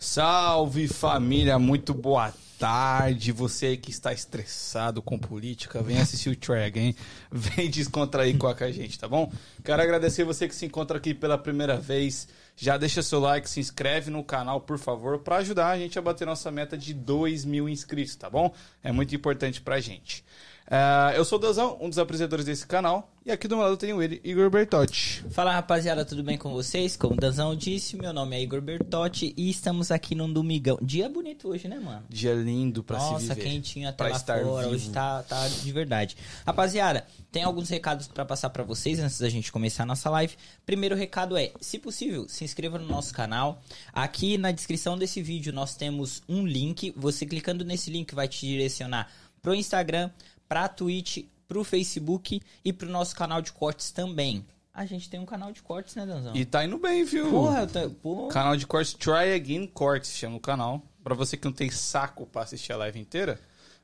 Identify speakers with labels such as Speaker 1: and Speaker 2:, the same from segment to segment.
Speaker 1: Salve família, muito boa tarde. Você aí que está estressado com política, vem assistir o Trag, hein? Vem descontrair com a gente, tá bom? Quero agradecer você que se encontra aqui pela primeira vez. Já deixa seu like, se inscreve no canal, por favor, para ajudar a gente a bater nossa meta de 2 mil inscritos, tá bom? É muito importante pra gente. Uh, eu sou o Dazão, um dos apresentadores desse canal, e aqui do meu lado tenho ele, Igor Bertotti.
Speaker 2: Fala rapaziada, tudo bem com vocês? Como o Dazão disse, meu nome é Igor Bertotti e estamos aqui num domingão. Dia bonito hoje, né, mano?
Speaker 1: Dia lindo pra
Speaker 2: Nossa,
Speaker 1: se viver.
Speaker 2: Nossa, quentinho até
Speaker 1: pra
Speaker 2: lá fora,
Speaker 1: vivo.
Speaker 2: hoje tá, tá de verdade. Rapaziada, tem alguns recados para passar para vocês antes da gente começar a nossa live. Primeiro recado é, se possível, se inscreva no nosso canal. Aqui na descrição desse vídeo nós temos um link, você clicando nesse link vai te direcionar pro Instagram, pra Twitch, pro Facebook e pro nosso canal de cortes também. A gente tem um canal de cortes, né, Danzão?
Speaker 1: E tá indo bem, viu?
Speaker 2: Porra, eu tô... Porra.
Speaker 1: Canal de cortes Try Again Cortes, chama o canal. Pra você que não tem saco pra assistir a live inteira,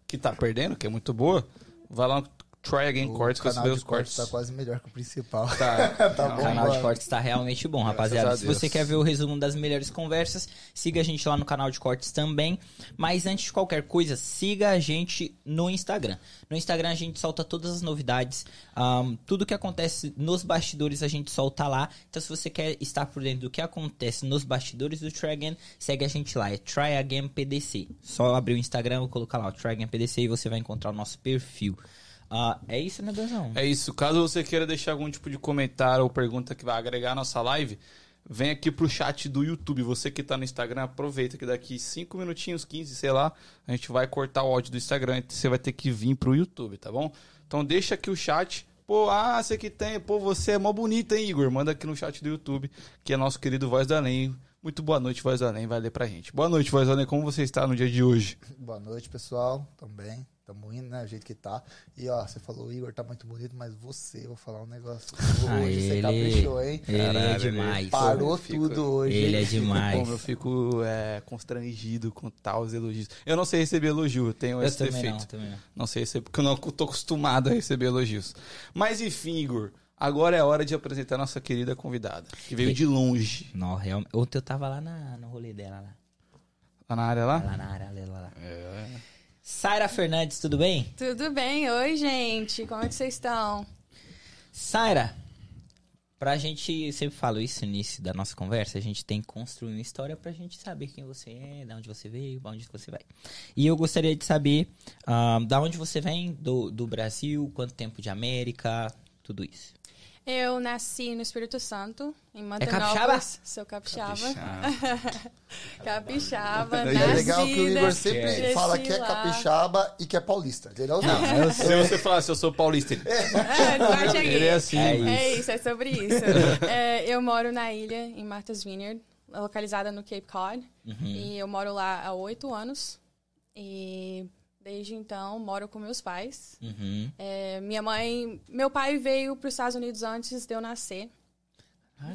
Speaker 1: que tá perdendo, que é muito boa, vai lá no Try Again
Speaker 3: O
Speaker 1: Cortes que você
Speaker 3: canal
Speaker 1: vê
Speaker 3: de
Speaker 1: os cortes.
Speaker 3: Tá quase melhor que o principal.
Speaker 1: Tá.
Speaker 3: Tá bom,
Speaker 2: O canal de cortes tá realmente bom, rapaziada. Se você quer ver o resumo das melhores conversas, siga a gente lá no canal de cortes também. Mas antes de qualquer coisa, siga a gente no Instagram. No Instagram a gente solta todas as novidades, ahn, tudo que acontece nos bastidores a gente solta lá. Então se você quer estar por dentro do que acontece nos bastidores do Try Again, segue a gente lá, é Try Again PDC. Só abrir o Instagram, colocar lá o Try Again PDC e você vai encontrar o nosso perfil. Ah, é isso, né, Danzão?
Speaker 1: É isso. Caso você queira deixar algum tipo de comentário ou pergunta que vai agregar a nossa live, vem aqui pro chat do YouTube. Você que tá no Instagram, aproveita que daqui 5 minutinhos, 15, sei lá, a gente vai cortar o áudio do Instagram e você vai ter que vir pro YouTube, tá bom? Então deixa aqui o chat. Pô, ah, você que tem, pô, você é mó bonita, hein, Igor? Manda aqui no chat do YouTube, que é nosso querido Voz do Além. Muito boa noite, Voz do Além, vai ler pra gente. Boa noite, Voz do Além, como você está no dia de hoje?
Speaker 3: Boa noite, pessoal. Também. Tamo indo, né? O jeito que tá. E ó, você falou, Igor tá muito bonito, mas você, vou falar um negócio.
Speaker 2: Ah,
Speaker 3: Hoje você
Speaker 2: ele-
Speaker 3: caprichou, hein?
Speaker 2: Ele é
Speaker 1: Caralho,
Speaker 2: demais.
Speaker 1: ele
Speaker 3: Parou
Speaker 1: eu fico-
Speaker 3: tudo hoje.
Speaker 2: Ele é demais.
Speaker 1: Bom, eu fico é, constrangido com tais elogios. Eu não sei receber elogio, eu tenho
Speaker 2: Eu
Speaker 1: esse
Speaker 2: também
Speaker 1: defeito.
Speaker 2: não, também não.
Speaker 1: Não sei receber, porque eu não tô acostumado a receber elogios. Mas enfim, Igor, agora é a hora de apresentar a nossa querida convidada, que veio
Speaker 2: E-
Speaker 1: de longe.
Speaker 2: Não, realmente. Ontem eu tava lá na, no rolê dela, lá.
Speaker 1: Lá na área lá?
Speaker 2: Lá na área dela, lá.
Speaker 1: É.
Speaker 2: Saira Fernandes, tudo bem?
Speaker 4: Tudo bem? Oi, gente. Como é que vocês estão?
Speaker 2: Saira, pra gente, eu sempre falo isso no início da nossa conversa, a gente tem que construir uma história pra gente saber quem você é, de onde você veio, pra onde você vai. E eu gostaria de saber ah, da onde você vem, do, do Brasil, quanto tempo de América, tudo isso.
Speaker 4: Eu nasci no Espírito Santo, em
Speaker 2: capixaba?
Speaker 4: Mantenópolis. Sou capixaba.
Speaker 1: Capixaba.
Speaker 4: Capixaba,
Speaker 3: E é legal que o Igor
Speaker 4: nascida,
Speaker 3: sempre
Speaker 4: cresci
Speaker 3: fala que é capixaba e que é paulista. Entendeu? Não,
Speaker 2: eu
Speaker 1: Se você falasse eu sou paulista, ele-
Speaker 4: É, norte aqui.
Speaker 1: ele é assim.
Speaker 2: É.
Speaker 4: É isso, é sobre isso. É, eu moro na ilha, em Martha's Vineyard, localizada no Cape Cod.
Speaker 2: Uhum.
Speaker 4: E eu moro lá há oito anos. E desde então moro com meus pais.
Speaker 2: Uhum.
Speaker 4: É, minha mãe. Meu pai veio para os Estados Unidos antes de eu nascer.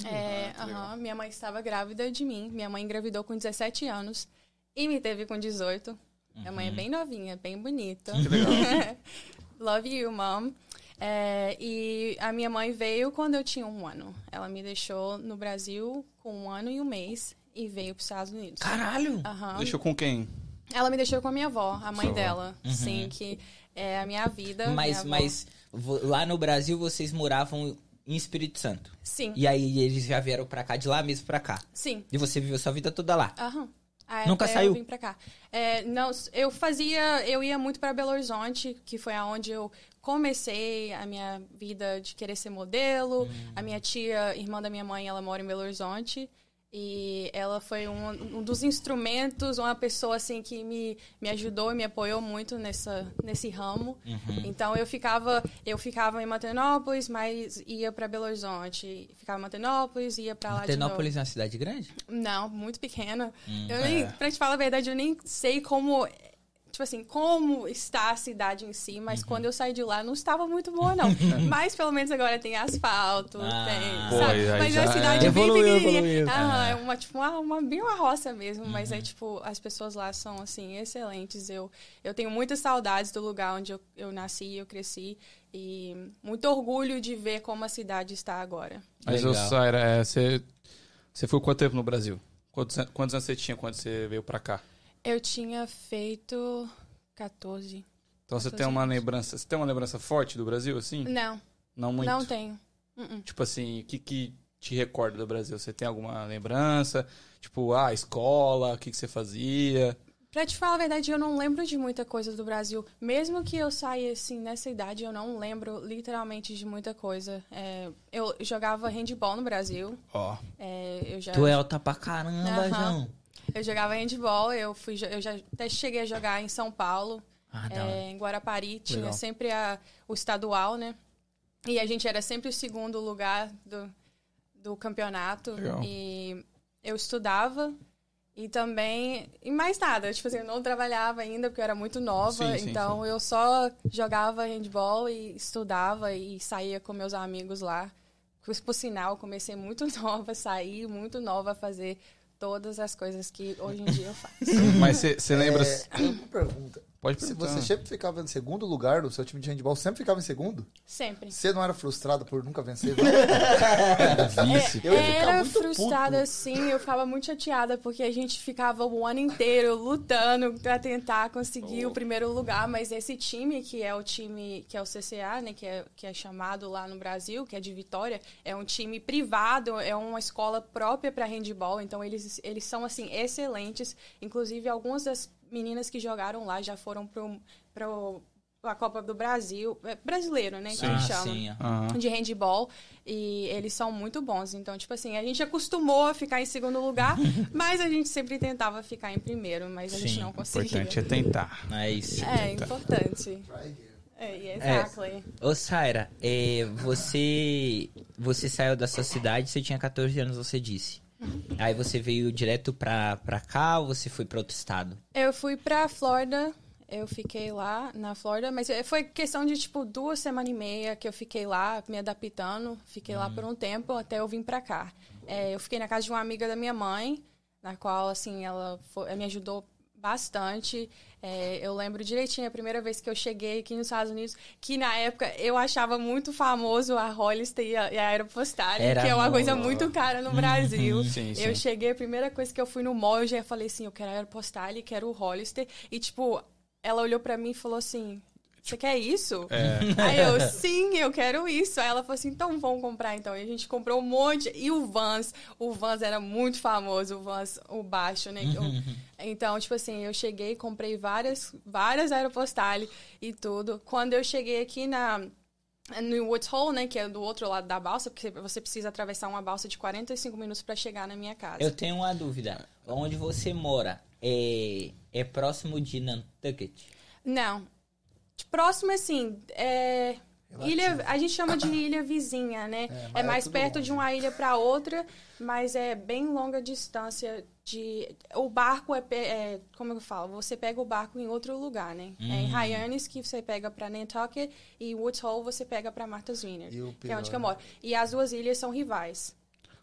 Speaker 4: É,
Speaker 1: Ah, legal.
Speaker 4: aham, minha mãe estava grávida de mim. Minha mãe engravidou com 17 anos e me teve com 18. Minha mãe é bem novinha, bem bonita.
Speaker 1: Que legal.
Speaker 4: Love you, mom. É, e a minha mãe veio quando eu tinha um ano. Ela me deixou no Brasil com um ano e um mês e veio para os Estados Unidos.
Speaker 2: Caralho!
Speaker 1: Deixou com quem?
Speaker 4: Ela me deixou com a minha avó, a mãe dela. Sim, que é a minha vida.
Speaker 2: Mas,
Speaker 4: minha
Speaker 2: mas lá no Brasil vocês moravam em Espírito Santo.
Speaker 4: Sim,
Speaker 2: E aí eles já vieram pra cá, de lá mesmo pra cá.
Speaker 4: sim.
Speaker 2: E você viveu sua vida toda lá.
Speaker 4: Aham. Aí
Speaker 2: Nunca saiu?
Speaker 4: Eu vim pra cá. É, não, eu fazia, eu ia muito para Belo Horizonte, que foi aonde eu comecei a minha vida de querer ser modelo.
Speaker 2: Hum.
Speaker 4: A minha tia, irmã da minha mãe, ela mora em Belo Horizonte. E ela foi um, um dos instrumentos, uma pessoa assim que me, me ajudou e me apoiou muito nessa, nesse ramo.
Speaker 2: Uhum.
Speaker 4: Então eu ficava, eu ficava em Matenópolis, mas ia para Belo Horizonte. Ficava em Matenópolis, ia para lá de novo.
Speaker 2: Tenópolis é uma cidade grande?
Speaker 4: Não, muito pequena.
Speaker 2: Hum,
Speaker 4: eu nem,
Speaker 1: é.
Speaker 4: pra te falar a verdade, eu nem sei como. Tipo assim, como está a cidade em si,
Speaker 2: Uhum.
Speaker 4: mas quando eu saí de lá não estava muito boa, não. mas pelo menos agora tem asfalto,
Speaker 2: Ah.
Speaker 4: tem. Sabe?
Speaker 1: aí
Speaker 4: Mas
Speaker 1: já
Speaker 4: é uma cidade
Speaker 2: é.
Speaker 4: bem
Speaker 2: Evoluiu,
Speaker 4: pequenininha.
Speaker 2: evoluiu.
Speaker 4: Ah. É uma, tipo, uma, uma, bem uma roça mesmo, mas
Speaker 2: Uhum.
Speaker 4: é tipo, as pessoas lá são assim, excelentes. Eu, eu tenho muitas saudades do lugar onde eu, eu nasci, eu cresci. E muito orgulho de ver como a cidade está agora.
Speaker 1: Mas, ô. Saira, é, você, você foi quanto tempo no Brasil? Quantos, an- quantos anos você tinha quando você veio pra cá?
Speaker 4: Eu tinha feito 14.
Speaker 1: Então você
Speaker 4: 14
Speaker 1: tem uma
Speaker 4: anos.
Speaker 1: lembrança. Você tem uma lembrança forte do Brasil, assim?
Speaker 4: Não,
Speaker 1: Não muito.
Speaker 4: não tenho. Uh-uh.
Speaker 1: Tipo assim, o que, que te recorda do Brasil? Você tem alguma lembrança? Tipo, ah, escola, o que, que você fazia?
Speaker 4: Pra te falar a verdade, eu não lembro de muita coisa do Brasil. Mesmo que eu saia, assim, nessa idade, eu não lembro literalmente de muita coisa. É, eu jogava handball no Brasil.
Speaker 1: Ó.
Speaker 4: É, eu já...
Speaker 2: Tu é alta pra caramba,
Speaker 4: Aham.
Speaker 2: João.
Speaker 4: Eu jogava handball, eu, fui, eu já até cheguei a jogar em São Paulo,
Speaker 2: Ah,
Speaker 4: é, em Guarapari, tinha
Speaker 3: Legal.
Speaker 4: sempre a, o estadual, né? E a gente era sempre o segundo lugar do, do campeonato.
Speaker 1: Legal.
Speaker 4: E eu estudava e também. E mais nada, tipo assim, eu não trabalhava ainda porque eu era muito nova,
Speaker 1: Sim, sim,
Speaker 4: então eu só jogava handball e estudava e saía com meus amigos lá. Por, por sinal, comecei muito nova a sair, muito nova a fazer todas as coisas que hoje em dia eu faço.
Speaker 1: Mas você lembra.
Speaker 3: É, uma pergunta.
Speaker 1: Pode
Speaker 3: Se
Speaker 1: perguntar.
Speaker 3: você sempre ficava em segundo lugar no seu time de handball, sempre ficava em segundo?
Speaker 4: Sempre.
Speaker 3: Você não era frustrado por nunca vencer?
Speaker 1: Vice.
Speaker 3: Eu ia ficar
Speaker 4: Era
Speaker 3: muito
Speaker 4: frustrada,
Speaker 3: puto.
Speaker 4: sim, eu ficava muito chateada, porque a gente ficava o ano inteiro lutando pra tentar conseguir
Speaker 3: Oh.
Speaker 4: o primeiro lugar, mas esse time, que é o time, que é o CCA, né, que é, que é chamado lá no Brasil, que é de Vitória, é um time privado, é uma escola própria pra handball, então eles, eles são, assim, excelentes, inclusive algumas das meninas que jogaram lá já foram pro, pro a Copa do Brasil, é, brasileiro, né, que
Speaker 2: ah,
Speaker 4: eles chamam
Speaker 2: sim. ó.
Speaker 1: Aham.
Speaker 4: de handball e eles são muito bons. Então, tipo assim, a gente acostumou a ficar em segundo lugar, mas a gente sempre tentava ficar em primeiro, mas a gente
Speaker 2: Sim,
Speaker 4: não
Speaker 1: O
Speaker 4: conseguia.
Speaker 1: importante é tentar.
Speaker 2: É isso.
Speaker 4: É importante. É, exactly.
Speaker 2: Ô, Saira, é, você, você saiu da sua cidade, você tinha 14 anos, você disse. Aí você veio direto pra, pra cá ou você foi pra outro estado?
Speaker 4: Eu fui pra Flórida, eu fiquei lá na Flórida, mas eh, foi questão de tipo duas semanas e meia que eu fiquei lá me adaptando. Fiquei lá por um tempo até eu vim pra cá. Eh, eu fiquei na casa de uma amiga da minha mãe, na qual assim ela foi- me ajudou bastante. Eh, eu lembro direitinho a primeira vez que eu cheguei aqui nos Estados Unidos, que na época eu achava muito famoso a Hollister e a, e a Aeropostale,
Speaker 2: Era
Speaker 4: que é uma
Speaker 2: muito.
Speaker 4: coisa muito cara no Brasil.
Speaker 1: Sim, sim.
Speaker 4: Eu cheguei, a primeira coisa que eu fui no mall, eu já falei assim, eu quero a Aeropostale, quero o Hollister. E, tipo, ela olhou pra mim e falou assim, você quer isso?
Speaker 1: É.
Speaker 4: Aí eu, sim, eu quero isso. Aí ela falou assim, então vamos comprar então. E a gente comprou um monte. E o Vans, o Vans era muito famoso, o Vans, o baixo, né? O- Então, tipo assim, eu cheguei, comprei várias, várias Aeropostale e tudo. Quando eu cheguei aqui na... No Woods Hole, né, que é do outro lado da balsa, porque você precisa atravessar uma balsa de 45 minutos pra chegar na minha casa.
Speaker 2: Eu tenho uma dúvida. Onde você mora é, é próximo de Nantucket?
Speaker 4: Não. Próximo, assim, é... Ilha, a gente chama de ilha vizinha, né?
Speaker 3: É,
Speaker 4: É,
Speaker 3: é
Speaker 4: mais
Speaker 3: tudo
Speaker 4: perto
Speaker 3: longe.
Speaker 4: de uma ilha para outra, mas é bem longa distância de... O barco é, é... Como eu falo? Você pega o barco em outro lugar, né? É em Hyannis que você pega para Nantucket e Woods Hole você pega para Martha's Vineyard, que é onde eu moro. E as duas ilhas são rivais.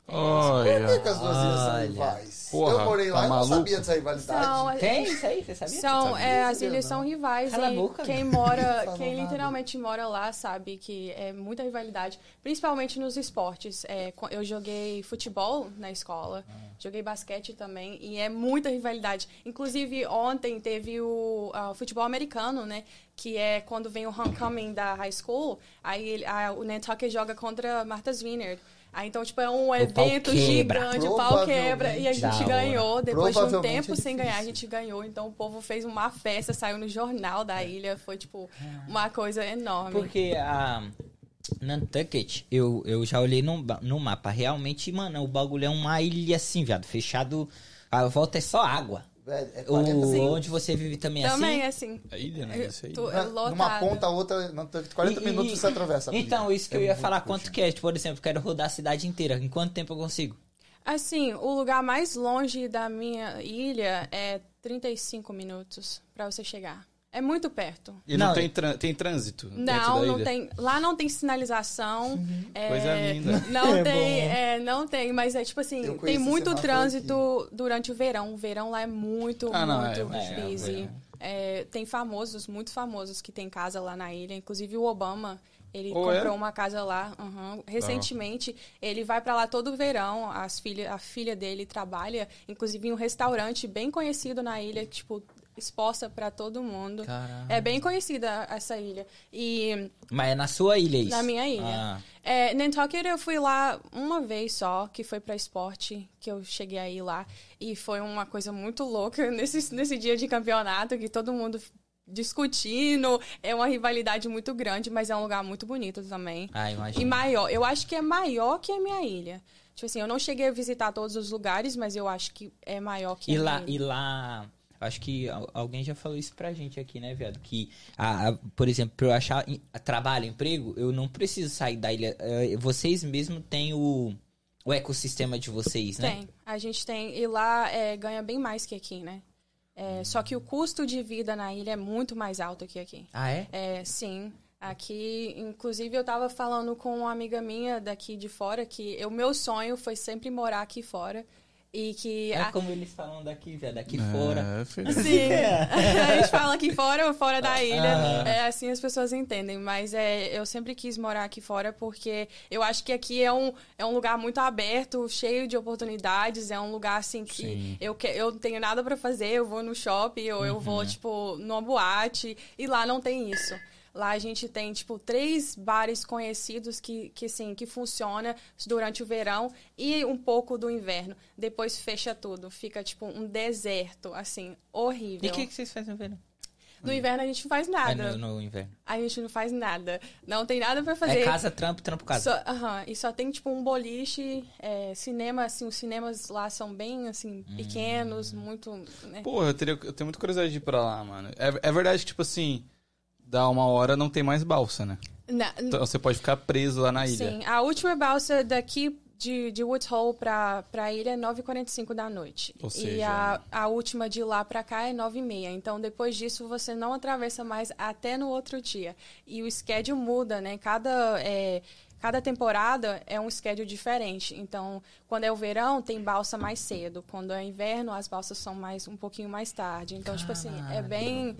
Speaker 3: Por
Speaker 1: Olha.
Speaker 3: que as duas ilhas são rivais?
Speaker 1: Porra,
Speaker 3: eu morei lá
Speaker 1: tá
Speaker 3: e não sabia dessa rivalidade.
Speaker 4: São,
Speaker 2: Tem isso aí, você sabia?
Speaker 4: São,
Speaker 3: Sabia?
Speaker 4: é, as ilhas
Speaker 3: não.
Speaker 4: são rivais.
Speaker 2: Cala a boca,
Speaker 4: quem
Speaker 2: né?
Speaker 4: mora, quem
Speaker 3: nada.
Speaker 4: literalmente mora lá sabe que é muita rivalidade, principalmente nos esportes. É, eu joguei futebol na escola,
Speaker 3: Ah.
Speaker 4: joguei basquete também e é muita rivalidade. Inclusive ontem teve o ah, futebol americano, né? Que é quando vem o homecoming da high school, aí ele- a- o Nantucket joga contra Martha's Vineyard. Aí, então, tipo, é um evento gigante, o pau quebra. E a gente ganhou. Depois de um tempo
Speaker 3: é
Speaker 4: sem ganhar, a gente ganhou. Então o povo fez uma festa, saiu no jornal da
Speaker 3: É.
Speaker 4: ilha. Foi, tipo, uma coisa enorme.
Speaker 2: Porque a Nantucket, eu, eu já olhei no, no mapa. Realmente, mano, o bagulho é uma ilha assim, viado. Fechado. A volta é só água.
Speaker 3: É
Speaker 2: O,
Speaker 3: 40
Speaker 4: Sim.
Speaker 2: onde você vive também é
Speaker 4: Também
Speaker 2: assim?
Speaker 4: é assim.
Speaker 1: A ilha, né? Isso aí.
Speaker 4: Tu-
Speaker 3: Na-
Speaker 4: lotado.
Speaker 3: Numa ponta a outra, não, 40
Speaker 2: E-
Speaker 3: minutos
Speaker 2: e-
Speaker 3: você atravessa.
Speaker 2: Então, isso que eu
Speaker 3: É
Speaker 2: ia
Speaker 3: muito
Speaker 2: falar,
Speaker 3: puxado.
Speaker 2: quanto que é? Por exemplo, quero rodar a cidade inteira. Em quanto tempo eu consigo?
Speaker 4: Assim, o lugar mais longe da minha ilha é 35 minutos pra você chegar. É muito perto.
Speaker 1: E não,
Speaker 2: Não,
Speaker 1: tem, tem trânsito
Speaker 4: Não, não
Speaker 1: ilha?
Speaker 4: tem. Lá não tem sinalização. é,
Speaker 1: Coisa linda.
Speaker 4: Não
Speaker 2: É
Speaker 4: tem, é, não tem, mas é tipo assim, tem muito trânsito durante o verão. O verão lá é muito,
Speaker 1: Ah, não,
Speaker 4: muito
Speaker 1: é, é,
Speaker 4: busy.
Speaker 1: é,
Speaker 4: É, tem famosos, muito famosos, que tem casa lá na ilha. Inclusive o Obama, ele
Speaker 1: Oh, é?
Speaker 4: comprou uma casa lá. uhum. Recentemente, ele vai pra lá todo verão. As filha, a filha dele trabalha, inclusive, em um restaurante bem conhecido na ilha, tipo, exposta pra todo mundo.
Speaker 2: Caramba.
Speaker 4: É bem conhecida essa ilha. E
Speaker 2: Mas é na sua ilha isso?
Speaker 4: na minha ilha.
Speaker 2: Ah,
Speaker 4: É, Nantucket eu fui lá uma vez só, que foi pra esporte, que eu cheguei aí lá. E foi uma coisa muito louca nesse, nesse dia de campeonato, que todo mundo discutindo. É uma rivalidade muito grande, mas é um lugar muito bonito também.
Speaker 2: ah
Speaker 4: E
Speaker 2: imagina.
Speaker 4: maior. Eu acho que é maior que a minha ilha. Tipo assim, eu não cheguei a visitar todos os lugares, mas eu acho que é maior que
Speaker 2: E
Speaker 4: a
Speaker 2: lá,
Speaker 4: minha
Speaker 2: e
Speaker 4: ilha.
Speaker 2: lá, acho que al- alguém já falou isso pra gente aqui, né, viado? Que, a, a- por exemplo, pra eu achar em- trabalho, emprego, eu não preciso sair da ilha. Eh, Vocês mesmo têm o, o ecossistema de vocês, né?
Speaker 4: Tem. A gente tem. E lá é, ganha bem mais que aqui, né? É, Só que o custo de vida na ilha é muito mais alto que aqui.
Speaker 2: Ah, é?
Speaker 4: É, sim. Aqui, inclusive, eu tava falando com uma amiga minha daqui de fora que o meu sonho foi sempre morar aqui fora. E que.
Speaker 2: É
Speaker 4: a-
Speaker 2: como eles falam daqui, viado, daqui fora.
Speaker 1: É, filho.
Speaker 4: Sim. a gente fala aqui fora ou fora da ilha.
Speaker 2: Aham.
Speaker 4: É assim as pessoas entendem. Mas é, eu sempre quis morar aqui fora porque eu acho que aqui é um, é um lugar muito aberto, cheio de oportunidades. É um lugar assim que
Speaker 1: Sim.
Speaker 4: eu, que, eu não tenho nada pra fazer. Eu vou no shopping ou eu vou, tipo, numa boate. E lá não tem isso. Lá a gente tem, tipo, três bares conhecidos que, que, assim, que funciona durante o verão e um pouco do inverno. Depois fecha tudo. Fica, tipo, um deserto, assim, horrível.
Speaker 2: E o que, que vocês fazem no verão?
Speaker 4: No inverno a gente não faz
Speaker 2: É,
Speaker 4: nada.
Speaker 2: no, no inverno.
Speaker 4: A gente não faz nada. Não tem nada pra fazer.
Speaker 2: É casa, trampo, trampo, casa.
Speaker 4: Só, aham, e só tem, tipo, um boliche, é, cinema, assim, os cinemas lá são bem, assim, pequenos, muito, né?
Speaker 1: Porra, eu, teria, eu tenho muita curiosidade de ir pra lá, mano. É, é verdade que, tipo assim, dá uma hora não tem mais balsa, né?
Speaker 4: Na-
Speaker 1: Então você pode ficar preso lá na ilha.
Speaker 4: Sim, a última balsa daqui de, de Woods Hole pra, pra ilha é 9h45 da noite.
Speaker 1: Ou
Speaker 4: E
Speaker 1: seja-
Speaker 4: a, a última de lá pra cá é 9h30. Então, depois disso, você não atravessa mais até no outro dia. E o schedule muda, né? Cada, é, cada temporada é um schedule diferente. Então, quando é o verão, tem balsa mais cedo. Quando é inverno, as balsas são mais um pouquinho mais tarde. Então, tipo assim, é bem,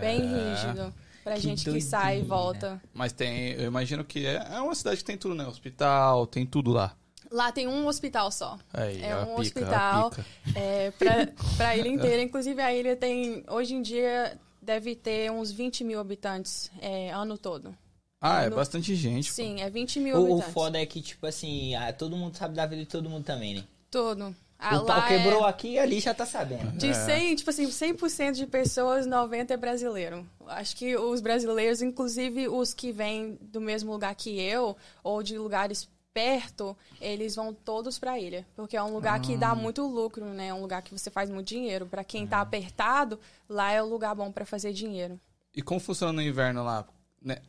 Speaker 4: bem
Speaker 1: É.
Speaker 4: rígido pra
Speaker 2: Que
Speaker 4: gente que sai e volta.
Speaker 1: Mas tem, eu imagino que é, é uma cidade que tem tudo, né? Hospital, tem tudo lá.
Speaker 4: Lá tem um hospital só.
Speaker 1: Aí,
Speaker 4: É
Speaker 1: a
Speaker 4: um
Speaker 1: pica,
Speaker 4: hospital é, pra, pra ilha inteira. Inclusive, a ilha tem, hoje em dia, deve ter uns 20 mil habitantes é, ano todo.
Speaker 1: Ah, é bastante gente. pô.
Speaker 4: Sim, é 20 mil
Speaker 2: O, o
Speaker 4: habitantes.
Speaker 2: foda é que, tipo assim, ah, todo mundo sabe da vida de todo mundo também, né?
Speaker 4: Todo. Ah,
Speaker 2: o pau quebrou
Speaker 4: é,
Speaker 2: aqui e ali já tá sabendo.
Speaker 4: de 100, tipo assim, 100% de pessoas, 90 é brasileiro. Acho que os brasileiros, inclusive os que vêm do mesmo lugar que eu, ou de lugares perto, eles vão todos pra ilha. Porque é um lugar que dá muito lucro, né? É um lugar que você faz muito dinheiro. Pra quem tá apertado, lá é o lugar bom pra fazer dinheiro.
Speaker 1: E como funciona no inverno lá? Ne-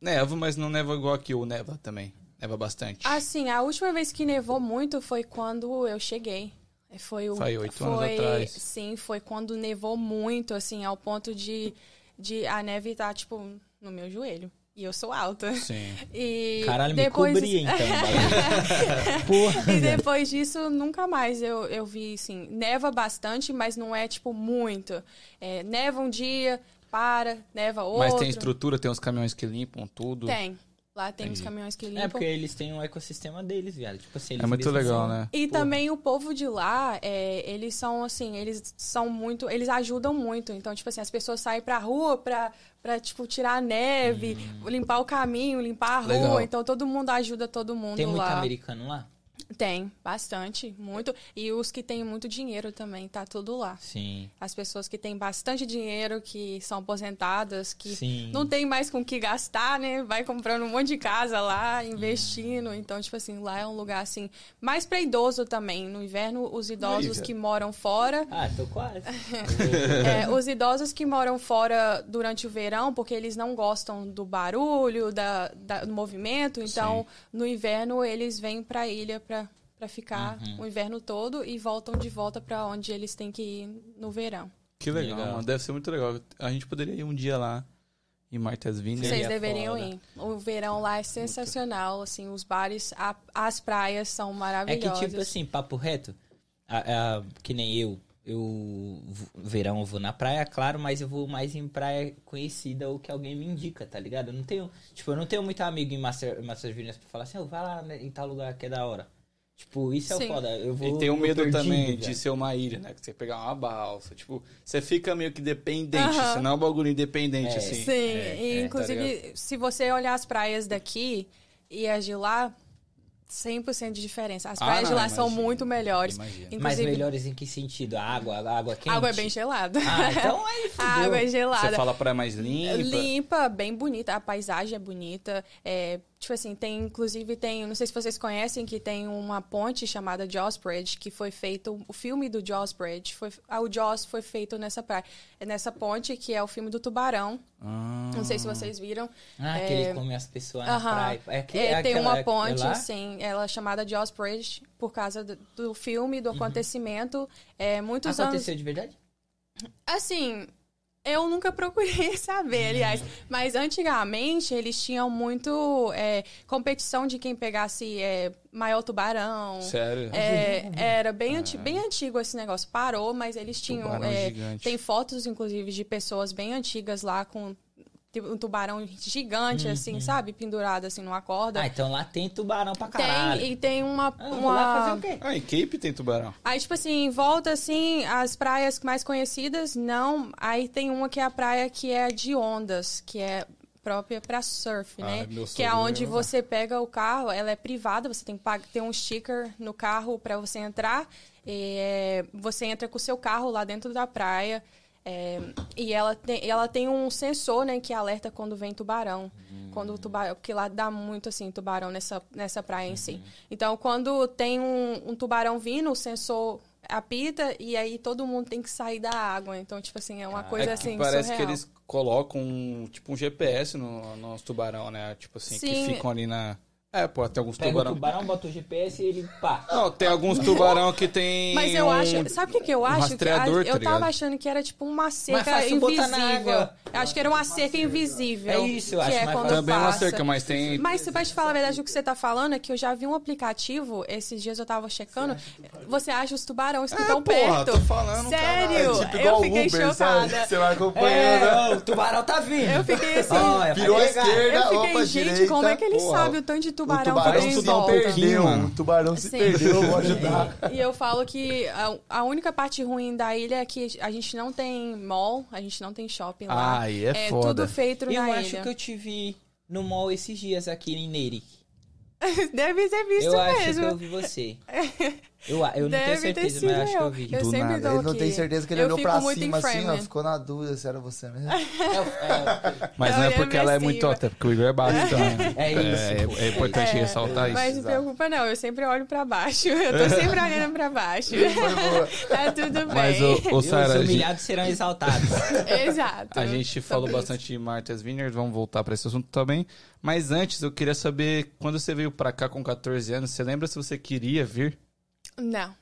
Speaker 1: neva, mas não neva igual aqui, ou neva também. Neva bastante.
Speaker 4: Assim, a última vez que nevou muito foi quando eu cheguei. Foi o.
Speaker 1: Foi oito anos atrás.
Speaker 4: Sim, foi quando nevou muito, assim, ao ponto de, de a neve estar, tipo, no meu joelho. E eu sou alta.
Speaker 1: Sim.
Speaker 4: E
Speaker 2: Caralho,
Speaker 4: depois...
Speaker 2: me cobria então. Porra.
Speaker 4: E depois disso, nunca mais eu, eu vi, assim, neva bastante, mas não é, tipo, muito. É, neva um dia, para, neva outro.
Speaker 1: Mas tem estrutura, tem uns caminhões que limpam tudo.
Speaker 4: Tem. Lá tem os
Speaker 1: Entendi.
Speaker 4: caminhões que limpam.
Speaker 2: É porque eles têm um ecossistema deles, viado. Tipo assim, eles
Speaker 1: É muito legal,
Speaker 2: são-
Speaker 1: né?
Speaker 4: E
Speaker 2: Porra.
Speaker 4: também o povo de lá, é, eles são assim, eles são muito, eles ajudam muito. Então, tipo assim, as pessoas saem pra rua pra, pra tipo, tirar a neve, limpar o caminho, limpar a rua.
Speaker 1: Legal.
Speaker 4: Então, todo mundo ajuda todo mundo
Speaker 2: Tem muito
Speaker 4: lá.
Speaker 2: americano lá?
Speaker 4: Tem, bastante, muito. E os que têm muito dinheiro também, tá tudo lá.
Speaker 2: Sim.
Speaker 4: As pessoas que têm bastante dinheiro, que são aposentadas, que
Speaker 2: Sim.
Speaker 4: não tem mais com o que gastar, né? Vai comprando um monte de casa lá, investindo. Então, tipo assim, lá é um lugar assim, mais pra idoso também. No inverno, os idosos que moram fora.
Speaker 2: Ah, tô quase.
Speaker 4: é, os idosos que moram fora durante o verão, porque eles não gostam do barulho, da, da- do movimento. Então, no inverno, eles vêm pra ilha pra, pra ficar
Speaker 2: Uhum.
Speaker 4: o inverno todo e voltam de volta pra onde eles têm que ir no verão.
Speaker 1: Que legal,
Speaker 2: Legal.
Speaker 1: mano. Deve ser muito legal. A gente poderia ir um dia lá em Martha's Vineyard.
Speaker 4: Vocês
Speaker 2: Seria
Speaker 4: deveriam ir. O verão lá é sensacional, assim, os bares, a- as praias são
Speaker 2: É que,
Speaker 4: maravilhosas.
Speaker 2: tipo assim, papo reto, a- a- que nem eu, eu verão eu vou na praia, claro, mas eu vou mais em praia conhecida ou que alguém me indica, tá ligado? Eu não tenho, tipo, eu não tenho muito amigo em Master, Master Juniors pra falar assim, oh, vai lá né, em tal lugar que é da hora. Tipo, isso é o
Speaker 4: Sim.
Speaker 2: foda. Eu vou,
Speaker 1: E tem o
Speaker 2: vou
Speaker 1: medo
Speaker 2: perdido,
Speaker 1: também
Speaker 2: velho.
Speaker 1: de ser uma ilha, né? Que você pegar uma balsa. Tipo, você fica meio que dependente. Você não é um bagulho independente,
Speaker 2: É.
Speaker 1: assim.
Speaker 4: Sim,
Speaker 1: É,
Speaker 4: e
Speaker 1: é,
Speaker 4: inclusive,
Speaker 1: tá
Speaker 4: se você olhar as praias daqui e as de lá, 100% de diferença. As
Speaker 1: Ah,
Speaker 4: praias de
Speaker 1: não,
Speaker 4: lá são muito melhores.
Speaker 2: Mas melhores em que sentido? A água, a água quente?
Speaker 4: a água é bem gelada.
Speaker 2: Ah, então aí
Speaker 4: a água é
Speaker 1: Você
Speaker 4: gelada.
Speaker 1: fala praia mais limpa.
Speaker 4: Limpa, bem bonita, a paisagem é bonita. É, tipo assim, tem, inclusive, tem, não sei se vocês conhecem, que tem uma ponte chamada Jaws Bridge, que foi feito, o filme do Jaws Bridge, foi, ah, o Jaws foi feito nessa praia, é nessa ponte, que é o filme do Tubarão.
Speaker 1: Ah.
Speaker 4: Não sei se vocês viram.
Speaker 2: Ah, que
Speaker 4: É,
Speaker 2: ele come as pessoas na
Speaker 4: Aham.
Speaker 2: praia. É, que-
Speaker 4: É,
Speaker 2: é
Speaker 4: tem
Speaker 2: aquela-
Speaker 4: uma
Speaker 2: é
Speaker 4: ponte, sim, ela é chamada Jaws Bridge, por causa do, do filme, do acontecimento. É, muitos anos...
Speaker 2: Aconteceu de verdade?
Speaker 4: Assim, eu nunca procurei saber, aliás. Mas antigamente eles tinham muito é, competição de quem pegasse é, maior tubarão.
Speaker 1: Sério?
Speaker 4: É, era bem, anti- bem antigo esse negócio. Parou, mas eles tinham. É, tem fotos, inclusive, de pessoas bem antigas lá com tipo, um tubarão gigante, assim, sabe? Pendurado assim numa corda.
Speaker 2: Uhum. Ah, então lá tem tubarão pra caralho.
Speaker 4: tem, e tem uma.
Speaker 2: Ah, vou lá
Speaker 4: uma...
Speaker 2: fazer o quê?
Speaker 1: Ah, em Cape tem tubarão.
Speaker 4: Aí, tipo assim, em volta, assim, as praias mais conhecidas, não. Aí tem uma que é a praia que é de ondas, que é própria pra surf, né?
Speaker 1: Ah, meu
Speaker 4: que é onde você pega o carro, ela é privada, você tem que pag- ter um sticker no carro pra você entrar. E, é, você entra com o seu carro lá dentro da praia. É, e ela tem, ela tem um sensor, né, que alerta quando vem tubarão. Quando o tubarão, porque lá dá muito assim tubarão nessa, nessa praia em si. Então, quando tem um, um tubarão vindo, o sensor apita e aí todo mundo tem que sair da água. Então, tipo assim, é uma coisa
Speaker 1: é que
Speaker 4: assim
Speaker 1: parece
Speaker 4: surreal.
Speaker 1: que eles colocam um, tipo um GPS no, nos tubarão, né? Tipo assim, que
Speaker 4: Sim.
Speaker 1: ficam ali na. É, pô, tem alguns
Speaker 2: Pega
Speaker 1: tubarão.
Speaker 2: o tubarão, bota o GPS e ele pá.
Speaker 1: Não, tem alguns tubarão que tem.
Speaker 4: Mas eu
Speaker 1: um-
Speaker 4: acho, sabe o que, que eu
Speaker 1: um
Speaker 4: acho? Que
Speaker 1: rastreador,
Speaker 4: a-
Speaker 1: tá
Speaker 4: eu tava
Speaker 1: ligado?
Speaker 4: achando que era tipo uma cerca
Speaker 2: botar na
Speaker 4: invisível. Eu acho que era uma cerca invisível.
Speaker 2: É isso, eu
Speaker 4: que
Speaker 2: acho
Speaker 4: é quando.
Speaker 1: Também uma
Speaker 4: passa.
Speaker 1: cerca, mas tem.
Speaker 4: Mas se vai te falar a verdade, o que você tá falando é que eu já vi um aplicativo, esses dias eu tava checando, você acha os tubarões que estão
Speaker 1: porra,
Speaker 4: perto.
Speaker 1: tô falando,
Speaker 4: Sério?
Speaker 3: É tipo
Speaker 4: eu fiquei
Speaker 3: Uber, sabe?
Speaker 4: chocada.
Speaker 3: Você vai
Speaker 2: É,
Speaker 3: acompanhando.
Speaker 2: não, o tubarão tá vindo.
Speaker 4: Eu fiquei assim,
Speaker 2: Olha,
Speaker 3: Virou
Speaker 2: pegar.
Speaker 3: esquerda,
Speaker 4: eu
Speaker 3: opa,
Speaker 4: fiquei, gente,
Speaker 3: direita.
Speaker 4: como é que ele sabe o tanto de
Speaker 3: O
Speaker 4: tubarão,
Speaker 3: tubarão
Speaker 4: que tem
Speaker 3: se perdeu. O tubarão se
Speaker 4: Sim.
Speaker 3: perdeu, vou ajudar.
Speaker 4: E eu falo que a, a única parte ruim da ilha é que a gente não tem mall, a gente não tem shopping lá.
Speaker 1: Ah, aí é
Speaker 4: é
Speaker 1: foda.
Speaker 4: tudo feito
Speaker 2: Eu
Speaker 4: na
Speaker 2: acho
Speaker 4: ilha.
Speaker 2: que eu te vi no mall esses dias aqui em Neri.
Speaker 4: Deve ter visto
Speaker 2: Eu acho
Speaker 4: mesmo.
Speaker 2: que eu vi você. Eu, eu não tenho certeza,
Speaker 4: sido
Speaker 2: mas acho que eu
Speaker 4: eu.
Speaker 2: vi.
Speaker 4: Eu
Speaker 1: Do
Speaker 4: sempre
Speaker 1: nada.
Speaker 3: Ele não
Speaker 4: aqui.
Speaker 3: tem certeza que ele
Speaker 4: Eu
Speaker 3: olhou pra cima assim, ó. Ficou na dúvida se era você mesmo.
Speaker 2: É, é,
Speaker 1: Mas
Speaker 4: Eu
Speaker 1: não é porque ela é muito alta, é porque o Igor é baixo também.
Speaker 2: É isso.
Speaker 1: É, é importante
Speaker 4: É,
Speaker 1: ressaltar
Speaker 4: Mas
Speaker 1: isso.
Speaker 4: não se preocupa não, eu sempre olho pra baixo. Eu tô sempre olhando pra baixo. tá tudo bem.
Speaker 1: Mas, ô, ô
Speaker 2: Os
Speaker 1: Sara, a gente,
Speaker 2: humilhados serão exaltados.
Speaker 4: Exato.
Speaker 1: a gente falou bastante de Martha's Vineyard, vamos voltar pra esse assunto também. Mas antes, eu queria saber, quando você veio pra cá com 14 anos, você lembra se você queria vir?
Speaker 4: Não.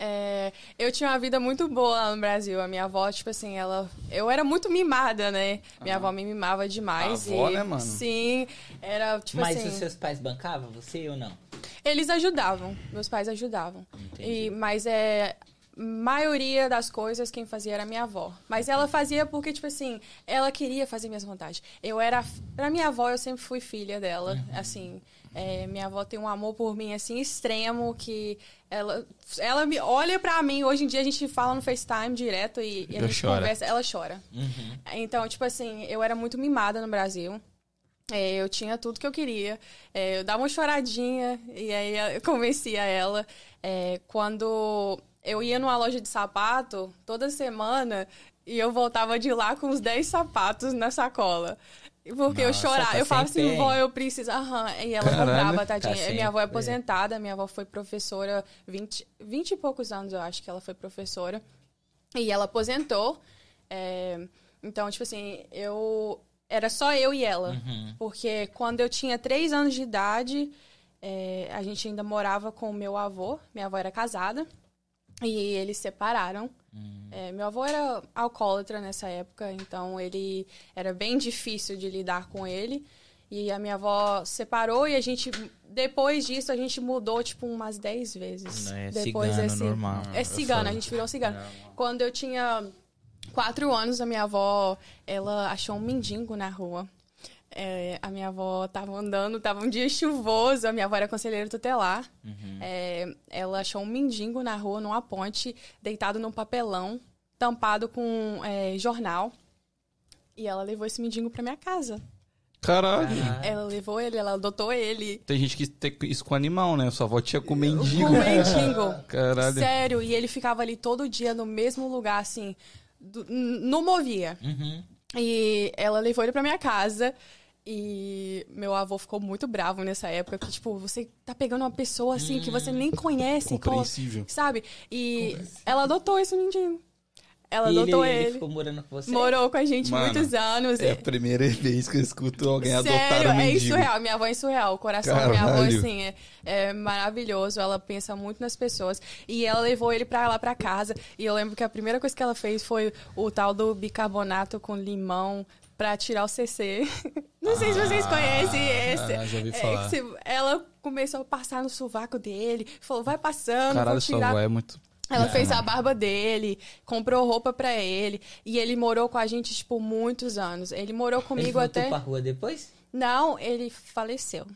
Speaker 4: É, eu tinha uma vida muito boa lá no Brasil. A minha avó, tipo assim, ela. Eu era muito mimada, né? Minha avó me mimava demais.
Speaker 1: A avó,
Speaker 4: e,
Speaker 1: né, mano?
Speaker 4: Sim, era tipo
Speaker 2: Mas
Speaker 4: assim.
Speaker 2: os seus pais bancavam você ou não?
Speaker 4: Eles ajudavam, meus pais ajudavam.
Speaker 2: Entendi.
Speaker 4: E, mas é. maioria das coisas quem fazia era minha avó. Mas ela fazia porque, tipo assim, ela queria fazer minhas vontades. Eu era. Pra minha avó, eu sempre fui filha dela.
Speaker 1: Uhum.
Speaker 4: Assim. É, minha avó tem um amor por mim, assim, extremo, que ela, ela me olha pra mim. Hoje em dia a gente fala no FaceTime direto e, e a gente
Speaker 1: choro.
Speaker 4: conversa. Ela chora.
Speaker 2: Uhum.
Speaker 4: Então, tipo assim, eu era muito mimada no Brasil. É, eu tinha tudo que eu queria. É, eu dava uma choradinha e aí eu convencia ela. É, quando eu ia numa loja de sapato, toda semana, e eu voltava de lá com uns 10 sapatos na sacola. Porque eu
Speaker 2: Nossa,
Speaker 4: chorava.
Speaker 2: tá
Speaker 4: eu falava assim, vó, eu preciso. Aham. E ela
Speaker 1: Caralho.
Speaker 4: comprava, tadinha.
Speaker 2: Tá
Speaker 4: minha avó é aposentada, minha avó foi professora 20, 20 e poucos anos, eu acho que ela foi professora. E ela aposentou. é, então, tipo assim, eu. Era só eu e ela.
Speaker 2: Uhum.
Speaker 4: Porque quando eu tinha três anos de idade, é, a gente ainda morava com o meu avô. Minha avó era casada. E eles separaram. É, meu avô era alcoólatra nessa época, então ele era bem difícil de lidar com ele. E a minha avó separou e a gente, depois disso, a gente mudou, tipo, umas 10 vezes.
Speaker 2: Não é
Speaker 4: depois
Speaker 2: cigano,
Speaker 4: desse-
Speaker 2: normal.
Speaker 4: É cigana, a gente virou cigana. Quando eu tinha quatro anos, a minha avó, ela achou um mendigo na rua. É, a minha avó tava andando, tava um dia chuvoso, a minha avó era conselheira tutelar. É, ela achou um mendigo na rua, numa ponte, deitado num papelão, tampado com é, jornal. E ela levou esse mendigo pra minha casa.
Speaker 1: Caralho.
Speaker 4: Ela levou ele, ela adotou ele.
Speaker 1: Tem gente que tem isso com animal, né? Sua avó tinha com mendigo.
Speaker 4: Com mendigo.
Speaker 1: Caralho.
Speaker 4: Sério, e ele ficava ali todo dia no mesmo lugar, assim. do- não movia.
Speaker 2: Uhum.
Speaker 4: E ela levou ele pra minha casa. E meu avô ficou muito bravo nessa época. Porque, tipo, você tá pegando uma pessoa assim que você nem conhece.
Speaker 1: Compreensível.
Speaker 4: Sabe? E ela adotou esse mendigo. Ela
Speaker 2: E ele,
Speaker 4: adotou
Speaker 2: ele
Speaker 4: ele.
Speaker 2: ficou morando com você?
Speaker 4: Morou com a gente
Speaker 1: Mano,
Speaker 4: muitos anos.
Speaker 1: É a primeira vez que eu escuto alguém adotar
Speaker 4: Sério,
Speaker 1: um
Speaker 4: é
Speaker 1: mendigo.
Speaker 4: surreal. Minha avó é surreal. O coração da minha avó,
Speaker 1: Caralho.
Speaker 4: assim, é, é maravilhoso. Ela pensa muito nas pessoas. E ela levou ele pra lá pra casa. E eu lembro que a primeira coisa que ela fez foi o tal do bicarbonato com limão pra tirar o CC. Não sei se vocês conhecem esse.
Speaker 1: ah, já ouvi
Speaker 4: É,
Speaker 1: falar.
Speaker 4: se- ela começou a passar no sovaco dele. Falou, vai passando,
Speaker 1: Caralho,
Speaker 4: vou
Speaker 1: sua
Speaker 4: tirar.
Speaker 1: avó é muito...
Speaker 4: Ela fez a barba dele, comprou roupa pra ele. E ele morou com a gente, tipo, muitos anos. Ele morou
Speaker 2: Ele
Speaker 4: comigo
Speaker 2: voltou
Speaker 4: até...
Speaker 2: pra rua depois?
Speaker 4: Não, ele faleceu.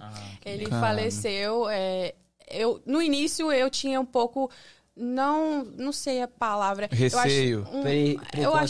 Speaker 2: Ah,
Speaker 4: Ele faleceu. é, eu, no início eu tinha um pouco. Não, não sei a palavra.
Speaker 1: Receio.
Speaker 4: Eu acho, um-
Speaker 2: pre-
Speaker 4: eu acho,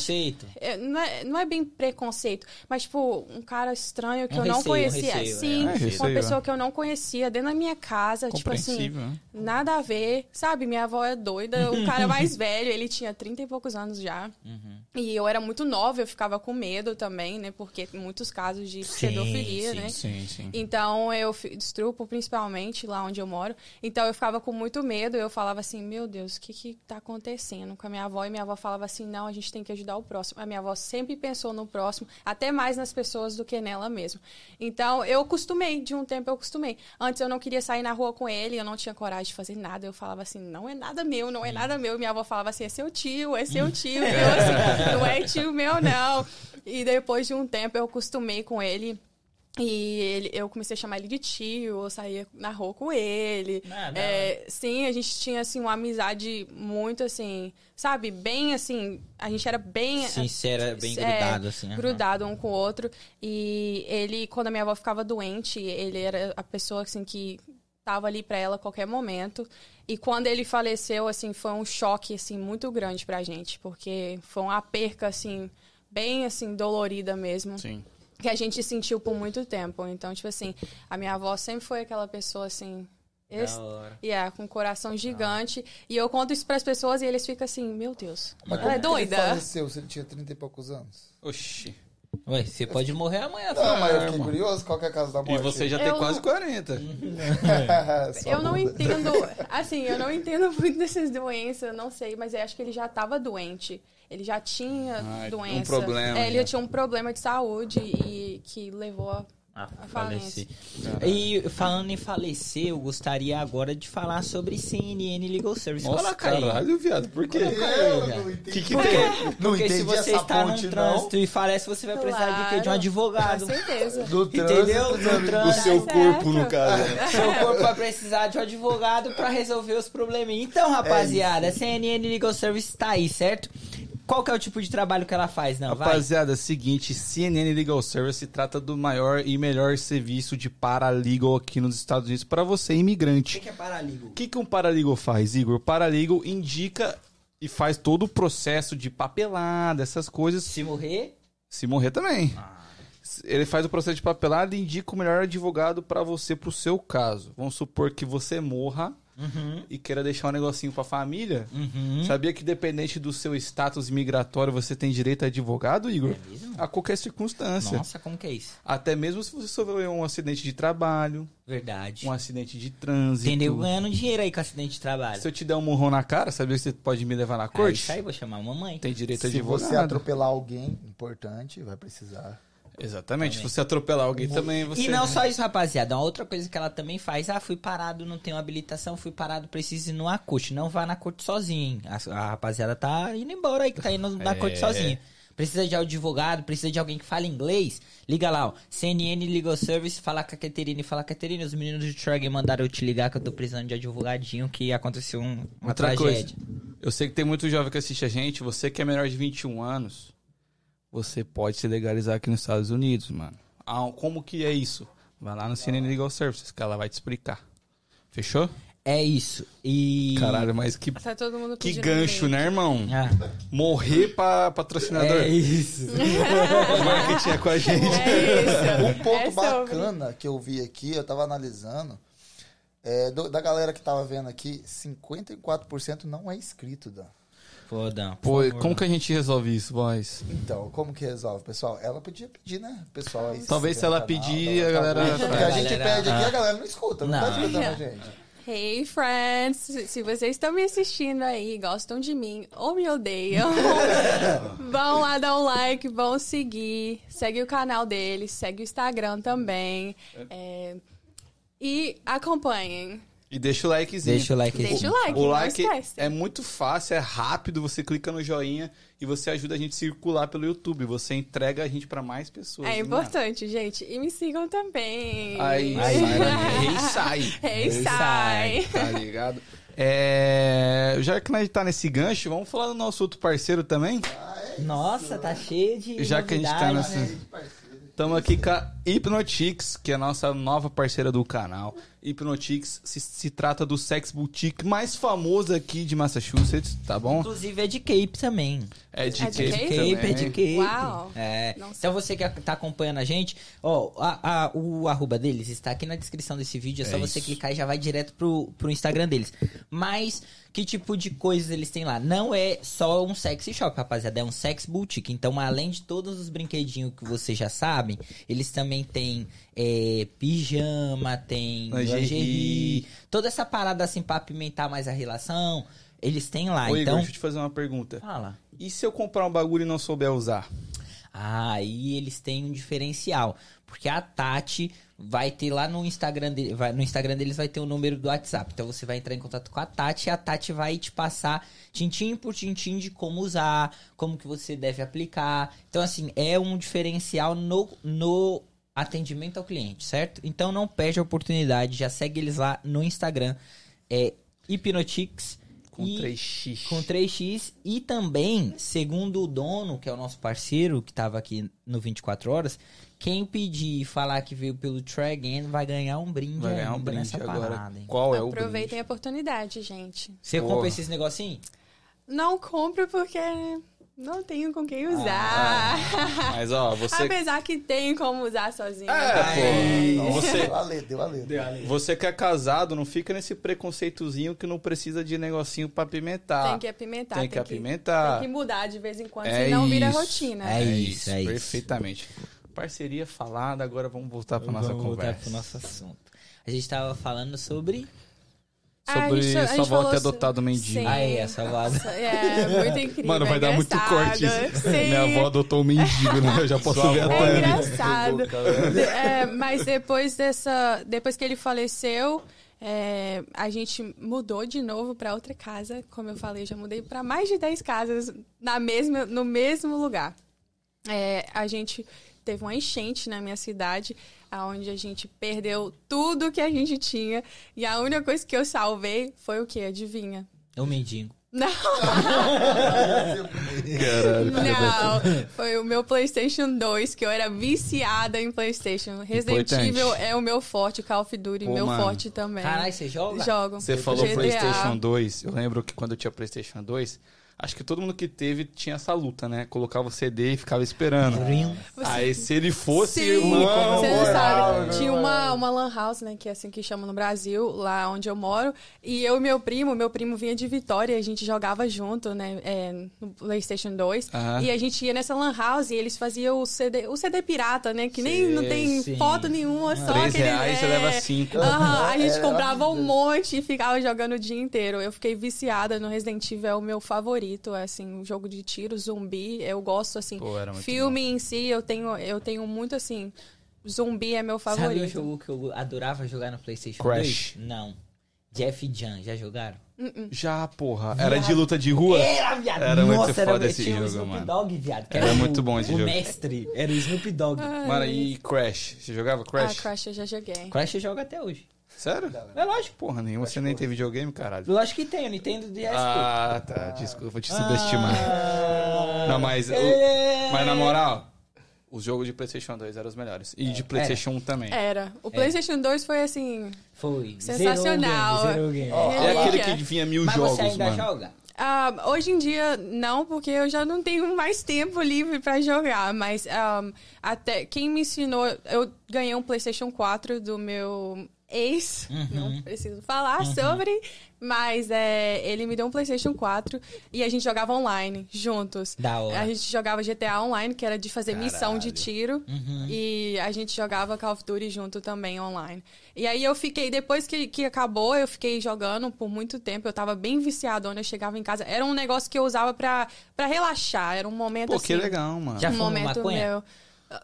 Speaker 2: preconceito?
Speaker 4: é, não, é, não é bem preconceito, mas, tipo, um cara estranho que
Speaker 2: Um
Speaker 4: eu não
Speaker 2: receio, um
Speaker 4: conhecia.
Speaker 2: receio,
Speaker 4: Sim,
Speaker 1: é. É,
Speaker 4: uma
Speaker 1: receio,
Speaker 4: pessoa
Speaker 1: é.
Speaker 4: que eu não conhecia dentro da minha casa, tipo assim,
Speaker 1: né?
Speaker 4: nada a ver, sabe? Minha avó é doida, o cara mais velho, ele tinha 30 e poucos anos já.
Speaker 2: Uhum.
Speaker 4: E eu era muito nova, eu ficava com medo também, né? Porque tem muitos casos de
Speaker 2: Sim,
Speaker 4: pedofilia,
Speaker 2: sim,
Speaker 4: né?
Speaker 1: Sim, sim.
Speaker 4: Então eu destrupo principalmente lá onde eu moro. Então eu ficava com muito medo. Eu falava assim, meu Deus, o que que tá acontecendo com a minha avó? E minha avó falava assim, não, a gente tem que ajudar o próximo. A minha avó sempre pensou no próximo, até mais nas pessoas do que nela mesma. Então eu acostumei, de um tempo eu acostumei. Antes eu não queria sair na rua com ele, eu não tinha coragem de fazer nada. Eu falava assim, não é nada meu, não é nada meu. E minha avó falava assim, é seu tio, é seu tio. Eu assim, não é tio meu, não. E depois de um tempo eu acostumei com ele. E ele- eu comecei a chamar ele de tio, eu saía na rua com ele.
Speaker 2: Ah, da
Speaker 4: É, sim, a gente tinha, assim, uma amizade muito, assim, sabe? Bem, assim, a gente era bem...
Speaker 2: Sincera, bem
Speaker 4: é,
Speaker 2: grudado, assim.
Speaker 4: grudado um com o outro. E ele, quando a minha avó ficava doente, ele era a pessoa, assim, que tava ali pra ela a qualquer momento. E quando ele faleceu, assim, foi um choque, assim, muito grande pra gente. Porque foi uma perca, assim, bem, assim, dolorida mesmo
Speaker 1: Sim.
Speaker 4: Que a gente sentiu por muito tempo. Então, tipo assim, a minha avó sempre foi aquela pessoa assim. Esse,
Speaker 2: hora.
Speaker 4: yeah, com um coração gigante. E eu conto isso pras pessoas e eles ficam assim, meu Deus.
Speaker 3: Mas
Speaker 4: Ela é
Speaker 3: como que ele
Speaker 4: doida.
Speaker 3: faleceu se ele tinha 30 e poucos anos?
Speaker 1: Oxi.
Speaker 2: Ué, você pode morrer amanhã,
Speaker 3: Não, mas eu fiquei
Speaker 1: irmão.
Speaker 3: curioso, qual que é a casa da
Speaker 1: E
Speaker 3: morte?
Speaker 1: você já tem
Speaker 4: Eu
Speaker 1: quase
Speaker 4: não-
Speaker 1: 40.
Speaker 3: Só
Speaker 4: Eu não entendo, assim, eu não entendo muito dessas doenças, eu não sei, mas eu acho que ele já estava doente. Ele já tinha
Speaker 1: Ah, um
Speaker 4: doença.
Speaker 1: problema,
Speaker 4: É, ele
Speaker 1: né?
Speaker 4: tinha um problema de saúde e que levou a.
Speaker 2: Ah,
Speaker 4: A
Speaker 2: falecer. E falando em falecer, eu gostaria agora de falar sobre CNN Legal Service.
Speaker 1: Nossa,
Speaker 2: Coloca aí.
Speaker 1: caralho, viado. Por quê?
Speaker 2: Coloca aí,
Speaker 3: Eu
Speaker 2: já.
Speaker 3: não entendi.
Speaker 1: Que que
Speaker 3: Porque-
Speaker 1: tem?
Speaker 3: Não
Speaker 2: Porque se
Speaker 3: entendi
Speaker 2: você
Speaker 3: essa
Speaker 2: está
Speaker 3: ponte,
Speaker 2: num
Speaker 3: não.
Speaker 2: trânsito e falece, você vai precisar de quê? De um
Speaker 4: Claro.
Speaker 2: advogado.
Speaker 4: Com certeza.
Speaker 3: Do
Speaker 2: Entendeu?
Speaker 3: trânsito,
Speaker 2: No
Speaker 3: amigo.
Speaker 2: trânsito.
Speaker 1: Do seu corpo, no caso. né?
Speaker 2: Seu corpo vai precisar de um advogado pra resolver os probleminhas. Então, rapaziada, a CNN Legal Service tá aí, certo? Qual que é o tipo de trabalho que ela faz, não? Vai.
Speaker 1: Rapaziada, é o seguinte, CNN Legal Service se trata do maior e melhor serviço de paralegal aqui nos Estados Unidos para você,
Speaker 2: O
Speaker 1: imigrante.
Speaker 2: que que é paralegal?
Speaker 1: O que, que um paralegal faz, Igor? O paralegal indica e faz todo o processo de papelada, essas coisas.
Speaker 2: Se morrer...
Speaker 1: Se morrer também.
Speaker 2: Ah.
Speaker 1: Ele faz o processo de papelada e indica o melhor advogado para você, pro seu caso. Vamos supor que você morra
Speaker 2: Uhum,
Speaker 1: e queira deixar um negocinho pra família.
Speaker 2: uhum.
Speaker 1: Sabia que dependente do seu status migratório, você tem direito a advogado, Igor?
Speaker 2: É mesmo?
Speaker 1: A qualquer circunstância.
Speaker 2: Nossa, como que é isso?
Speaker 1: Até mesmo se você sofreu um acidente de trabalho,
Speaker 2: Verdade.
Speaker 1: um acidente de trânsito.
Speaker 2: Entendeu? Ganhando dinheiro aí com acidente de trabalho.
Speaker 1: Se eu te der um murrão na cara, sabia que você pode me levar na
Speaker 2: Aí,
Speaker 1: corte?
Speaker 2: isso aí, vou chamar a mamãe.
Speaker 1: Tem direito a
Speaker 3: Se
Speaker 1: advogado.
Speaker 3: você atropelar alguém importante, vai precisar.
Speaker 1: Exatamente.
Speaker 2: Também.
Speaker 1: Se você atropelar alguém também, você...
Speaker 2: E não só isso, rapaziada. Uma outra coisa que ela também faz, ah, fui parado, não tenho habilitação, fui parado, preciso ir numa corte. Não vá na corte sozinho? A, a rapaziada tá indo embora aí, que tá indo na
Speaker 1: É.
Speaker 2: corte sozinha. Precisa de advogado, precisa de alguém que fale inglês? Liga lá, ó. CNN Legal Service, fala com a Caterine, fala Caterine, os meninos do Trag mandaram eu te ligar que eu tô precisando de advogadinho que aconteceu um- uma
Speaker 1: Outra
Speaker 2: tragédia.
Speaker 1: coisa, eu sei que tem muito jovem que assiste a gente, você que é menor de 21 anos, você pode se legalizar aqui nos Estados Unidos, mano. Ah, como que é isso? Vai lá no CNN Legal Services, que ela vai te explicar. Fechou?
Speaker 2: É isso. E.
Speaker 1: Caralho, mas que,
Speaker 4: Tá todo mundo
Speaker 1: que gancho, né, irmão?
Speaker 2: Ah,
Speaker 1: Morrer pra patrocinador.
Speaker 2: é isso.
Speaker 1: O marketing é com a gente.
Speaker 4: É isso.
Speaker 3: Um ponto
Speaker 4: É sobre.
Speaker 3: bacana que eu vi aqui, eu tava analisando, é, do- da galera que tava vendo aqui, 54% não é inscrito, Dan.
Speaker 2: Pô, Dan.
Speaker 1: Pô,
Speaker 2: favor,
Speaker 1: como
Speaker 2: Dan.
Speaker 1: que a gente resolve isso, boys?
Speaker 3: Então, como que resolve, pessoal? Ela podia pedir, né? Pessoal aí
Speaker 1: Talvez se ela
Speaker 3: canal,
Speaker 1: pedir, a galera.
Speaker 3: Porque a gente
Speaker 2: Galera,
Speaker 3: pede aqui,
Speaker 2: ah.
Speaker 3: a galera não escuta, não,
Speaker 2: Não.
Speaker 3: tá escutando a gente.
Speaker 4: Hey, friends! Se vocês estão me assistindo aí, gostam de mim ou me odeiam, vão lá dar um like, vão seguir, segue o canal deles, segue o Instagram também. é, e acompanhem.
Speaker 1: E deixa o likezinho.
Speaker 2: Deixa o like
Speaker 4: Deixa o like,
Speaker 1: O
Speaker 4: não
Speaker 1: like é muito fácil, é rápido, você clica no joinha e você ajuda a gente a circular pelo YouTube. Você entrega a gente pra mais pessoas.
Speaker 4: É
Speaker 1: né?
Speaker 4: importante, gente. E me sigam também.
Speaker 1: Aí,
Speaker 2: Aí,
Speaker 1: sai,
Speaker 2: aí.
Speaker 1: rei sai.
Speaker 4: Hey, sai.
Speaker 1: Tá ligado? É, já que nós tá nesse gancho, vamos falar do nosso outro parceiro também?
Speaker 2: Nossa, tá cheio de.
Speaker 1: Já que a gente tá nessa. Estamos aqui com a Hypnotix, que é a nossa nova parceira do canal. Hypnotix se, se trata do sex boutique mais famoso aqui de Massachusetts, tá bom?
Speaker 2: Inclusive é de Cape também.
Speaker 1: É de
Speaker 4: É de
Speaker 1: Cape
Speaker 4: Cape?
Speaker 2: Cape, é
Speaker 1: também.
Speaker 2: de Cape.
Speaker 4: Uau.
Speaker 2: É. Então você que tá acompanhando a gente, ó, a- a- o arroba deles está aqui na descrição desse vídeo. É só
Speaker 1: É
Speaker 2: você
Speaker 1: isso.
Speaker 2: clicar e já vai direto pro, pro Instagram deles. Mas que tipo de coisas eles têm lá? Não é só um sexy shop, rapaziada. É um sex boutique. Então, além de todos os brinquedinhos que vocês já sabem, eles também têm é, pijama, tem
Speaker 1: Lingerie.
Speaker 2: lingerie, toda essa parada assim pra apimentar mais a relação. Eles têm lá.
Speaker 1: Ô, Igor,
Speaker 2: então,
Speaker 1: deixa eu te fazer uma pergunta.
Speaker 2: fala.
Speaker 1: E se eu comprar um bagulho e não souber usar?
Speaker 2: Aí eles têm um diferencial. Porque a Tati vai ter lá no Instagram vai, no Instagram deles vai ter o número do WhatsApp. Então você vai entrar em contato com a Tati e a Tati vai te passar tintim por tintim de como usar, como que você deve aplicar. Então, assim, é um diferencial no, no atendimento ao cliente, certo? Então não perde a oportunidade, já segue eles lá no Instagram. É Hipnotix.
Speaker 1: Com
Speaker 2: e-
Speaker 1: 3x.
Speaker 2: com 3x e também, segundo o dono, que é o nosso parceiro, que tava aqui no 24 horas, quem pedir e falar que veio pelo Try Again vai ganhar um brinde
Speaker 1: Vai ganhar um brinde
Speaker 2: nessa
Speaker 1: agora.
Speaker 2: parada, hein?
Speaker 1: Qual é o
Speaker 4: Aproveitem
Speaker 1: brinde?
Speaker 4: a oportunidade, gente.
Speaker 2: Você
Speaker 1: Porra.
Speaker 2: compra esses negocinhos?
Speaker 4: Não compre porque não tenho com quem usar.
Speaker 1: Mas, ó, você...
Speaker 4: Apesar que tem como usar sozinho.
Speaker 1: É, pô. Você,
Speaker 3: Deu a deu a letra.
Speaker 1: você que é casado, não fica nesse preconceitozinho que não precisa de negocinho pra apimentar.
Speaker 4: Tem que apimentar.
Speaker 1: Tem que apimentar.
Speaker 4: Tem que mudar de vez em quando,
Speaker 1: É
Speaker 4: senão vira
Speaker 1: isso.
Speaker 4: rotina.
Speaker 2: É isso, é isso.
Speaker 1: Perfeitamente. Parceria falada, agora vamos voltar pra nossa
Speaker 2: Vamos voltar
Speaker 1: conversa.
Speaker 2: pro nosso assunto. A gente tava falando sobre...
Speaker 4: Ah,
Speaker 1: Sobre
Speaker 4: a gente- a gente
Speaker 1: sua avó ter adotado um mendigo.
Speaker 2: Ah, é, essa.
Speaker 4: Nossa, É, muito incrível.
Speaker 1: Mano, vai
Speaker 4: é
Speaker 1: dar muito corte isso.
Speaker 4: Sim.
Speaker 1: Minha avó adotou um mendigo, né? Eu já posso
Speaker 3: Sua
Speaker 1: ver a
Speaker 3: avó
Speaker 1: thumb.
Speaker 4: É engraçado. É, mas depois dessa. Depois que ele faleceu, é, a gente mudou de novo para outra casa. Como eu falei, já mudei para mais de 10 casas na mesma, no mesmo lugar. É, a gente teve uma enchente na minha cidade, onde a gente perdeu tudo que a gente tinha. E a única coisa que eu salvei foi o quê? Adivinha?
Speaker 2: O mendigo.
Speaker 4: Não,
Speaker 1: Caralho.
Speaker 4: não. Foi o meu PlayStation 2, que eu era viciada em PlayStation. Resident
Speaker 1: Importante.
Speaker 4: Evil é o meu forte, Call of Duty,
Speaker 1: Pô,
Speaker 4: meu
Speaker 1: mano.
Speaker 4: forte também.
Speaker 2: Caralho, você joga?
Speaker 4: Jogo.
Speaker 1: Você falou
Speaker 4: GTA.
Speaker 1: PlayStation 2. Eu lembro que quando eu tinha PlayStation 2, acho que todo mundo que teve tinha essa luta, né? Colocava o CD e ficava esperando.
Speaker 4: Você-
Speaker 1: Aí se ele fosse,
Speaker 4: Sim,
Speaker 1: irmão,
Speaker 4: você não
Speaker 3: moral,
Speaker 4: sabe.
Speaker 3: meu
Speaker 4: Tinha uma,
Speaker 3: moral.
Speaker 4: uma lan house, né, que é assim que chama no Brasil, lá onde eu moro. E eu e meu primo, meu primo vinha de Vitória, a gente jogava junto, né, é, no PlayStation 2.
Speaker 1: Aham.
Speaker 4: E a gente ia nessa lan house e eles faziam o CD, o CD pirata, né, que nem não tem
Speaker 2: sim.
Speaker 4: foto nenhuma, só
Speaker 1: Três
Speaker 4: aquele...
Speaker 1: reais, você
Speaker 4: é,
Speaker 1: leva cinco.
Speaker 4: Aham, a gente
Speaker 3: É,
Speaker 4: comprava um monte e ficava jogando o dia inteiro. Eu fiquei viciada no Resident Evil, é o meu favorito, é, assim, um jogo de tiro, zumbi, eu gosto, assim,
Speaker 1: Pô, era muito
Speaker 4: filme em si, eu tenho, eu tenho muito, assim, zumbi é meu
Speaker 2: Sabe o
Speaker 4: favorito.
Speaker 2: jogo que eu adorava jogar no PlayStation
Speaker 1: Crash.
Speaker 2: 2? Não. Jeff Jan, já jogaram?
Speaker 1: Já, porra. Era de luta de rua?
Speaker 2: Era, viado.
Speaker 1: Era muito
Speaker 2: Nossa, era
Speaker 1: foda esse
Speaker 2: tinha o
Speaker 1: jogo,
Speaker 2: Snoop
Speaker 1: mano.
Speaker 2: Dogg, viado. que
Speaker 1: Era
Speaker 2: o-
Speaker 1: muito bom esse
Speaker 2: o
Speaker 1: jogo.
Speaker 2: mestre era o Snoop Dogg.
Speaker 1: Mano, e Crash? Você jogava Crash?
Speaker 4: Ah, Crash eu já joguei.
Speaker 2: Crash joga até hoje.
Speaker 1: Sério?
Speaker 2: É lógico.
Speaker 1: Porra nenhuma, você nem teve videogame, caralho.
Speaker 2: Lógico que tem, o Nintendo DS.
Speaker 1: Ah, tá. Desculpa, vou te subestimar.
Speaker 2: Ah,
Speaker 1: Não, mas, o-
Speaker 2: é.
Speaker 1: mas na moral, os jogos de PlayStation 2 eram os melhores. E de PlayStation 1 também.
Speaker 4: Era. O PlayStation 2 foi assim.
Speaker 2: Foi.
Speaker 4: Sensacional.
Speaker 2: Zerou o game, zerou o game.
Speaker 3: Ó,
Speaker 1: É aquele que vinha mil
Speaker 2: Mas
Speaker 1: jogos,
Speaker 2: você ainda
Speaker 1: mano.
Speaker 2: joga?
Speaker 4: Ah, hoje em dia, não, porque eu já não tenho mais tempo livre pra jogar. Mas ah, até quem me ensinou, eu ganhei um PlayStation 4 do meu ex,
Speaker 2: Uhum.
Speaker 4: não preciso falar sobre, mas é, ele me deu um PlayStation 4 e a gente jogava online juntos.
Speaker 2: Da hora.
Speaker 4: A gente jogava GTA Online, que era de fazer missão de tiro.
Speaker 2: Uhum.
Speaker 4: E a gente jogava Call of Duty junto também online. E aí eu fiquei, depois que, que acabou, eu fiquei jogando por muito tempo. Eu tava bem viciadona, eu chegava em casa. Era um negócio que eu usava pra, pra relaxar. Era um momento
Speaker 1: Pô,
Speaker 4: assim.
Speaker 1: que legal, mano.
Speaker 2: Já
Speaker 4: um momento
Speaker 2: maconha?
Speaker 4: meu.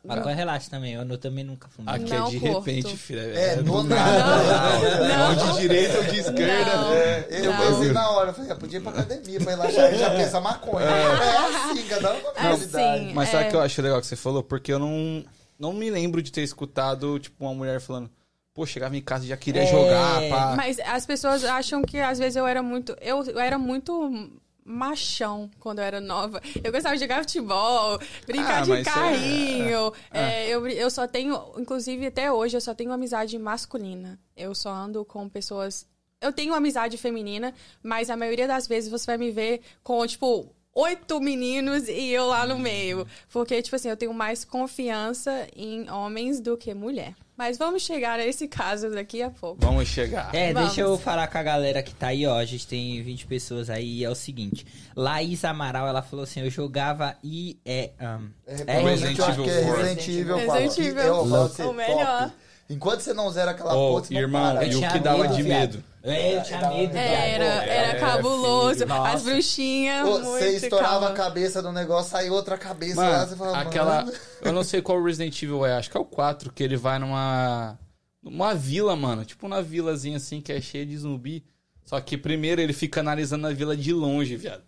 Speaker 2: Maconha relaxa também, eu não- também nunca fumei.
Speaker 1: Aqui é
Speaker 4: Não
Speaker 1: de
Speaker 4: curto.
Speaker 1: repente, filha.
Speaker 3: É, do
Speaker 1: do
Speaker 3: nada.
Speaker 4: Não.
Speaker 1: Ou de direita ou de esquerda.
Speaker 4: Não.
Speaker 3: É, eu
Speaker 4: Não.
Speaker 3: pensei na hora, eu falei, ah, podia ir pra academia pra relaxar, eu já pensa maconha. É, assim, cada um com a mentalidade.
Speaker 4: Assim,
Speaker 1: Mas sabe o
Speaker 4: é.
Speaker 1: que eu acho legal que você falou? Porque eu não, não me lembro de ter escutado, tipo, uma mulher falando, pô, chegava em casa e já queria
Speaker 2: É,
Speaker 1: jogar, pá.
Speaker 4: Mas as pessoas acham que às vezes eu era muito. Eu, eu era muito machão quando eu era nova. Eu gostava de jogar futebol, brincar
Speaker 1: Ah,
Speaker 4: de
Speaker 1: é-
Speaker 4: carrinho. É, eu, eu só tenho, inclusive até hoje, eu só tenho amizade masculina. Eu só ando com pessoas. Eu tenho amizade feminina, mas a maioria das vezes você vai me ver com, tipo, oito meninos e eu lá no meio. Porque, tipo assim, eu tenho mais confiança em homens do que mulher. Mas vamos chegar a esse caso daqui a pouco.
Speaker 1: Vamos chegar.
Speaker 2: É,
Speaker 4: Vamos.
Speaker 2: deixa eu falar com a galera que tá aí, ó. A gente tem 20 pessoas aí. É o seguinte: Laís Amaral, ela falou assim: eu jogava e. É, um,
Speaker 3: É,
Speaker 1: Resident
Speaker 3: eu é
Speaker 1: Evil
Speaker 3: Resident Evil
Speaker 4: Resident
Speaker 3: 4.
Speaker 4: Evil.
Speaker 3: Eu falo assim,
Speaker 4: O melhor.
Speaker 3: top. Enquanto você não zera aquela
Speaker 1: Ô,
Speaker 3: porra, você não
Speaker 1: irmão,
Speaker 3: para.
Speaker 1: e o
Speaker 2: tinha
Speaker 1: que dava de
Speaker 2: viado.
Speaker 1: medo?
Speaker 2: É, eu tinha medo.
Speaker 4: É, era, era
Speaker 1: É,
Speaker 4: cabuloso. As bruxinhas.
Speaker 3: Pô,
Speaker 4: muito
Speaker 3: Você estourava
Speaker 4: calma.
Speaker 3: a cabeça do negócio, saiu outra cabeça lá, você
Speaker 1: Mano,
Speaker 3: fala,
Speaker 1: aquela.
Speaker 3: mano...
Speaker 1: Eu não sei qual Resident Evil é, acho que é o 4, que ele vai numa. numa vila, mano. Tipo uma vilazinha assim que é cheia de zumbi. Só que primeiro ele fica analisando a vila de longe, viado.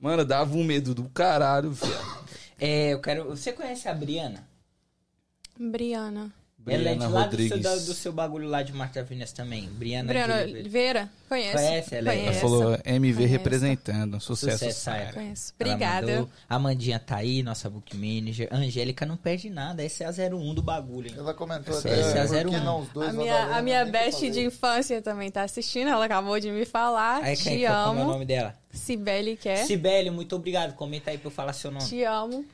Speaker 1: Mano, dava um medo do caralho, viado.
Speaker 2: É, eu quero. Você conhece a Briana?
Speaker 4: Briana.
Speaker 2: Ela é de
Speaker 1: Briana
Speaker 2: lá do seu,
Speaker 1: Rodrigues.
Speaker 2: do seu bagulho lá de Marta Venus também. Briana.
Speaker 4: Briana Oliveira? Conhece?
Speaker 2: Conhece? Ela é-
Speaker 1: Ela falou MV
Speaker 4: Conheço.
Speaker 1: representando. Sucesso,
Speaker 2: Sucesso,
Speaker 1: Saia.
Speaker 2: Saia.
Speaker 4: Conheço. Obrigada.
Speaker 2: mandou. A Mandinha tá aí, nossa book manager. Angélica não perde nada. Essa é a 01 do bagulho, hein?
Speaker 3: Ela comentou
Speaker 1: Essa
Speaker 3: até,
Speaker 2: é a
Speaker 3: por que
Speaker 2: 01.
Speaker 3: não os dois
Speaker 4: A minha, a minha best de infância também tá assistindo. Ela acabou de me falar.
Speaker 2: Aí,
Speaker 4: Te
Speaker 2: quem, qual como é o
Speaker 4: amo.
Speaker 2: nome dela?
Speaker 4: Sibeli quer.
Speaker 2: Sibeli, muito obrigado. Comenta aí pra eu falar seu nome.
Speaker 4: Te amo.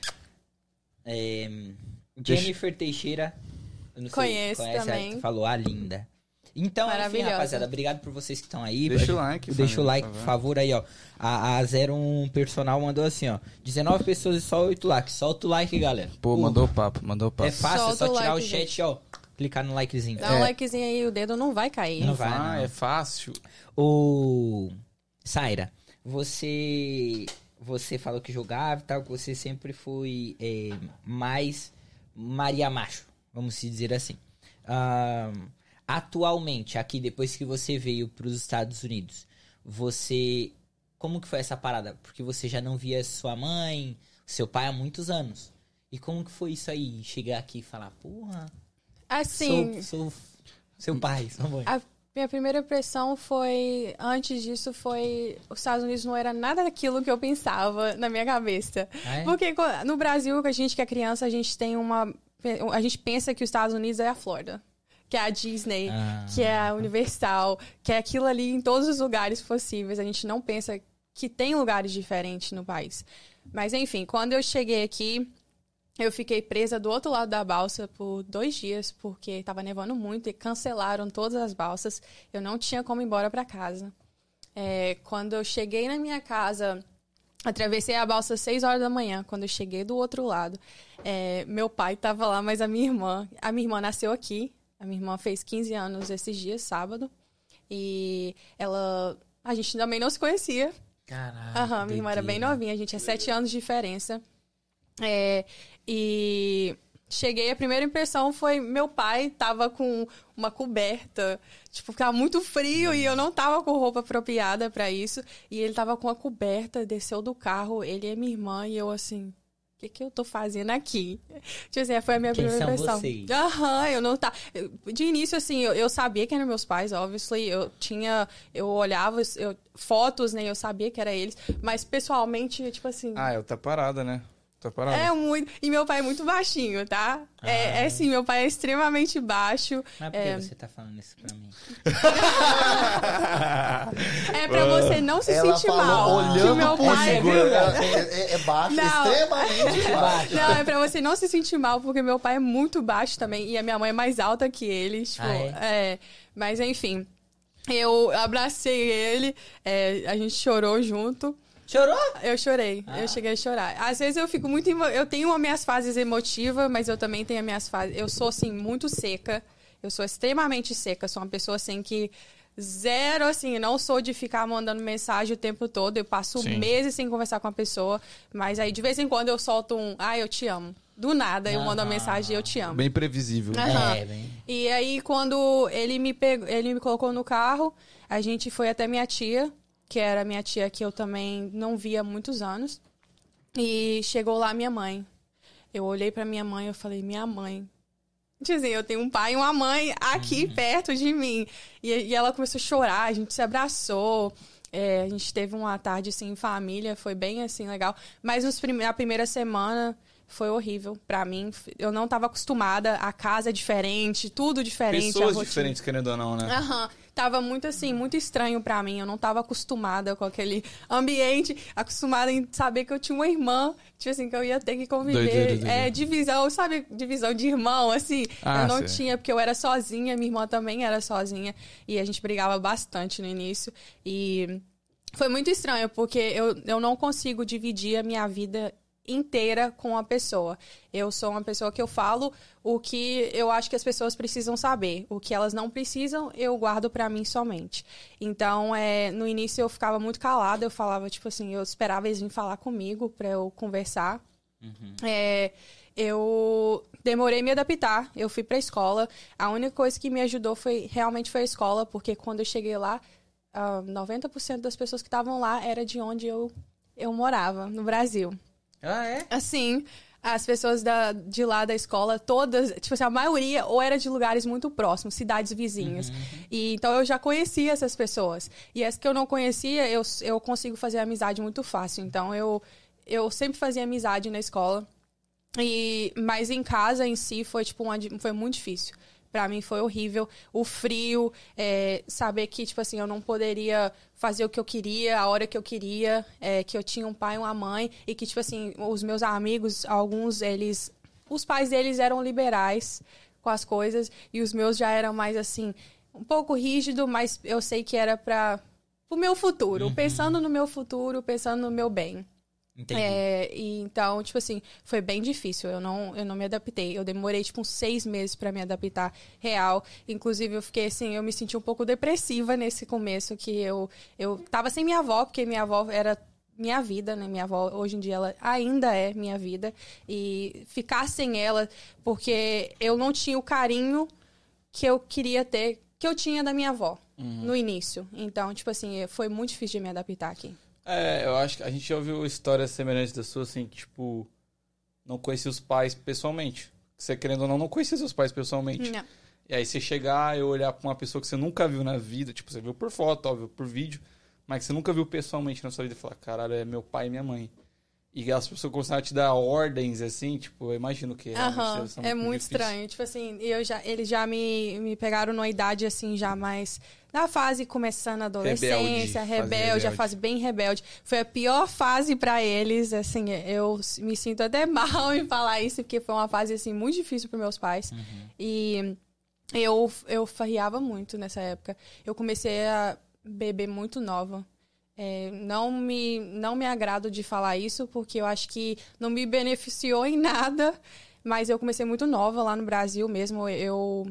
Speaker 2: É,
Speaker 1: Deixa-
Speaker 2: Jennifer Teixeira. Não sei,
Speaker 4: Conheço
Speaker 2: conhece
Speaker 4: também.
Speaker 2: Ela, falou, a linda. Então, enfim,
Speaker 4: Maravilhosa.
Speaker 2: rapaziada, obrigado por vocês que estão aí.
Speaker 1: Deixa o like,
Speaker 2: Deixa o like,
Speaker 1: por
Speaker 2: por
Speaker 1: favor.
Speaker 2: favor, aí, ó. A, a 01 personal mandou assim, ó. 19 pessoas e só 8 likes. Solta o like, galera.
Speaker 1: Pô,
Speaker 2: Uh,
Speaker 1: mandou papo, mandou papo.
Speaker 2: É fácil, é
Speaker 4: Solta
Speaker 2: só
Speaker 4: o
Speaker 2: tirar
Speaker 4: like,
Speaker 2: o chat, ó. Clicar no likezinho.
Speaker 4: Dá um likezinho aí, o dedo não vai cair.
Speaker 2: Não vai,
Speaker 1: Ah,
Speaker 2: não.
Speaker 1: é fácil.
Speaker 2: O Saira, você você falou que jogava e tal, que você sempre foi é, mais Maria Macho, vamos se dizer assim. Ahn, atualmente, aqui depois que você veio para os Estados Unidos, você como que foi essa parada? Porque você já não via sua mãe, seu pai há muitos anos. E como que foi isso aí? Chegar aqui e falar, porra,
Speaker 4: Assim,
Speaker 2: sou, sou seu pai, sua mãe.
Speaker 4: a minha primeira impressão foi, antes disso, foi os Estados Unidos não era nada daquilo que eu pensava na minha cabeça.
Speaker 2: Ah, é?
Speaker 4: Porque no Brasil, a gente que é criança, a gente tem uma. A gente pensa que os Estados Unidos é a Flórida. Que é a Disney,
Speaker 2: Ah.
Speaker 4: que é a Universal, que é aquilo ali em todos os lugares possíveis. A gente não pensa que tem lugares diferentes no país. Mas enfim, quando eu cheguei aqui, eu fiquei presa do outro lado da balsa por dois dias, porque estava nevando muito e cancelaram todas as balsas. Eu não tinha como ir embora para casa. É, quando eu cheguei na minha casa, atravessei a balsa às 6 horas da manhã. Quando eu cheguei do outro lado, é, meu pai estava lá, mas a minha irmã. A minha irmã nasceu aqui. A minha irmã fez 15 anos esses dias, sábado. E ela. A gente também não se conhecia.
Speaker 2: Caralho.
Speaker 4: Aham, minha irmã era bem novinha, a gente é sete anos de diferença. É, e cheguei, a primeira impressão foi meu pai tava com uma coberta, tipo, ficava muito frio e eu não tava com roupa apropriada para isso, e ele tava com a coberta, desceu do carro, ele e minha irmã e eu assim, o que que eu tô fazendo aqui? Tipo assim, foi a minha
Speaker 2: Quem
Speaker 4: primeira
Speaker 2: são
Speaker 4: impressão. Aham, eu não tá. eu- De início, assim, eu, eu sabia que eram meus pais, obviously. Eu tinha. Eu olhava eu, fotos, né? Eu sabia que era eles. Mas pessoalmente, tipo assim.
Speaker 1: Ah, é outra parada, né? Outra parada.
Speaker 4: É muito. E meu pai é muito baixinho, tá? É, é assim, meu pai é extremamente baixo.
Speaker 2: Não é porque
Speaker 4: É,
Speaker 2: você tá falando isso pra mim.
Speaker 4: é pra você não se
Speaker 3: Ela
Speaker 4: sentir
Speaker 3: falou
Speaker 4: mal. que
Speaker 3: olhando
Speaker 4: o meu
Speaker 3: pro
Speaker 4: pai.
Speaker 3: Igor. É, é- é baixo,
Speaker 4: Não.
Speaker 3: extremamente baixo.
Speaker 4: Não, é pra você não se sentir mal, porque meu pai é muito baixo também. E a minha mãe é mais alta que ele. Tipo,
Speaker 2: Ah,
Speaker 4: é? Mas enfim. Eu abracei ele, é, a gente chorou junto.
Speaker 2: Chorou?
Speaker 4: Eu chorei,
Speaker 2: Ah.
Speaker 4: eu cheguei a chorar. Às vezes eu fico muito. emo- Eu tenho as minhas fases emotivas, mas eu também tenho as minhas fases. Eu sou, assim, muito seca. Eu sou extremamente seca. Sou uma pessoa, assim, que. Zero, assim, não sou de ficar mandando mensagem o tempo todo. Eu passo
Speaker 1: Sim.
Speaker 4: meses sem conversar com a pessoa. Mas aí, de vez em quando, eu solto um. Ah, eu te amo. Do nada, eu mando uma
Speaker 2: Aham.
Speaker 4: mensagem eu te amo.
Speaker 1: Bem previsível.
Speaker 4: Aham.
Speaker 2: É, bem.
Speaker 4: E aí, quando ele me pegou, ele me colocou no carro, a gente foi até minha tia, que era minha tia que eu também não via há muitos anos. E chegou lá minha mãe. Eu olhei pra minha mãe e falei, minha mãe. Tipo assim, eu tenho um pai e uma mãe aqui perto de mim. E, e ela começou a chorar, a gente se abraçou. é, a gente teve uma tarde assim em família, foi bem assim legal. Mas nos prime- na primeira semana foi horrível pra mim. Eu não tava acostumada, a casa é diferente, tudo diferente. a
Speaker 1: Pessoas diferentes, querendo ou não, né?
Speaker 4: Aham. Tava muito assim, muito estranho pra mim. Eu não tava acostumada com aquele ambiente, acostumada em saber que eu tinha uma irmã, tipo assim, que eu ia ter que conviver.
Speaker 1: Doideira, doideira.
Speaker 4: É, divisão, sabe? Divisão de irmão, assim.
Speaker 1: Ah,
Speaker 4: eu não
Speaker 1: sei.
Speaker 4: tinha, porque eu era sozinha, minha irmã também era sozinha. E a gente brigava bastante no início. E foi muito estranho, porque eu, eu não consigo dividir a minha vida inteira com a pessoa. Eu sou uma pessoa que eu falo o que eu acho que as pessoas precisam saber. O que elas não precisam, eu guardo pra mim somente. Então, é, no início eu ficava muito calada, eu falava, tipo assim, eu esperava eles virem falar comigo pra eu conversar. É, eu demorei a me adaptar. Eu fui pra escola. A única coisa que me ajudou foi realmente foi a escola, porque quando eu cheguei lá, ah, 90% das pessoas que estavam lá era de onde eu, eu morava, no Brasil.
Speaker 2: Ah, é?
Speaker 4: Assim, as pessoas da, de lá da escola, todas, tipo assim, a maioria ou era de lugares muito próximos, cidades vizinhas. E então eu já conhecia essas pessoas. E as que eu não conhecia, eu, eu consigo fazer amizade muito fácil. Então eu, eu sempre fazia amizade na escola. E, mas em casa em si foi tipo uma, foi muito difícil. Pra mim foi horrível. O frio, é, saber que, tipo assim, eu não poderia fazer o que eu queria, a hora que eu queria, é, que eu tinha um pai e uma mãe, e que, tipo assim, os meus amigos, alguns, eles. Os pais deles eram liberais com as coisas, e os meus já eram mais assim, um pouco rígido, mas eu sei que era para o meu futuro, pensando no meu futuro, pensando no meu bem.
Speaker 2: Entendi.
Speaker 4: É, e então, tipo assim, foi bem difícil. Eu não, eu não me adaptei. Eu demorei, tipo, uns seis meses pra me adaptar real. Inclusive, eu fiquei assim, eu me senti um pouco depressiva nesse começo, que eu, eu tava sem minha avó, porque minha avó era minha vida, né? Minha avó, hoje em dia, ela ainda é minha vida. E ficar sem ela, porque eu não tinha o carinho que eu queria ter, que eu tinha da minha avó no início. Então, tipo assim, foi muito difícil de me adaptar aqui.
Speaker 1: É, eu acho que a gente já ouviu histórias semelhantes da sua, assim, que, tipo, não conhecia os pais pessoalmente. Você, querendo ou não, não conhecia seus pais pessoalmente.
Speaker 4: Não.
Speaker 1: E aí você chegar e olhar pra uma pessoa que você nunca viu na vida, tipo, você viu por foto, óbvio, por vídeo, mas que você nunca viu pessoalmente na sua vida e falar, caralho, é meu pai e minha mãe. E as pessoas começaram a te dar ordens, assim, tipo, eu imagino que realmente
Speaker 4: Aham, é muito
Speaker 1: difícil.
Speaker 4: estranho. Tipo assim, eu já, eles já me, me pegaram numa idade assim, já mais. Na fase começando a adolescência,
Speaker 1: Rebelde, fase
Speaker 4: rebelde, a
Speaker 1: rebelde.
Speaker 4: fase bem rebelde. Foi a pior fase pra eles, assim, eu me sinto até mal em falar isso, porque foi uma fase, assim, muito difícil pros meus pais. E eu, eu farriava muito nessa época. Eu comecei a beber muito nova. É, não, me, não me agrado de falar isso, porque eu acho que não me beneficiou em nada. Mas eu comecei muito nova lá no Brasil mesmo. Eu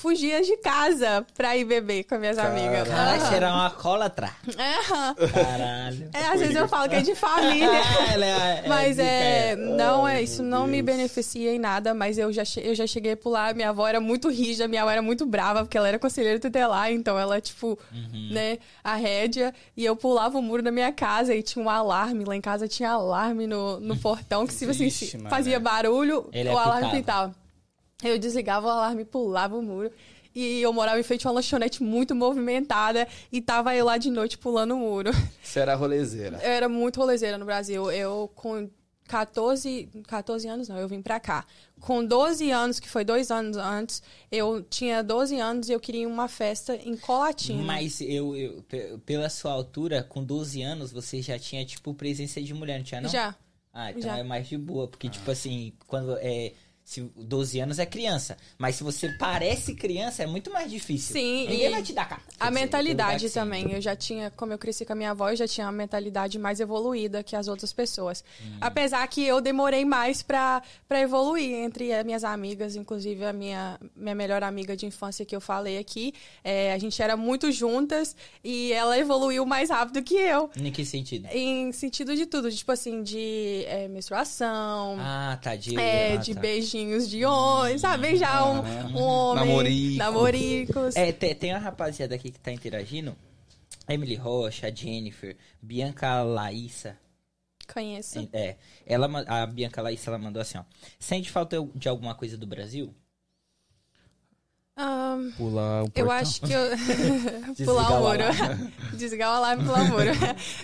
Speaker 4: fugia de casa pra ir beber com as minhas amigas.
Speaker 2: Você era uma alcoólatra.
Speaker 4: Aham.
Speaker 2: Caralho.
Speaker 4: É, às vezes eu falo que é de família.
Speaker 2: Ah, ela é-
Speaker 4: Mas
Speaker 2: zica,
Speaker 4: é, não é, isso não me
Speaker 1: Deus.
Speaker 4: beneficia em nada, mas eu já, eu já cheguei por lá, minha avó era muito rígida, minha avó era muito brava, porque ela era conselheira tutelar, então ela, tipo,
Speaker 2: Uhum.
Speaker 4: né, a rédea, e eu pulava o muro da minha casa e tinha um alarme, lá em casa tinha alarme no, no portão, que se assim,
Speaker 1: Vixe,
Speaker 4: fazia barulho,
Speaker 2: Ele
Speaker 4: o alarme
Speaker 2: apitava.
Speaker 4: Eu desligava o alarme, pulava o muro. E eu morava em frente a uma lanchonete muito movimentada e tava eu lá de noite pulando o muro.
Speaker 1: Você era rolezeira.
Speaker 4: Eu era muito rolezeira no Brasil. Eu, com 14, 14 anos, não, eu vim pra cá. Com 12 anos, que foi dois anos antes, eu tinha 12 anos e eu queria uma festa em Colatina.
Speaker 2: Mas eu, eu- pe- pela sua altura, com 12 anos, você já tinha, tipo, presença de mulher, não tinha, não?
Speaker 4: Já.
Speaker 2: Ah, então
Speaker 4: Já.
Speaker 2: é mais de boa, porque, tipo assim, quando é. Se 12 anos é criança, mas se você parece criança, é muito mais difícil.
Speaker 4: Sim,
Speaker 2: Ninguém
Speaker 4: e
Speaker 2: vai te dar cara.
Speaker 4: A mentalidade
Speaker 2: assim.
Speaker 4: também. Eu já tinha, como eu cresci com a minha avó, eu já tinha uma mentalidade mais evoluída que as outras pessoas.
Speaker 2: Hum.
Speaker 4: Apesar que eu demorei mais pra, pra evoluir entre as minhas amigas, inclusive a minha, minha melhor amiga de infância que eu falei aqui. É, a gente era muito juntas e ela evoluiu mais rápido que eu.
Speaker 2: Em que sentido?
Speaker 4: Em sentido de tudo, tipo assim, de é, menstruação,
Speaker 2: Ah, tá. De,
Speaker 4: é,
Speaker 2: ah,
Speaker 4: de
Speaker 2: tá.
Speaker 4: Beijinhos de homem, sabe? Beijar um, um homem.
Speaker 1: Namorico.
Speaker 4: Namoricos.
Speaker 2: É, tem, tem uma rapaziada aqui que tá interagindo. Emily Rocha, a Jennifer, Bianca Laísa.
Speaker 4: Conheço.
Speaker 2: É, ela, a Bianca Laísa, ela mandou assim, ó. Sente falta de alguma coisa do Brasil?
Speaker 4: Ahn,
Speaker 1: Pular o
Speaker 4: Eu
Speaker 1: portão.
Speaker 4: acho que eu. Pular
Speaker 2: o
Speaker 4: muro. Desligar o alarme e pular o muro.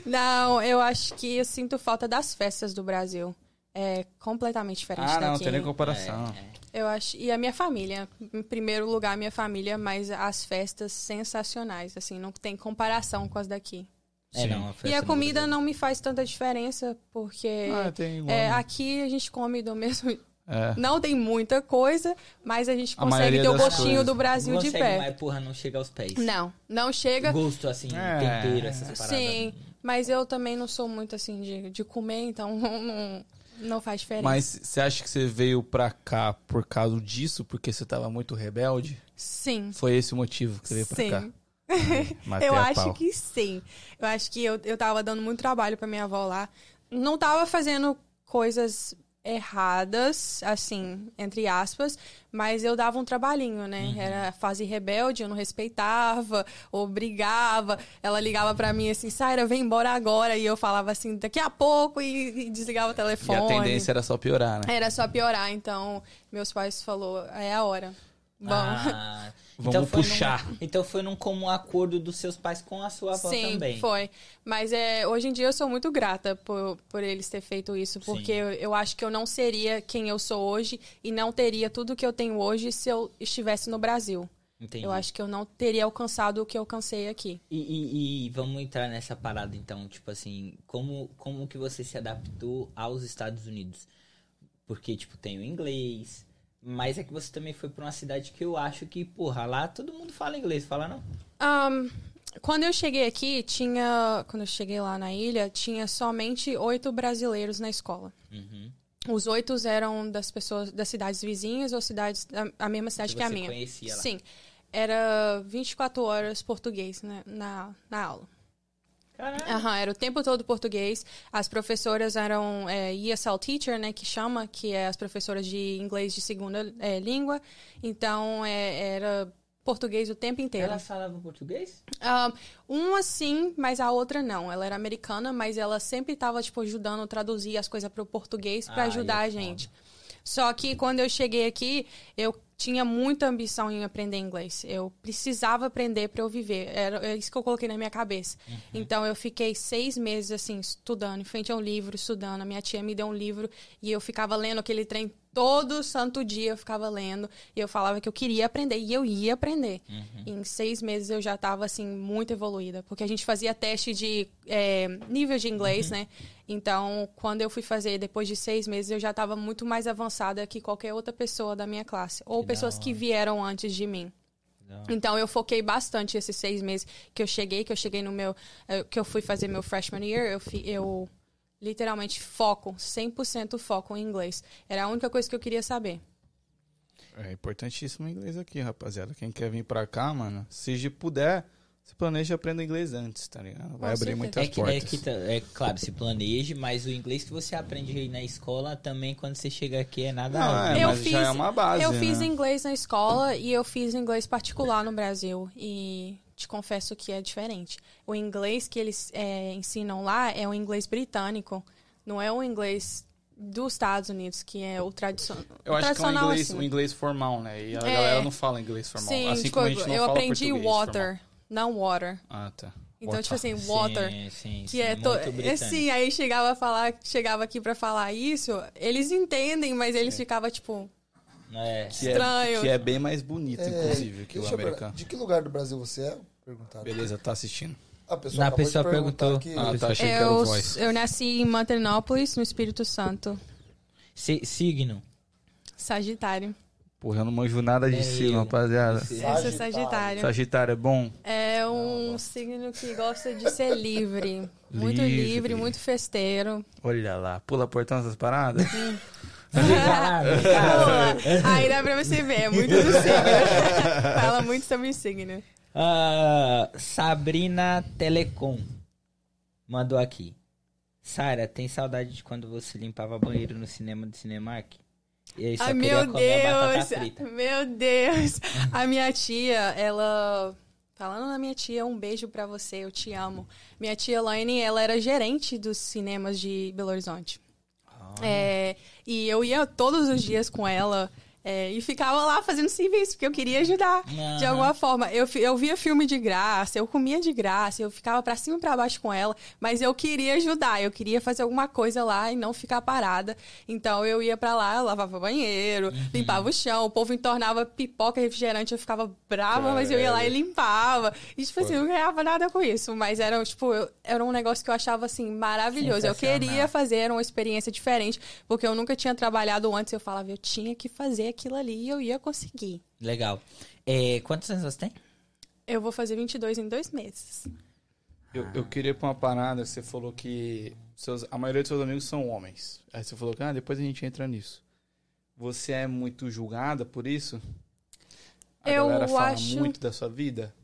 Speaker 4: Não, eu acho que eu sinto falta das festas do Brasil. É completamente diferente
Speaker 1: Ah, não,
Speaker 4: daqui.
Speaker 1: tem nem comparação.
Speaker 2: É, é.
Speaker 4: Eu acho. E a minha família. Em primeiro lugar, a minha família, mas as festas sensacionais. Assim, não tem comparação com as daqui.
Speaker 2: É, não, festa
Speaker 4: E a comida não me faz tanta diferença, porque.
Speaker 1: Ah, tem igual.
Speaker 4: é, aqui a gente come do mesmo.
Speaker 1: É.
Speaker 4: Não tem muita coisa, mas a gente
Speaker 1: A
Speaker 4: consegue
Speaker 1: maioria
Speaker 4: ter o gostinho
Speaker 1: coisas.
Speaker 4: do Brasil
Speaker 2: não
Speaker 4: de pé.
Speaker 2: Mas, porra, não chega aos pés.
Speaker 4: Não, não chega.
Speaker 2: Gosto, assim,
Speaker 1: É.
Speaker 2: tempero, essas paradas.
Speaker 4: Sim, mas eu também não sou muito assim de, de comer, então não, não faz diferença.
Speaker 1: Mas você acha que você veio pra cá por causa disso? Porque você tava muito rebelde?
Speaker 4: sim,
Speaker 1: Foi esse o motivo que você veio pra
Speaker 4: sim.
Speaker 1: cá? Matei
Speaker 4: Eu acho
Speaker 1: pau.
Speaker 4: que sim. Eu acho que eu, eu tava dando muito trabalho pra minha avó lá. Não tava fazendo coisas erradas, assim, entre aspas, mas eu dava um trabalhinho, né?
Speaker 1: Uhum.
Speaker 4: Era fase rebelde, eu não respeitava, ou brigava. Ela ligava pra mim assim, Saira, vem embora agora. E eu falava assim, daqui a pouco, e, e desligava o
Speaker 1: E
Speaker 4: telefone.
Speaker 1: a tendência era só piorar, né?
Speaker 4: Era só piorar, então meus pais falou, é a hora. Bom,
Speaker 2: Ah,
Speaker 1: Vamos
Speaker 2: foi
Speaker 1: puxar.
Speaker 2: Num, então foi num comum acordo dos seus pais com a sua avó
Speaker 4: sim,
Speaker 2: também.
Speaker 4: foi. Mas é, hoje em dia eu sou muito grata por, por eles ter feito isso, porque
Speaker 2: Sim.
Speaker 4: eu, eu acho que eu não seria quem eu sou hoje e não teria tudo que eu tenho hoje se eu estivesse no Brasil.
Speaker 2: Entendi.
Speaker 4: Eu acho que eu não teria alcançado o que eu alcancei aqui.
Speaker 2: E, e- e vamos entrar nessa parada então, tipo assim, como, como que você se adaptou aos Estados Unidos? Porque, tipo, tem o inglês, mas é que você também foi pra uma cidade que eu acho que, porra, lá todo mundo fala inglês, fala não?
Speaker 4: Ahn, quando eu cheguei aqui, tinha. Quando eu cheguei lá na ilha, tinha somente oito brasileiros na escola.
Speaker 2: Uhum.
Speaker 4: Os oito eram das pessoas das cidades vizinhas ou cidades a, a mesma cidade
Speaker 2: Que
Speaker 4: que, a minha.
Speaker 2: conhecia lá.
Speaker 4: Sim. Era 24 horas português né, na, na aula. Aham, era o tempo todo português. As professoras eram é, ESL teacher, né, que chama, que é as professoras de inglês de segunda é, língua. Então, é, era português o tempo inteiro.
Speaker 2: Ela falava português?
Speaker 4: Ah, uma sim, mas a outra não. Ela era americana, mas ela sempre estava tipo ajudando a traduzir as coisas para o português para
Speaker 2: Ah,
Speaker 4: ajudar
Speaker 2: é
Speaker 4: a gente. Só que quando eu cheguei aqui, eu tinha muita ambição em aprender inglês. Eu precisava aprender para eu viver. Era é isso que eu coloquei na minha cabeça.
Speaker 2: Uhum.
Speaker 4: Então eu fiquei seis meses assim estudando, em frente a um livro, estudando. A minha tia me deu um livro e eu ficava lendo aquele trem todo santo dia. Eu ficava lendo e eu falava que eu queria aprender e eu ia aprender.
Speaker 2: Uhum.
Speaker 4: Em seis meses eu já estava assim muito evoluída, porque a gente fazia teste de é, nível de
Speaker 2: Uhum.
Speaker 4: inglês, né? Então, quando eu fui fazer depois de seis meses, eu já estava muito mais avançada que qualquer outra pessoa da minha classe, ou
Speaker 2: Que
Speaker 4: pessoas que vieram antes de mim.
Speaker 2: Não.
Speaker 4: Então eu foquei bastante esses seis meses que eu cheguei, que eu cheguei no meu, eh, que eu fui fazer meu freshman year, eu, fi- eu literalmente foco, 100% foco em inglês. Era a única coisa que eu queria saber.
Speaker 1: É importantíssimo o inglês aqui, rapaziada. Quem quer vir pra cá, mano, se puder, se planeja aprender inglês antes, tá ligado? Vai
Speaker 4: Com
Speaker 1: abrir
Speaker 4: certeza.
Speaker 1: muitas
Speaker 2: É, que, é,
Speaker 1: portas.
Speaker 2: que tá- é claro, se planeje, mas o inglês que você aprende aí na escola também, quando você chega aqui, é nada.
Speaker 1: Não,
Speaker 2: alto.
Speaker 1: é,
Speaker 4: Eu
Speaker 1: mas já é uma base,
Speaker 4: Eu fiz
Speaker 1: né?
Speaker 4: inglês na escola e eu fiz inglês particular no Brasil. E te confesso que é diferente. O inglês que eles é, ensinam lá é o inglês britânico. Não é o inglês dos Estados Unidos, que é o, tradicio
Speaker 1: Eu
Speaker 4: o
Speaker 1: acho que é um
Speaker 4: tradicional.
Speaker 1: inglês,
Speaker 4: assim.
Speaker 1: um inglês formal, né? E a
Speaker 4: É.
Speaker 1: galera não fala inglês formal.
Speaker 4: Sim,
Speaker 1: assim
Speaker 4: tipo,
Speaker 1: como a gente não
Speaker 4: eu
Speaker 1: fala
Speaker 4: aprendi
Speaker 1: português
Speaker 4: water, não water.
Speaker 1: Ah, tá.
Speaker 4: Então,
Speaker 1: Water.
Speaker 4: tipo assim,
Speaker 2: Sim,
Speaker 4: water.
Speaker 2: sim,
Speaker 4: Que
Speaker 2: sim,
Speaker 4: é, to... é
Speaker 2: britânico.
Speaker 4: sim, aí chegava a falar, chegava aqui pra falar isso, eles entendem, mas eles ficavam tipo,
Speaker 2: É.
Speaker 1: que
Speaker 4: estranho.
Speaker 1: É, que é bem mais bonito,
Speaker 3: É,
Speaker 1: inclusive, que o americano.
Speaker 3: De que lugar do Brasil você é? Perguntaram.
Speaker 1: Beleza, tá assistindo.
Speaker 3: A pessoa, de
Speaker 2: pessoa perguntou.
Speaker 3: aqui.
Speaker 1: Ah, tá, achei que era
Speaker 4: eu,
Speaker 1: o voice.
Speaker 4: eu nasci em Mantenópolis, no Espírito Santo,
Speaker 2: Si- signo.
Speaker 4: Sagitário.
Speaker 1: Porra, eu não manjo nada de
Speaker 2: É
Speaker 1: signo, rapaziada.
Speaker 2: Esse-
Speaker 4: Eu sou
Speaker 3: Sagitário.
Speaker 4: Sagitário.
Speaker 1: É bom?
Speaker 4: É um signo que gosta de ser livre. Muito
Speaker 1: Livre.
Speaker 4: livre, muito festeiro.
Speaker 1: Olha lá, pula portão essas paradas?
Speaker 4: Pula. Aí dá pra você ver, é muito do signo. Fala muito sobre signo.
Speaker 2: Ah, Sabrina Telecom mandou aqui. Sara, tem saudade de quando você limpava banheiro no cinema do Cinemark? E
Speaker 4: Ai,
Speaker 2: queria
Speaker 4: meu Deus! Meu Deus! A minha tia, ela. Falando na minha tia, um beijo pra você, eu te amo. Minha tia Laine, ela era gerente dos cinemas de Belo Horizonte. É, e eu ia todos os dias com ela é, e ficava lá fazendo serviço, porque eu queria ajudar de
Speaker 2: Aham.
Speaker 4: alguma forma. Eu, eu via filme de graça, eu comia de graça, eu ficava pra cima e pra baixo com ela, mas eu queria ajudar, eu queria fazer alguma coisa lá e não ficar parada. Então eu ia pra lá, eu lavava banheiro, limpava o chão, o povo entornava pipoca, refrigerante, eu ficava brava, mas eu ia lá e limpava. E tipo assim, eu não ganhava nada com isso, mas era tipo, eu- era um negócio que eu achava assim maravilhoso. Eu queria fazer uma experiência diferente, porque eu nunca tinha trabalhado antes, eu falava, eu tinha que fazer aquilo ali e eu ia conseguir.
Speaker 2: Legal. É, quantos anos você tem?
Speaker 4: Eu vou fazer 22 em dois meses.
Speaker 1: Eu, eu queria ir pra uma parada, você falou que seus, a maioria dos seus amigos são homens. Aí você falou que ah, depois a gente entra nisso. Você é muito julgada por isso? A
Speaker 4: Eu
Speaker 1: galera fala
Speaker 4: acho-
Speaker 1: muito da sua vida?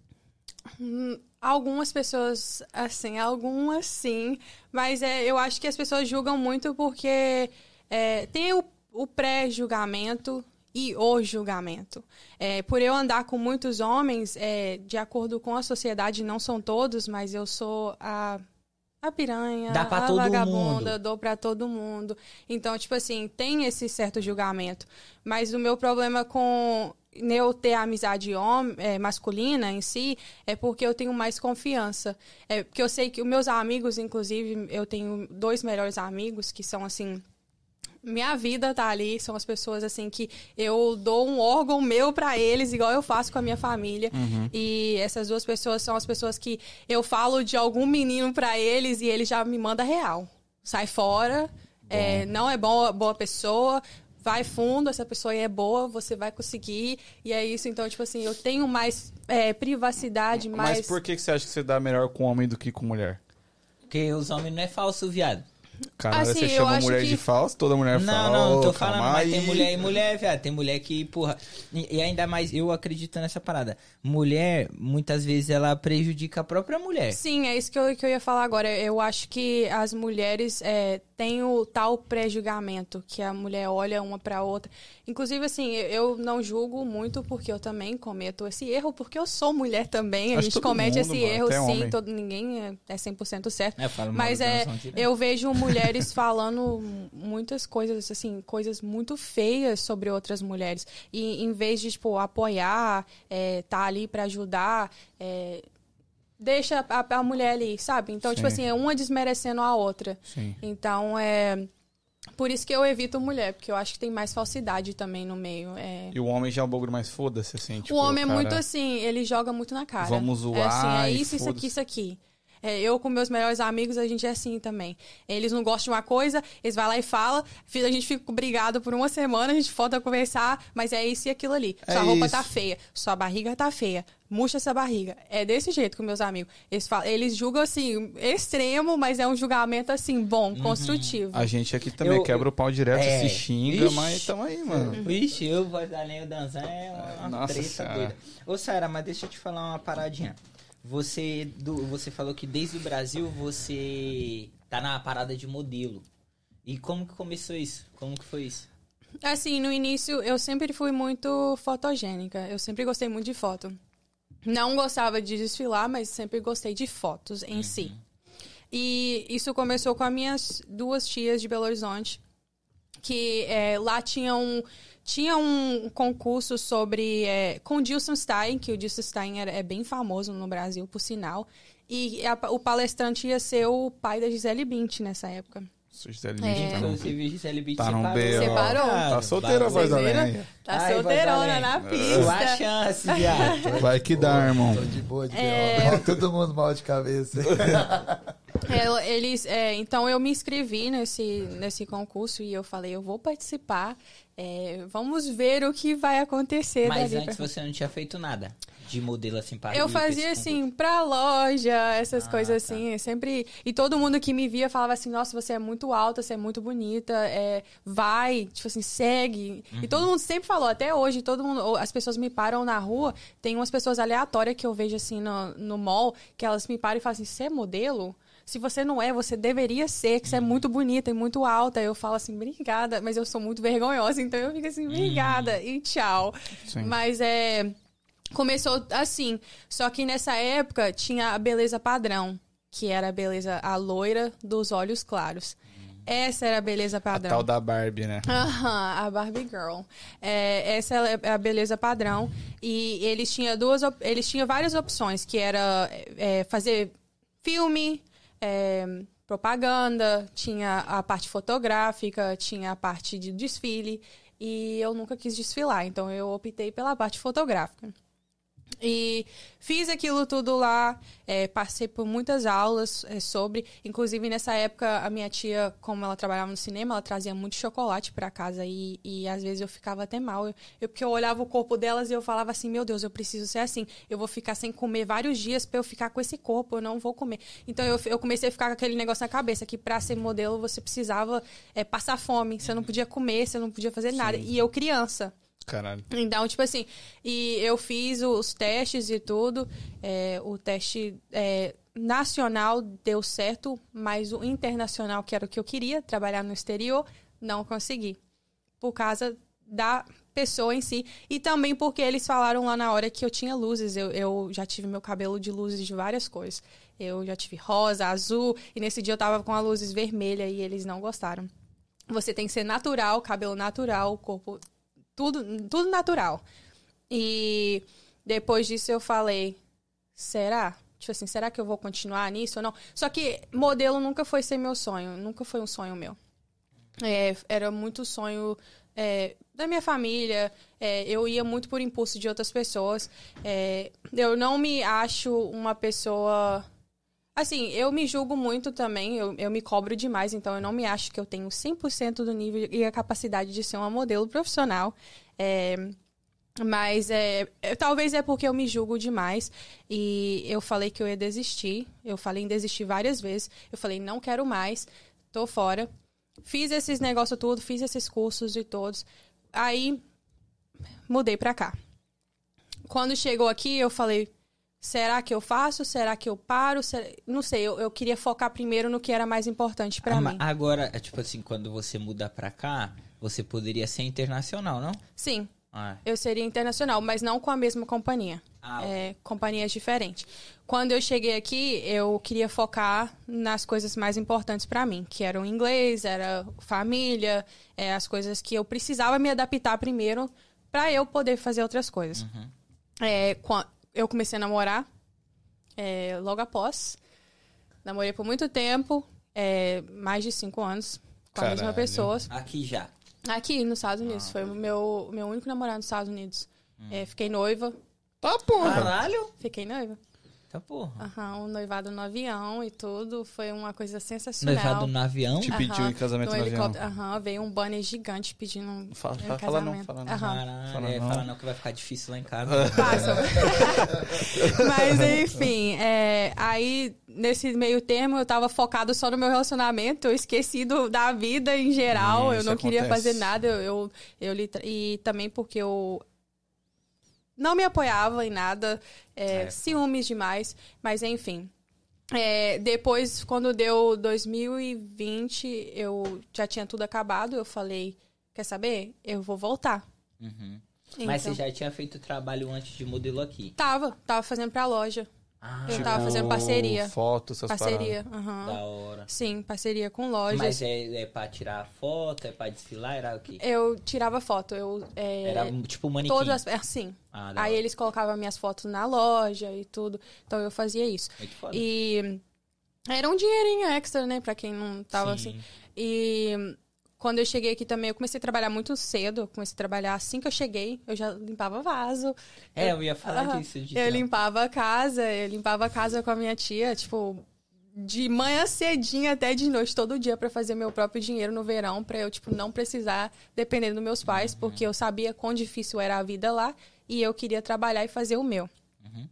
Speaker 4: Hum, Algumas pessoas, assim, algumas sim, mas é, eu acho que as pessoas julgam muito porque é, tem o, o pré-julgamento e o julgamento. É, por eu andar com muitos homens, é, de acordo com a sociedade, não são todos, mas eu sou a, a piranha,
Speaker 2: Dá pra
Speaker 4: a
Speaker 2: todo
Speaker 4: vagabunda,
Speaker 2: mundo.
Speaker 4: dou pra todo mundo. Então, tipo assim, tem esse certo julgamento. Mas o meu problema com eu ter amizade hom- é, masculina em si é porque eu tenho mais confiança. É porque eu sei que os meus amigos, inclusive, eu tenho dois melhores amigos que são assim. Minha vida tá ali, são as pessoas assim que eu dou um órgão meu pra eles, igual eu faço com a minha família. E essas duas pessoas são as pessoas que eu falo de algum menino pra eles e ele já me manda real. Sai fora, é, não é boa, boa pessoa, vai fundo, essa pessoa aí é boa, você vai conseguir. E é isso, então, tipo assim, eu tenho mais é, privacidade, mais.
Speaker 1: Mas por que, que você acha que você dá melhor com homem do que com mulher?
Speaker 2: Porque os homens não é falso, viado.
Speaker 1: Caralho,
Speaker 4: Assim,
Speaker 1: você chama mulher
Speaker 4: que-
Speaker 1: de falso, toda mulher
Speaker 2: Não,
Speaker 1: fala.
Speaker 2: não, não tô
Speaker 1: "Ô,
Speaker 2: falando, mas tem
Speaker 1: aí."
Speaker 2: mulher e mulher, viado. Tem mulher que, porra. E, e ainda mais, eu acredito nessa parada. Mulher, muitas vezes, ela prejudica a própria mulher.
Speaker 4: Sim, é isso que eu, que eu ia falar agora. Eu acho que as mulheres é, têm o tal pré-julgamento, que a mulher olha uma pra outra. Inclusive, assim, eu- não julgo muito porque eu também cometo esse erro, porque eu sou mulher também. A
Speaker 1: Acho
Speaker 4: gente comete
Speaker 1: mundo,
Speaker 4: esse
Speaker 1: mano,
Speaker 4: erro, sim.
Speaker 1: homem.
Speaker 4: Todo, ninguém é, é 100% certo.
Speaker 2: É, eu falo mal
Speaker 4: Mas é, eu vejo mulheres falando muitas coisas, assim, coisas muito feias sobre outras mulheres. E em vez de, tipo, apoiar, é, tá ali pra ajudar, é, deixa a, a mulher ali, sabe? Então, tipo
Speaker 1: Sim.
Speaker 4: assim, é uma desmerecendo a outra.
Speaker 1: Sim.
Speaker 4: Então, é. Por isso que eu evito mulher, porque eu acho que tem mais falsidade também no meio. É...
Speaker 1: E o homem já é um bagulho mais foda-se, assim. tipo,
Speaker 4: o homem é
Speaker 1: cara,
Speaker 4: muito assim, ele joga muito na cara.
Speaker 1: Vamos
Speaker 4: É
Speaker 1: zoar
Speaker 4: assim, é isso, isso aqui, isso aqui. É, eu com meus melhores amigos, a gente é assim também. Eles não gostam de uma coisa, eles vão lá e falam, a gente fica brigado por uma semana, a gente volta a conversar, mas é isso e aquilo ali.
Speaker 1: É
Speaker 4: Sua roupa
Speaker 1: isso.
Speaker 4: tá feia, sua barriga tá feia. Murcha essa barriga. É desse jeito com meus amigos. Eles, falam, eles julgam assim, extremo, mas é um julgamento assim, bom, construtivo.
Speaker 1: A gente aqui também
Speaker 2: Eu-
Speaker 1: quebra o pau direto,
Speaker 2: É.
Speaker 1: se xinga,
Speaker 2: Ixi.
Speaker 1: mas tamo aí, mano.
Speaker 2: Vixe, eu vou dar nem o dançar é uma
Speaker 1: Nossa
Speaker 2: treta. Ô, Sara, mas deixa eu te falar uma paradinha. Você, do, você falou que desde o Brasil você tá na parada de modelo. E como que começou isso? Como que foi isso?
Speaker 4: Assim, no início eu sempre fui muito fotogênica. Eu sempre gostei muito de foto. Não gostava de desfilar, mas sempre gostei de fotos em si. E isso começou com as minhas duas tias de Belo Horizonte, que é, lá tinha um, tinha um concurso sobre. É, com o Dilson Stein, que o Dilson Stein é bem famoso no Brasil, por sinal. E a- o palestrante ia ser o pai da Gisele Bint nessa época.
Speaker 1: Gisele
Speaker 4: É.
Speaker 1: Bündchen tá no-
Speaker 2: Você viu Gisele
Speaker 1: Tá
Speaker 2: separou.
Speaker 4: Separou?
Speaker 1: Tá solteira a voz da lenha.
Speaker 4: Tá
Speaker 2: Ai,
Speaker 4: solteirona na pista.
Speaker 2: chance, viado.
Speaker 1: Vai que dá, irmão.
Speaker 3: Tô de boa de
Speaker 4: É.
Speaker 3: Todo mundo mal de cabeça.
Speaker 4: É, eles, é, então eu me inscrevi nesse, nesse concurso e eu falei, eu vou participar. É, vamos ver o que vai acontecer
Speaker 2: Mas antes
Speaker 4: pra-
Speaker 2: você não tinha feito nada de modelo assim para
Speaker 4: Eu fazia assim, pra loja, essas
Speaker 2: Ah,
Speaker 4: coisas
Speaker 2: tá.
Speaker 4: assim. Sempre. E todo mundo que me via falava assim: nossa, você é muito alta, você é muito bonita, é, vai, tipo assim, segue.
Speaker 2: Uhum.
Speaker 4: E todo mundo sempre falou, até hoje, todo mundo. As pessoas me param na rua, tem umas pessoas aleatórias que eu vejo assim no, no mall, que elas me param e falam assim: você é modelo? Se você não é, você deveria ser, que você é
Speaker 2: Uhum.
Speaker 4: muito bonita e muito alta. Eu falo assim, obrigada, mas eu sou muito vergonhosa, então eu fico assim, obrigada
Speaker 2: Uhum.
Speaker 4: e tchau.
Speaker 1: Sim.
Speaker 4: Mas é. Começou assim. Só que nessa época tinha a beleza padrão, que era a beleza, a loira dos olhos claros. Essa era a beleza
Speaker 1: A
Speaker 4: padrão.
Speaker 1: tal da Barbie, né?
Speaker 4: Aham, a Barbie Girl. É, essa é a beleza padrão. E eles tinham duas, eles tinham várias opções, que era é, fazer filme, é, propaganda, tinha a parte fotográfica, tinha a parte de desfile. E eu nunca quis desfilar, então eu optei pela parte fotográfica. E fiz aquilo tudo lá, é, passei por muitas aulas é, sobre. Inclusive, nessa época, a minha tia, como ela trabalhava no cinema, ela trazia muito chocolate para casa e, e às vezes eu ficava até mal. Eu, eu- porque eu olhava o corpo delas e eu falava assim: Meu Deus, eu preciso ser assim. Eu vou ficar sem comer vários dias para eu ficar com esse corpo, eu não vou comer. Então eu, eu comecei a ficar com aquele negócio na cabeça: que para ser modelo você precisava é, passar fome, você não podia comer, você não podia fazer nada. E eu, criança.
Speaker 1: Caralho.
Speaker 4: Então, tipo assim, e eu fiz os testes e tudo. é, o teste é, nacional deu certo, mas o internacional, que era o que eu queria, trabalhar no exterior, não consegui. Por causa da pessoa em si. E também porque eles falaram lá na hora que eu tinha luzes. Eu, eu já tive meu cabelo de luzes de várias cores. Eu já tive rosa, azul, e nesse dia eu tava com a luzes vermelha e eles não gostaram. Você tem que ser natural, cabelo natural, corpo tudo, tudo natural. E depois disso eu falei, será? Tipo assim, será que eu vou continuar nisso ou não? Só que modelo nunca foi ser meu sonho, nunca foi um sonho meu. É, era muito sonho é, da minha família, é, eu ia muito por impulso de outras pessoas. É, eu não me acho uma pessoa. Assim, eu me julgo muito também, eu, eu me cobro demais, então eu não me acho que eu tenho 100% do nível e a capacidade de ser uma modelo profissional. É, mas é, é- talvez é porque eu me julgo demais e eu falei que eu ia desistir. Eu falei em desistir várias vezes. Eu falei, não quero mais, tô fora. Fiz esses negócios tudo, fiz esses cursos e todos. Aí mudei pra cá. Quando chegou aqui, eu falei: será que eu faço? Será que eu paro? Será- Não sei, eu, eu queria focar primeiro no que era mais importante pra
Speaker 2: Ah,
Speaker 4: mim.
Speaker 2: Agora, é tipo assim, quando você muda pra cá, você poderia ser internacional, não?
Speaker 4: Sim,
Speaker 2: Ah,
Speaker 4: eu seria internacional, mas não com a mesma companhia.
Speaker 2: Ah,
Speaker 4: É, companhias diferentes. Quando eu cheguei aqui, eu queria focar nas coisas mais importantes pra mim, que era o inglês, era família, é, as coisas que eu precisava me adaptar primeiro pra eu poder fazer outras coisas. É, qua- eu comecei a namorar é, logo após. Namorei por muito tempo, é, mais de cinco anos, com a mesma
Speaker 1: Caralho.
Speaker 4: pessoa.
Speaker 2: aqui já.
Speaker 4: Aqui nos Estados Unidos. Foi o meu, meu único namorado nos Estados Unidos. É, fiquei noiva.
Speaker 1: Tá, porra.
Speaker 2: Caralho!
Speaker 4: Fiquei noiva.
Speaker 2: Tá porra.
Speaker 4: Aham, um noivado no avião e tudo. Foi uma coisa sensacional.
Speaker 2: Noivado no avião?
Speaker 1: Te pediu em casamento
Speaker 4: no
Speaker 1: no avião.
Speaker 4: helicóptero. Aham, veio um banner gigante pedindo um,
Speaker 1: Fala- fala- fala não,
Speaker 4: casamento.
Speaker 1: fala não.
Speaker 4: Aham.
Speaker 1: Fala
Speaker 2: é,
Speaker 1: não.
Speaker 2: fala não que vai ficar difícil lá em casa.
Speaker 4: Passa. Mas enfim, é, aí nesse meio termo eu tava focado só no meu relacionamento, eu esqueci do- da vida em geral,
Speaker 1: Hum,
Speaker 4: eu não queria
Speaker 1: acontece.
Speaker 4: fazer nada, eu, eu, eu e também porque eu não me apoiava em nada, é,
Speaker 2: É.
Speaker 4: ciúmes demais, mas enfim. É, depois, quando deu 2020, eu já tinha tudo acabado, eu falei, quer saber? Eu vou voltar.
Speaker 2: Uhum. Mas você
Speaker 4: Então,
Speaker 2: já tinha feito trabalho antes de modelo aqui.
Speaker 4: Tava, tava fazendo pra loja.
Speaker 2: Ah,
Speaker 4: Eu tava fazendo parceria.
Speaker 1: Foto, essas
Speaker 4: Parceria, aham.
Speaker 2: da hora.
Speaker 4: Sim, parceria com lojas.
Speaker 2: Mas é, é pra tirar foto, é pra desfilar, era o quê?
Speaker 4: Eu tirava foto, eu... É,
Speaker 2: Era tipo manequim.
Speaker 4: todas, é, sim.
Speaker 2: Ah,
Speaker 4: Aí
Speaker 2: hora.
Speaker 4: eles colocavam minhas fotos na loja e tudo. Então eu fazia isso.
Speaker 2: Muito foda.
Speaker 4: E era um dinheirinho extra, né, pra quem não tava
Speaker 2: Sim.
Speaker 4: assim. E quando eu cheguei aqui também, eu comecei a trabalhar muito cedo. Eu comecei a trabalhar assim que eu cheguei, eu já limpava vaso.
Speaker 2: É, eu ia falar
Speaker 4: Aham.
Speaker 2: disso. De
Speaker 4: Eu
Speaker 2: trampo.
Speaker 4: limpava a casa, eu limpava a casa com a minha tia, tipo, de manhã cedinho até de noite, todo dia, pra fazer meu próprio dinheiro no verão, pra eu, tipo, não precisar depender dos meus pais, porque eu sabia quão difícil era a vida lá e eu queria trabalhar e fazer o meu.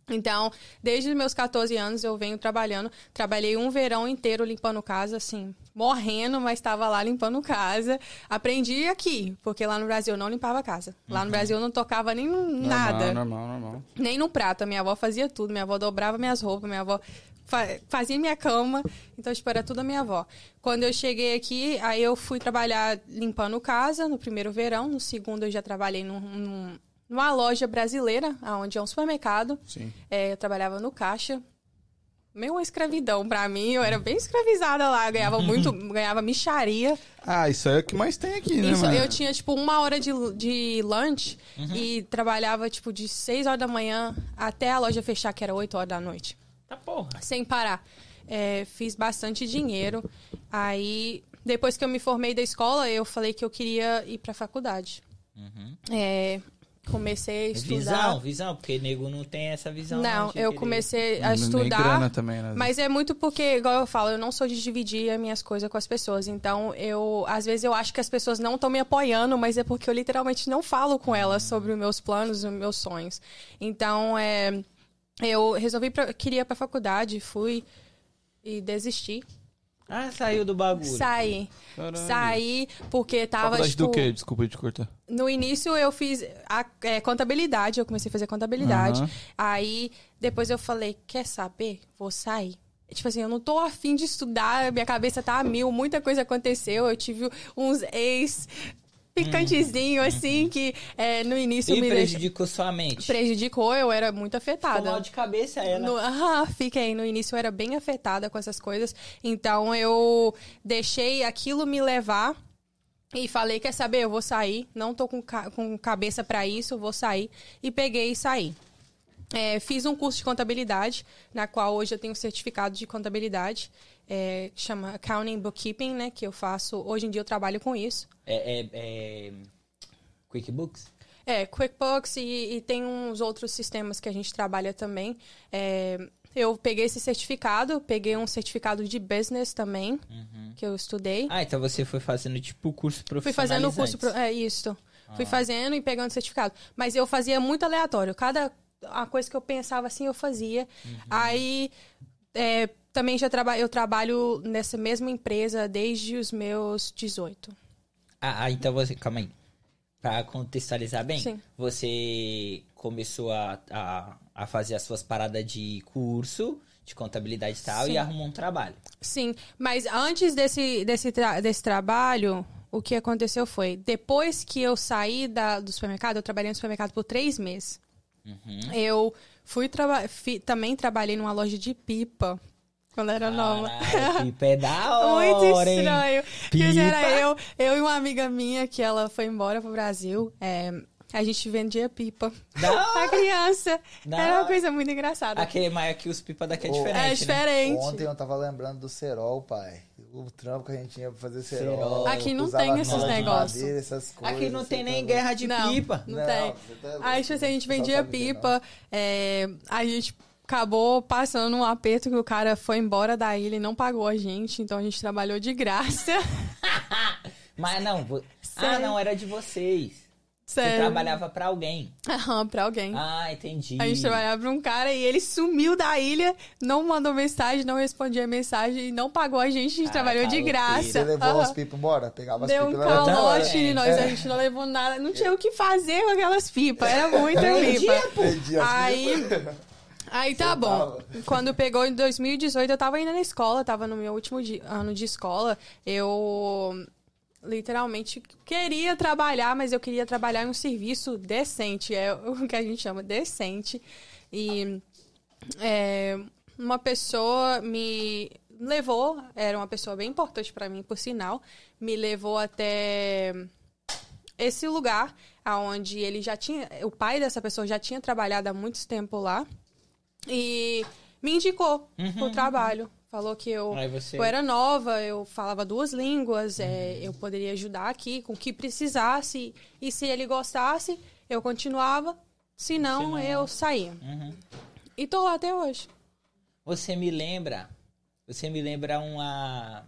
Speaker 4: Então, desde os meus 14 anos eu venho trabalhando. Trabalhei um verão inteiro limpando casa, assim, morrendo, mas estava lá limpando casa. Aprendi aqui, porque lá no Brasil eu não limpava casa. Lá no Brasil eu não tocava nem nada.
Speaker 1: Normal, normal, normal.
Speaker 4: Nem no prato. Minha avó fazia tudo. Minha avó dobrava minhas roupas, minha avó fa- fazia minha cama. Então, tipo, era tudo a minha avó. Quando eu cheguei aqui, aí eu fui trabalhar limpando casa no primeiro verão. No segundo, eu já trabalhei num, num- numa loja brasileira, onde é um supermercado.
Speaker 1: Sim.
Speaker 4: É, eu trabalhava no caixa. Meio uma escravidão pra mim. Eu era bem escravizada lá. Eu ganhava muito, ganhava micharia.
Speaker 1: Ah, isso aí é o que mais tem aqui, né,
Speaker 4: Isso,
Speaker 1: mano?
Speaker 4: eu tinha, tipo, uma hora de, de lunch e trabalhava, tipo, de 6 horas da manhã até a loja fechar, que era 8 horas da noite.
Speaker 2: Tá porra.
Speaker 4: Sem parar. É, fiz bastante dinheiro. Aí, depois que eu me formei da escola, eu falei que eu queria ir pra faculdade.
Speaker 2: Uhum.
Speaker 4: É, comecei a estudar.
Speaker 2: Visão, visão, porque nego não tem essa visão.
Speaker 4: Não,
Speaker 2: de
Speaker 4: eu
Speaker 2: querer-
Speaker 4: comecei a
Speaker 1: Nem
Speaker 4: estudar.
Speaker 1: grana também, né?
Speaker 4: Mas é muito porque, igual eu falo, eu não sou de dividir as minhas coisas com as pessoas. Então, eu, às vezes eu acho que as pessoas não estão me apoiando, mas é porque eu literalmente não falo com elas sobre os meus planos, os meus sonhos. Então, é, eu resolvi, pra, queria ir pra faculdade, fui e desisti.
Speaker 2: Ah, saiu do bagulho.
Speaker 4: Saí.
Speaker 1: Caralho.
Speaker 4: Saí porque tava,
Speaker 1: Faculdade
Speaker 4: tipo...
Speaker 1: do quê? Desculpa de cortar.
Speaker 4: No início eu fiz a, é, contabilidade, eu comecei a fazer contabilidade.
Speaker 1: Aham.
Speaker 4: Aí depois eu falei, quer saber? Vou sair. Tipo assim, eu não tô afim de estudar, minha cabeça tá a mil, muita coisa aconteceu. Eu tive uns ex picantezinho, assim, que é, no início
Speaker 2: E
Speaker 4: me
Speaker 2: prejudicou sua mente.
Speaker 4: prejudicou, eu era muito
Speaker 2: Ficou
Speaker 4: afetada.
Speaker 2: mal de cabeça ela.
Speaker 4: No, aham, fiquei. No início eu era bem afetada com essas coisas. Então eu deixei aquilo me levar e falei: quer saber? Eu vou sair. Não tô com, ca- com cabeça pra isso, vou sair. E peguei e saí. É, fiz um curso de contabilidade, na qual hoje eu tenho um certificado de contabilidade. é, chama Accounting Bookkeeping, né? Que eu faço. Hoje em dia eu trabalho com isso.
Speaker 2: É, é, é... QuickBooks?
Speaker 4: É, QuickBooks e, e tem uns outros sistemas que a gente trabalha também. É, eu peguei esse certificado, peguei um certificado de business também, que eu estudei.
Speaker 2: Ah, então você foi fazendo tipo o curso
Speaker 4: Fui fazendo o curso. Pro, é isso. Fui fazendo e pegando certificado. Mas eu fazia muito aleatório. Cada a coisa que eu pensava assim, eu fazia. Aí. é, também já traba, eu trabalho nessa mesma empresa desde os meus 18.
Speaker 2: Ah, ah, então você. Calma aí. Pra contextualizar bem,
Speaker 4: Sim.
Speaker 2: você começou a, a, a fazer as suas paradas de curso, de contabilidade e tal,
Speaker 4: Sim.
Speaker 2: e arrumou um trabalho.
Speaker 4: Sim, mas antes desse, desse, tra- desse trabalho, o que aconteceu foi, depois que eu saí da, do supermercado, eu trabalhei no supermercado por três meses.
Speaker 2: Uhum.
Speaker 4: Eu fui traba também trabalhei numa loja de pipa. Quando era nova.
Speaker 2: Pipa é da hora,
Speaker 4: Muito estranho.
Speaker 2: Pipa.
Speaker 4: Porque era eu, eu e uma amiga minha que ela foi embora pro Brasil. é, a gente vendia pipa
Speaker 2: Da
Speaker 4: pra criança.
Speaker 2: Da
Speaker 4: Era uma coisa muito engraçada.
Speaker 2: Aquele, mas aqui os pipa daqui é diferente,
Speaker 4: é
Speaker 2: né?
Speaker 4: diferente.
Speaker 3: Ontem eu tava lembrando do cerol, pai. O trampo que a gente tinha pra fazer cerol.
Speaker 2: Cerol.
Speaker 4: Aqui não tem esses negócios.
Speaker 3: madeira, essas coisas,
Speaker 2: Aqui não tem
Speaker 3: tá
Speaker 2: nem
Speaker 3: louco.
Speaker 2: guerra de
Speaker 4: Não.
Speaker 2: pipa.
Speaker 4: Não,
Speaker 3: Não,
Speaker 4: tem.
Speaker 3: tá.
Speaker 4: Aí, tipo assim, a gente vendia pipa, é, a gente acabou passando um aperto que o cara foi embora da ilha e não pagou a gente, então a gente trabalhou de graça.
Speaker 2: Mas não, ah, não, era de vocês. Você
Speaker 4: Sério.
Speaker 2: trabalhava pra alguém.
Speaker 4: Aham, pra alguém.
Speaker 2: Ah, entendi.
Speaker 4: A gente trabalhava pra um cara e ele sumiu da ilha, não mandou mensagem, não respondia mensagem e não pagou a gente, a gente
Speaker 2: Ah,
Speaker 4: trabalhou de
Speaker 2: caloteira.
Speaker 4: graça.
Speaker 3: Você levou
Speaker 4: Aham.
Speaker 3: as pipas embora? Pegava as
Speaker 4: Deu um
Speaker 3: pipas e levava embora.
Speaker 4: calote
Speaker 2: É.
Speaker 4: em nós, a gente não levou nada, não tinha o que fazer com aquelas pipas, era muita pipa.
Speaker 3: as
Speaker 4: Aí, aí tá bom. Quando pegou em 2018, eu tava ainda na escola, tava no meu último ano de escola. Eu literalmente queria trabalhar, mas eu queria trabalhar em um serviço decente, é o que a gente chama decente. E é, uma pessoa me levou, era uma pessoa bem importante pra mim, por sinal, me levou até esse lugar aonde ele já tinha, o pai dessa pessoa já tinha trabalhado há muito tempo lá e me indicou pro trabalho. Falou que eu,
Speaker 2: você-
Speaker 4: eu era nova, eu falava duas línguas, é, eu poderia ajudar aqui com o que precisasse. E se ele gostasse, eu continuava. Se não, eu saía.
Speaker 2: Uhum.
Speaker 4: E tô lá até hoje.
Speaker 2: Você me lembra. Você me lembra uma.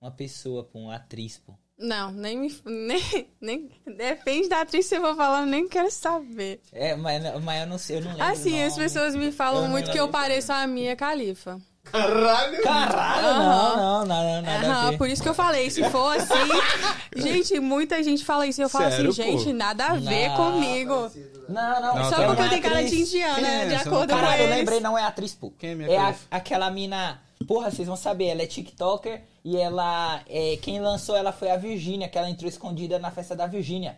Speaker 2: Uma pessoa, uma atriz, pô.
Speaker 4: Não, nem me. Nem, nem, depende da atriz que você for falando, nem quero saber.
Speaker 2: É, mas, mas eu não sei, eu não lembro.
Speaker 4: Assim, as pessoas me
Speaker 2: Eu
Speaker 4: falam
Speaker 2: não
Speaker 4: muito que eu pareço a Mia Khalifa.
Speaker 3: Caralho!
Speaker 2: Caralho, não, não, não, não, nada a
Speaker 4: Aham,
Speaker 2: ver.
Speaker 4: por isso que eu falei, se for assim. gente, muita gente fala isso. e Eu falo
Speaker 1: Sério,
Speaker 4: assim, gente,
Speaker 1: pô?
Speaker 4: nada a ver
Speaker 2: Não.
Speaker 4: comigo.
Speaker 2: Não, não,
Speaker 1: Não,
Speaker 4: Só
Speaker 1: tá
Speaker 4: porque eu tenho cara de indiana,
Speaker 1: Quem é?
Speaker 4: de
Speaker 1: Você não
Speaker 4: acordo com
Speaker 2: Caralho, eu lembrei, não é atriz, pô.
Speaker 1: Quem é minha
Speaker 2: É aquela mina. Porra, vocês vão saber, ela é TikToker e ela. É, quem lançou ela foi a Virgínia, que ela entrou escondida na festa da Virgínia.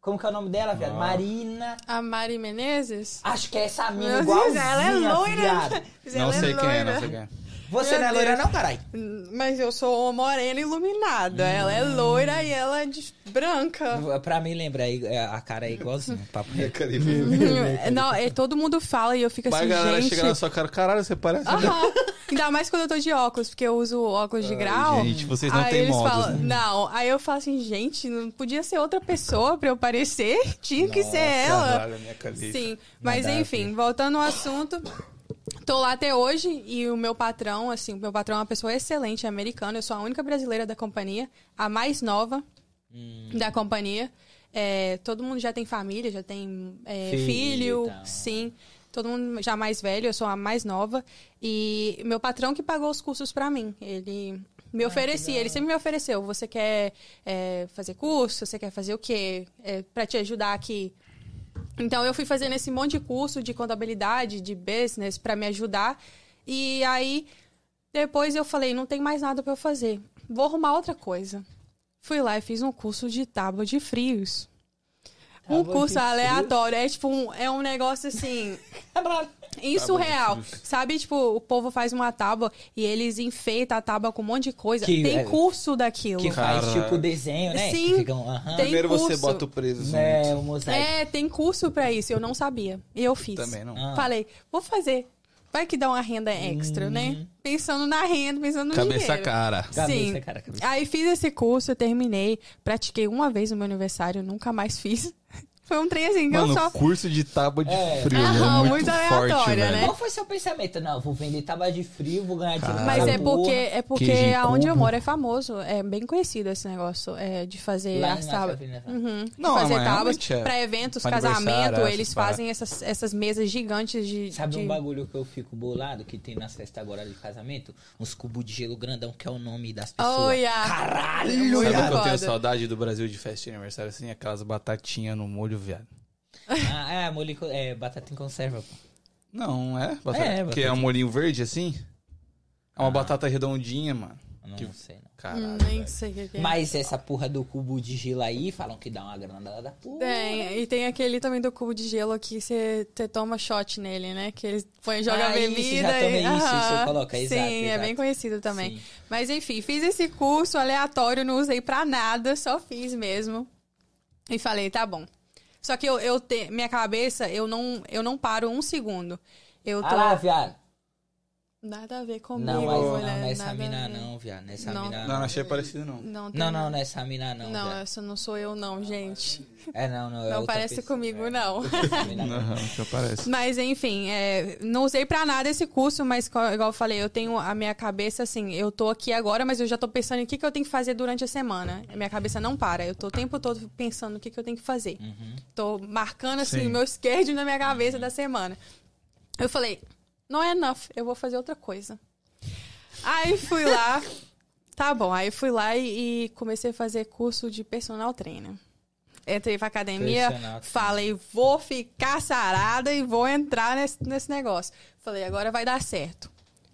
Speaker 2: Como que é o nome dela, viado? Marina.
Speaker 4: A Mari Menezes?
Speaker 2: Acho que é essa mina
Speaker 4: Meu
Speaker 2: igualzinha,
Speaker 4: Deus, ela é loira.
Speaker 2: viado.
Speaker 1: Não
Speaker 4: Ela
Speaker 1: sei quem é, não sei quem é.
Speaker 2: Você
Speaker 4: Meu
Speaker 2: não é loira
Speaker 4: Deus.
Speaker 2: não, caralho?
Speaker 4: Mas eu sou morena iluminada. Ela é loira e ela é de branca.
Speaker 2: Pra mim lembra, é, a cara é igualzinha. Papo reto.
Speaker 4: Não, é, todo mundo fala e eu fico
Speaker 1: Mas a
Speaker 4: assim,
Speaker 1: galera
Speaker 4: gente.
Speaker 1: chega na sua cara, caralho, você parece.
Speaker 4: Aham. Ainda mais quando eu tô de óculos, porque eu uso óculos de grau.
Speaker 1: gente, vocês não
Speaker 4: aí
Speaker 1: têm
Speaker 4: eles
Speaker 1: modos,
Speaker 4: falam,
Speaker 1: né?
Speaker 4: Não, aí eu falo assim, gente, não podia ser outra pessoa pra eu parecer? Tinha que ser ela.
Speaker 1: Caralho, minha Khalifa.
Speaker 4: Sim, mas
Speaker 2: Nada a
Speaker 4: enfim, voltando ao assunto. Tô lá até hoje e o meu patrão, assim, o meu patrão é uma pessoa excelente, é americano. Eu sou a única brasileira da companhia, a mais nova
Speaker 2: Hum.
Speaker 4: da companhia. É, todo mundo já tem família, já tem é,
Speaker 2: Filho
Speaker 4: sim. Todo mundo já mais velho, eu sou a mais nova. E meu patrão que pagou os cursos pra mim. Ele me oferecia, ele sempre me ofereceu. Você quer é, fazer curso? Você quer fazer o quê? É, para te ajudar aqui. Então eu fui fazendo esse monte de curso de contabilidade, de business pra me ajudar. E aí depois eu falei, não tem mais nada pra eu fazer. Vou arrumar outra coisa. Fui lá e fiz um curso de tábua de frios. um
Speaker 2: Tábua de
Speaker 4: curso
Speaker 2: frios?
Speaker 4: aleatório. É tipo um, é um negócio assim. Insurreal.
Speaker 1: frios.
Speaker 4: Sabe, tipo, o povo faz uma tábua e eles enfeitam a tábua com um monte de coisa.
Speaker 2: Que
Speaker 4: tem
Speaker 2: é-
Speaker 4: curso daquilo.
Speaker 2: Que faz
Speaker 1: Cara.
Speaker 2: tipo desenho, né?
Speaker 4: Sim.
Speaker 2: Que ficam, aham.
Speaker 4: Tem
Speaker 1: Primeiro você
Speaker 4: curso.
Speaker 1: bota o preso.
Speaker 2: É, o mosaico.
Speaker 4: É, tem curso pra isso. Eu não sabia. E eu fiz.
Speaker 1: Também não.
Speaker 2: Ah.
Speaker 4: Falei, vou fazer. Vai que dá uma renda extra, né? Pensando na renda, pensando no
Speaker 1: Cabeça
Speaker 4: dinheiro.
Speaker 1: cara.
Speaker 2: Cabeça,
Speaker 4: Sim.
Speaker 2: cara, cabeça.
Speaker 4: Aí fiz esse curso, eu terminei. Pratiquei uma vez no meu aniversário, nunca mais fiz. Foi um trem assim que
Speaker 1: Mano,
Speaker 4: eu só...
Speaker 1: curso de tábua de
Speaker 2: É.
Speaker 1: frio.
Speaker 4: Aham,
Speaker 1: é muito,
Speaker 4: muito
Speaker 1: forte,
Speaker 4: aleatório,
Speaker 1: velho.
Speaker 4: né?
Speaker 2: Qual foi seu pensamento? Não, vou vender tábua de frio, vou ganhar dinheiro.
Speaker 4: Mas é porque, é porque aonde eu moro é famoso, é bem conhecido esse negócio é, de fazer
Speaker 2: Lá
Speaker 4: as
Speaker 2: em
Speaker 4: tábuas.
Speaker 2: Massa Fina,
Speaker 4: Uhum, de
Speaker 1: Não,
Speaker 4: fazer
Speaker 1: mas
Speaker 4: tábuas
Speaker 1: é.
Speaker 4: pra eventos,
Speaker 1: Pra
Speaker 4: casamento, eles fazem essas, essas mesas gigantes de.
Speaker 2: Sabe
Speaker 4: de...
Speaker 2: um bagulho que eu fico bolado, que tem nas festas agora de casamento? Uns cubos de gelo grandão, que é o nome das pessoas.
Speaker 4: Oh, yeah.
Speaker 2: Caralho!
Speaker 4: Muito
Speaker 1: Sabe o que eu tenho saudade do Brasil de festa de aniversário? Assim, aquelas batatinhas no molho, viado.
Speaker 2: Ah, é, molho, é, batata em conserva, pô.
Speaker 1: Não, é? Batata,
Speaker 2: É,
Speaker 1: que é um molhinho verde, assim? É uma
Speaker 2: Ah.
Speaker 1: batata redondinha, mano.
Speaker 2: Não
Speaker 1: Que-
Speaker 2: sei, não.
Speaker 1: Caralho,
Speaker 4: Hum, nem
Speaker 1: velho.
Speaker 4: sei o que que é.
Speaker 2: Mas essa porra do cubo de gelo aí, falam que dá uma grana da porra.
Speaker 4: Tem, e tem aquele também do cubo de gelo que você toma shot nele, né? Que eles põem, joga
Speaker 2: Ah, isso,
Speaker 4: bebida
Speaker 2: já tomei
Speaker 4: e...
Speaker 2: isso, isso
Speaker 4: Aham.
Speaker 2: coloca,
Speaker 4: Sim,
Speaker 2: exato,
Speaker 4: é
Speaker 2: exato.
Speaker 4: bem conhecido também.
Speaker 2: Sim.
Speaker 4: Mas enfim, fiz esse curso aleatório, não usei pra nada, só fiz mesmo. E falei, tá bom. Só que eu, eu te, minha cabeça, eu não, eu não paro um segundo. Eu tô...
Speaker 2: Ah lá, viado.
Speaker 4: Nada a ver comigo,
Speaker 2: Não, mas não,
Speaker 4: mulher,
Speaker 2: nessa mina não, viado. Nessa
Speaker 4: Não.
Speaker 2: mina
Speaker 1: Não, não achei parecido, não.
Speaker 4: Não,
Speaker 2: Não, não, nessa mina não.
Speaker 4: Não,
Speaker 2: viado.
Speaker 4: essa não sou eu, não, gente.
Speaker 2: É, não, não. é
Speaker 4: Não parece
Speaker 2: pessoa,
Speaker 4: comigo,
Speaker 2: é.
Speaker 4: não.
Speaker 2: Não.
Speaker 1: Já parece.
Speaker 4: Mas, enfim, é, não usei pra nada esse curso, mas, igual eu falei, eu tenho a minha cabeça, assim, eu tô aqui agora, mas eu já tô pensando em o que, que eu tenho que fazer durante a semana. A minha cabeça não para, eu tô o tempo todo pensando no que, que eu tenho que fazer.
Speaker 2: Uhum.
Speaker 4: Tô marcando, assim,
Speaker 1: Sim.
Speaker 4: o meu schedule na minha cabeça da semana. Eu falei, não é enough, eu vou fazer outra coisa. Aí fui lá, tá bom, aí fui lá e, e comecei a fazer curso de personal trainer. Entrei pra academia, falei, vou ficar sarada e vou entrar nesse, nesse negócio. Falei, agora vai dar certo.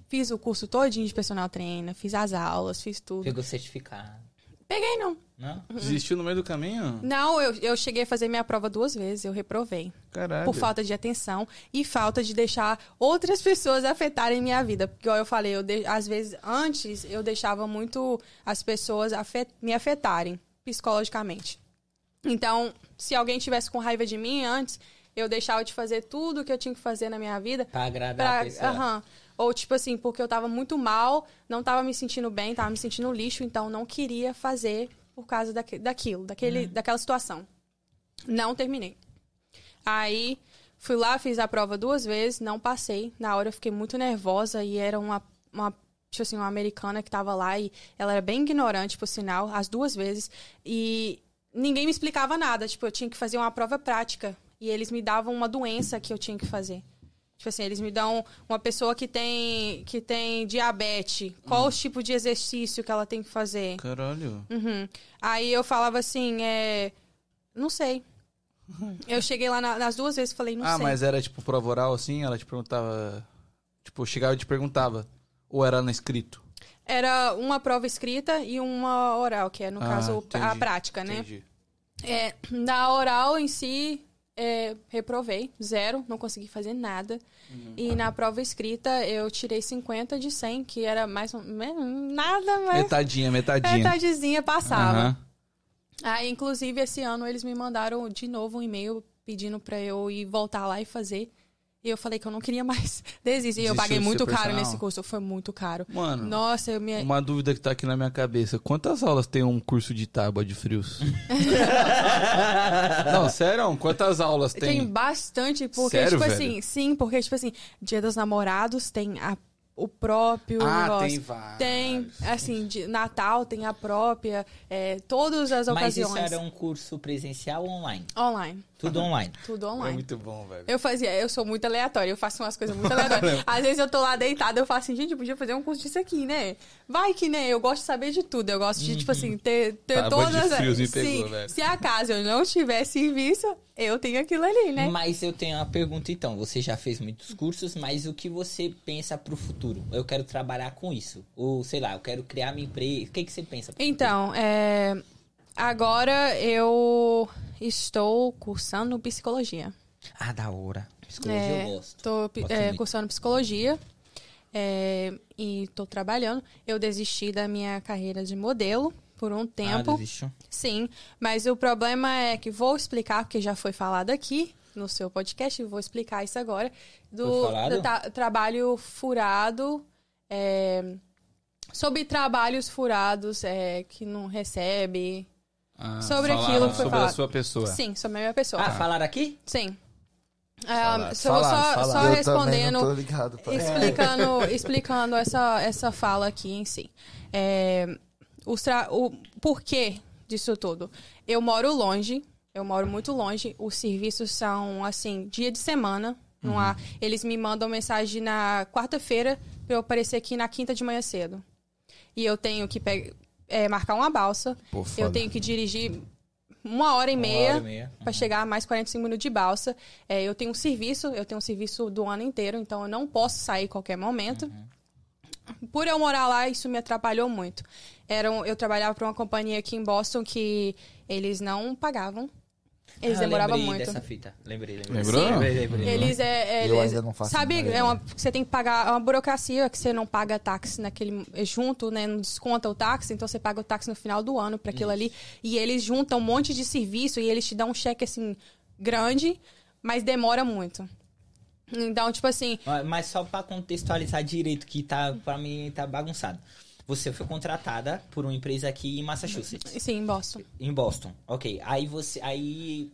Speaker 4: Fiz o curso todinho de personal trainer, fiz as aulas, fiz tudo.
Speaker 2: Pegou certificado.
Speaker 4: Peguei, não.
Speaker 2: Não?
Speaker 1: Desistiu no meio do caminho?
Speaker 4: Não, eu, eu cheguei a fazer minha prova duas vezes, eu reprovei.
Speaker 1: Caralho.
Speaker 4: Por falta de atenção e falta de deixar outras pessoas afetarem minha vida. Porque, igual eu falei, eu de- às vezes, antes, eu deixava muito as pessoas afet- me afetarem psicologicamente. Então, se alguém tivesse com raiva de mim antes, eu deixava de fazer tudo que eu tinha que fazer na minha vida
Speaker 2: Pra agradar
Speaker 4: Pra-
Speaker 2: a pessoa.
Speaker 4: aham. Ou, tipo assim, porque eu tava muito mal, não tava me sentindo bem, tava me sentindo lixo, então não queria fazer por causa daque- daquilo, daquele, daquela situação. Não terminei. Aí, fui lá, fiz a prova duas vezes, não passei. Na hora eu fiquei muito nervosa e era uma, uma tipo assim, uma americana que tava lá e ela era bem ignorante, por sinal, as duas vezes. E ninguém me explicava nada. Tipo, eu tinha que fazer uma prova prática. E eles me davam uma doença que eu tinha que fazer. Tipo assim, eles me dão uma pessoa que tem, que tem diabetes. Qual o tipo de exercício que ela tem que fazer?
Speaker 1: Caralho.
Speaker 4: Uhum. Aí eu falava assim, é... Não sei. Eu cheguei lá na- nas duas vezes e falei, não
Speaker 1: ah,
Speaker 4: sei.
Speaker 1: mas era tipo prova oral assim? Ela te perguntava. Tipo, chegava e te perguntava. Ou era no escrito?
Speaker 4: Era uma prova escrita e uma oral, que é, no
Speaker 1: Ah,
Speaker 4: caso, a
Speaker 1: entendi,
Speaker 4: prática, né?
Speaker 1: Entendi.
Speaker 4: É, na oral em si, é, reprovei, zero, não consegui fazer nada.
Speaker 1: Uhum.
Speaker 4: E na prova escrita, eu tirei 50 de 100, que era mais... Nada mais...
Speaker 1: Metadinha, metadinha.
Speaker 4: Metadezinha passava. Aí, inclusive, esse ano eles me mandaram de novo um e-mail pedindo pra eu ir voltar lá e fazer. E eu falei que eu não queria mais desistir. E eu paguei muito caro
Speaker 1: personal?
Speaker 4: nesse curso, foi muito caro.
Speaker 1: Mano,
Speaker 4: Nossa, eu me...
Speaker 1: uma dúvida que tá aqui na minha cabeça. Quantas aulas tem um curso de tábua de frios? Não, sério? Quantas aulas
Speaker 4: Tem
Speaker 1: tem?
Speaker 4: bastante, porque,
Speaker 1: Sério,
Speaker 4: tipo
Speaker 1: velho?
Speaker 4: assim, sim, porque, tipo assim, Dia dos Namorados tem a- o próprio
Speaker 1: Ah,
Speaker 4: negócio.
Speaker 1: tem vários.
Speaker 4: Tem, assim, de Natal tem a própria, é, todas as
Speaker 2: Mas isso
Speaker 4: ocasiões.
Speaker 2: era um curso presencial ou online?
Speaker 4: Online,
Speaker 2: Tudo online.
Speaker 4: tudo
Speaker 1: É
Speaker 4: online.
Speaker 1: muito bom, velho.
Speaker 4: Eu fazia, eu sou muito aleatória, eu faço umas coisas muito aleatórias. Às vezes eu tô lá deitada, eu falo assim, gente, eu podia fazer um curso disso aqui, né? Vai que, né? Eu gosto de saber de tudo. Eu gosto de, tipo assim, ter, ter
Speaker 1: de
Speaker 4: todas as.
Speaker 1: frios me pegou,
Speaker 4: Sim,
Speaker 1: velho.
Speaker 4: se acaso eu não tiver serviço, eu tenho aquilo ali, né?
Speaker 2: Mas eu tenho uma pergunta então. Você já fez muitos cursos, mas o que você pensa pro futuro? Eu quero trabalhar com isso. Ou, sei lá, eu quero criar minha empresa. O que, que você pensa? pro
Speaker 4: Então, é, agora eu estou cursando psicologia.
Speaker 2: Ah, da hora. Psicologia
Speaker 4: É,
Speaker 2: eu gosto.
Speaker 4: Tô
Speaker 2: Gosto
Speaker 4: é, cursando psicologia é, e tô trabalhando. Eu desisti da minha carreira de modelo por um
Speaker 2: Ah,
Speaker 4: tempo.
Speaker 2: desistiu?
Speaker 4: Sim, mas o problema é que vou explicar, porque já foi falado aqui no seu podcast, vou explicar isso agora. Do,
Speaker 2: falado?
Speaker 4: do ta- trabalho furado, é, sobre trabalhos furados é, que não recebe.
Speaker 1: Ah,
Speaker 4: Sobre aquilo que foi
Speaker 1: sobre a
Speaker 4: falado.
Speaker 1: sua pessoa.
Speaker 4: Sim, sobre a minha pessoa.
Speaker 2: Ah, falaram aqui?
Speaker 4: Sim.
Speaker 1: Falaram,
Speaker 4: Ah, só, só-
Speaker 1: falaram,
Speaker 4: só
Speaker 3: também
Speaker 4: respondendo
Speaker 3: ligado.
Speaker 4: explicando, explicando essa, essa fala aqui em si. É, os tra- o porquê disso tudo. Eu moro longe, eu moro muito longe. Os serviços são, assim, dia de semana. Não há, eles me mandam mensagem na quarta-feira pra eu aparecer aqui na quinta de manhã cedo. E eu tenho que pe- é, marcar uma balsa.
Speaker 1: Pô,
Speaker 4: Eu tenho que dirigir uma hora e meia
Speaker 2: hora e meia.
Speaker 4: para chegar a mais 45 minutos de balsa. É, eu tenho um serviço, eu tenho um serviço do ano inteiro, então eu não posso sair a qualquer momento. Por eu morar lá, isso me atrapalhou muito. Era um- eu trabalhava para uma companhia aqui em Boston que eles não pagavam. Eles
Speaker 2: Ah,
Speaker 4: demoravam
Speaker 2: lembrei
Speaker 4: muito.
Speaker 2: dessa fita. Lembrei, lembrei.
Speaker 1: Lembrou?
Speaker 2: Sim, lembrei, lembrei.
Speaker 4: Eles é,
Speaker 3: Eu
Speaker 4: eles-
Speaker 3: ainda não faço
Speaker 4: Sabe, é uma, você tem que pagar é uma burocracia que você não paga táxi naquele é junto, né? Não desconta o táxi, então você paga o táxi no final do ano para aquilo ali. E eles juntam um monte de serviço e eles te dão um cheque assim grande, mas demora muito. Então, tipo assim,
Speaker 2: Mas- Mas só pra contextualizar direito, que tá, pra mim tá bagunçado. Você foi contratada por uma empresa aqui em Massachusetts,
Speaker 4: sim, em Boston.
Speaker 2: em Boston. Ok. Aí você. Aí.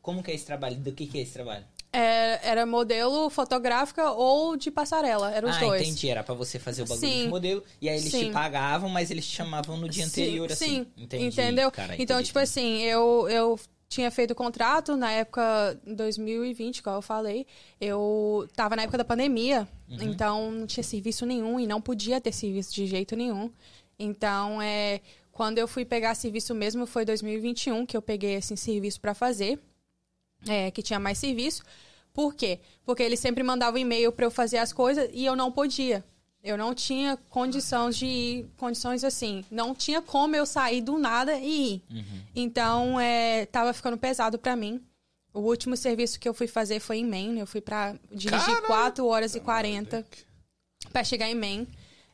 Speaker 2: Como que é esse trabalho? Do que, que é esse trabalho?
Speaker 4: É, era modelo fotográfica ou de passarela, eram os
Speaker 2: ah,
Speaker 4: dois.
Speaker 2: entendi. Era pra você fazer o bagulho
Speaker 4: Sim.
Speaker 2: de modelo. E aí eles te
Speaker 4: Sim.
Speaker 2: pagavam, mas eles te chamavam no dia
Speaker 4: Sim,
Speaker 2: anterior, assim.
Speaker 4: Sim,
Speaker 2: Entendi,
Speaker 4: entendeu?
Speaker 2: cara,
Speaker 4: então,
Speaker 2: entendi,
Speaker 4: tipo assim, eu, eu tinha feito o contrato na época 2020, como eu falei. Eu tava na época da pandemia,
Speaker 2: Uhum.
Speaker 4: então não tinha serviço nenhum e não podia ter serviço de jeito nenhum. Então, é, quando eu fui pegar serviço mesmo foi 2021 que eu peguei esse serviço pra fazer, é, que tinha mais serviço. Por quê? Porque eles sempre mandavam e-mail pra eu fazer as coisas e eu não podia. Eu não tinha condições de ir, condições assim, não tinha como eu sair do nada e ir.
Speaker 2: Uhum.
Speaker 4: Então, é, tava ficando pesado pra mim. O último serviço que eu fui fazer foi em Maine. Eu fui pra dirigir
Speaker 1: Caralho!
Speaker 4: 4 horas e 40 pra chegar em Maine.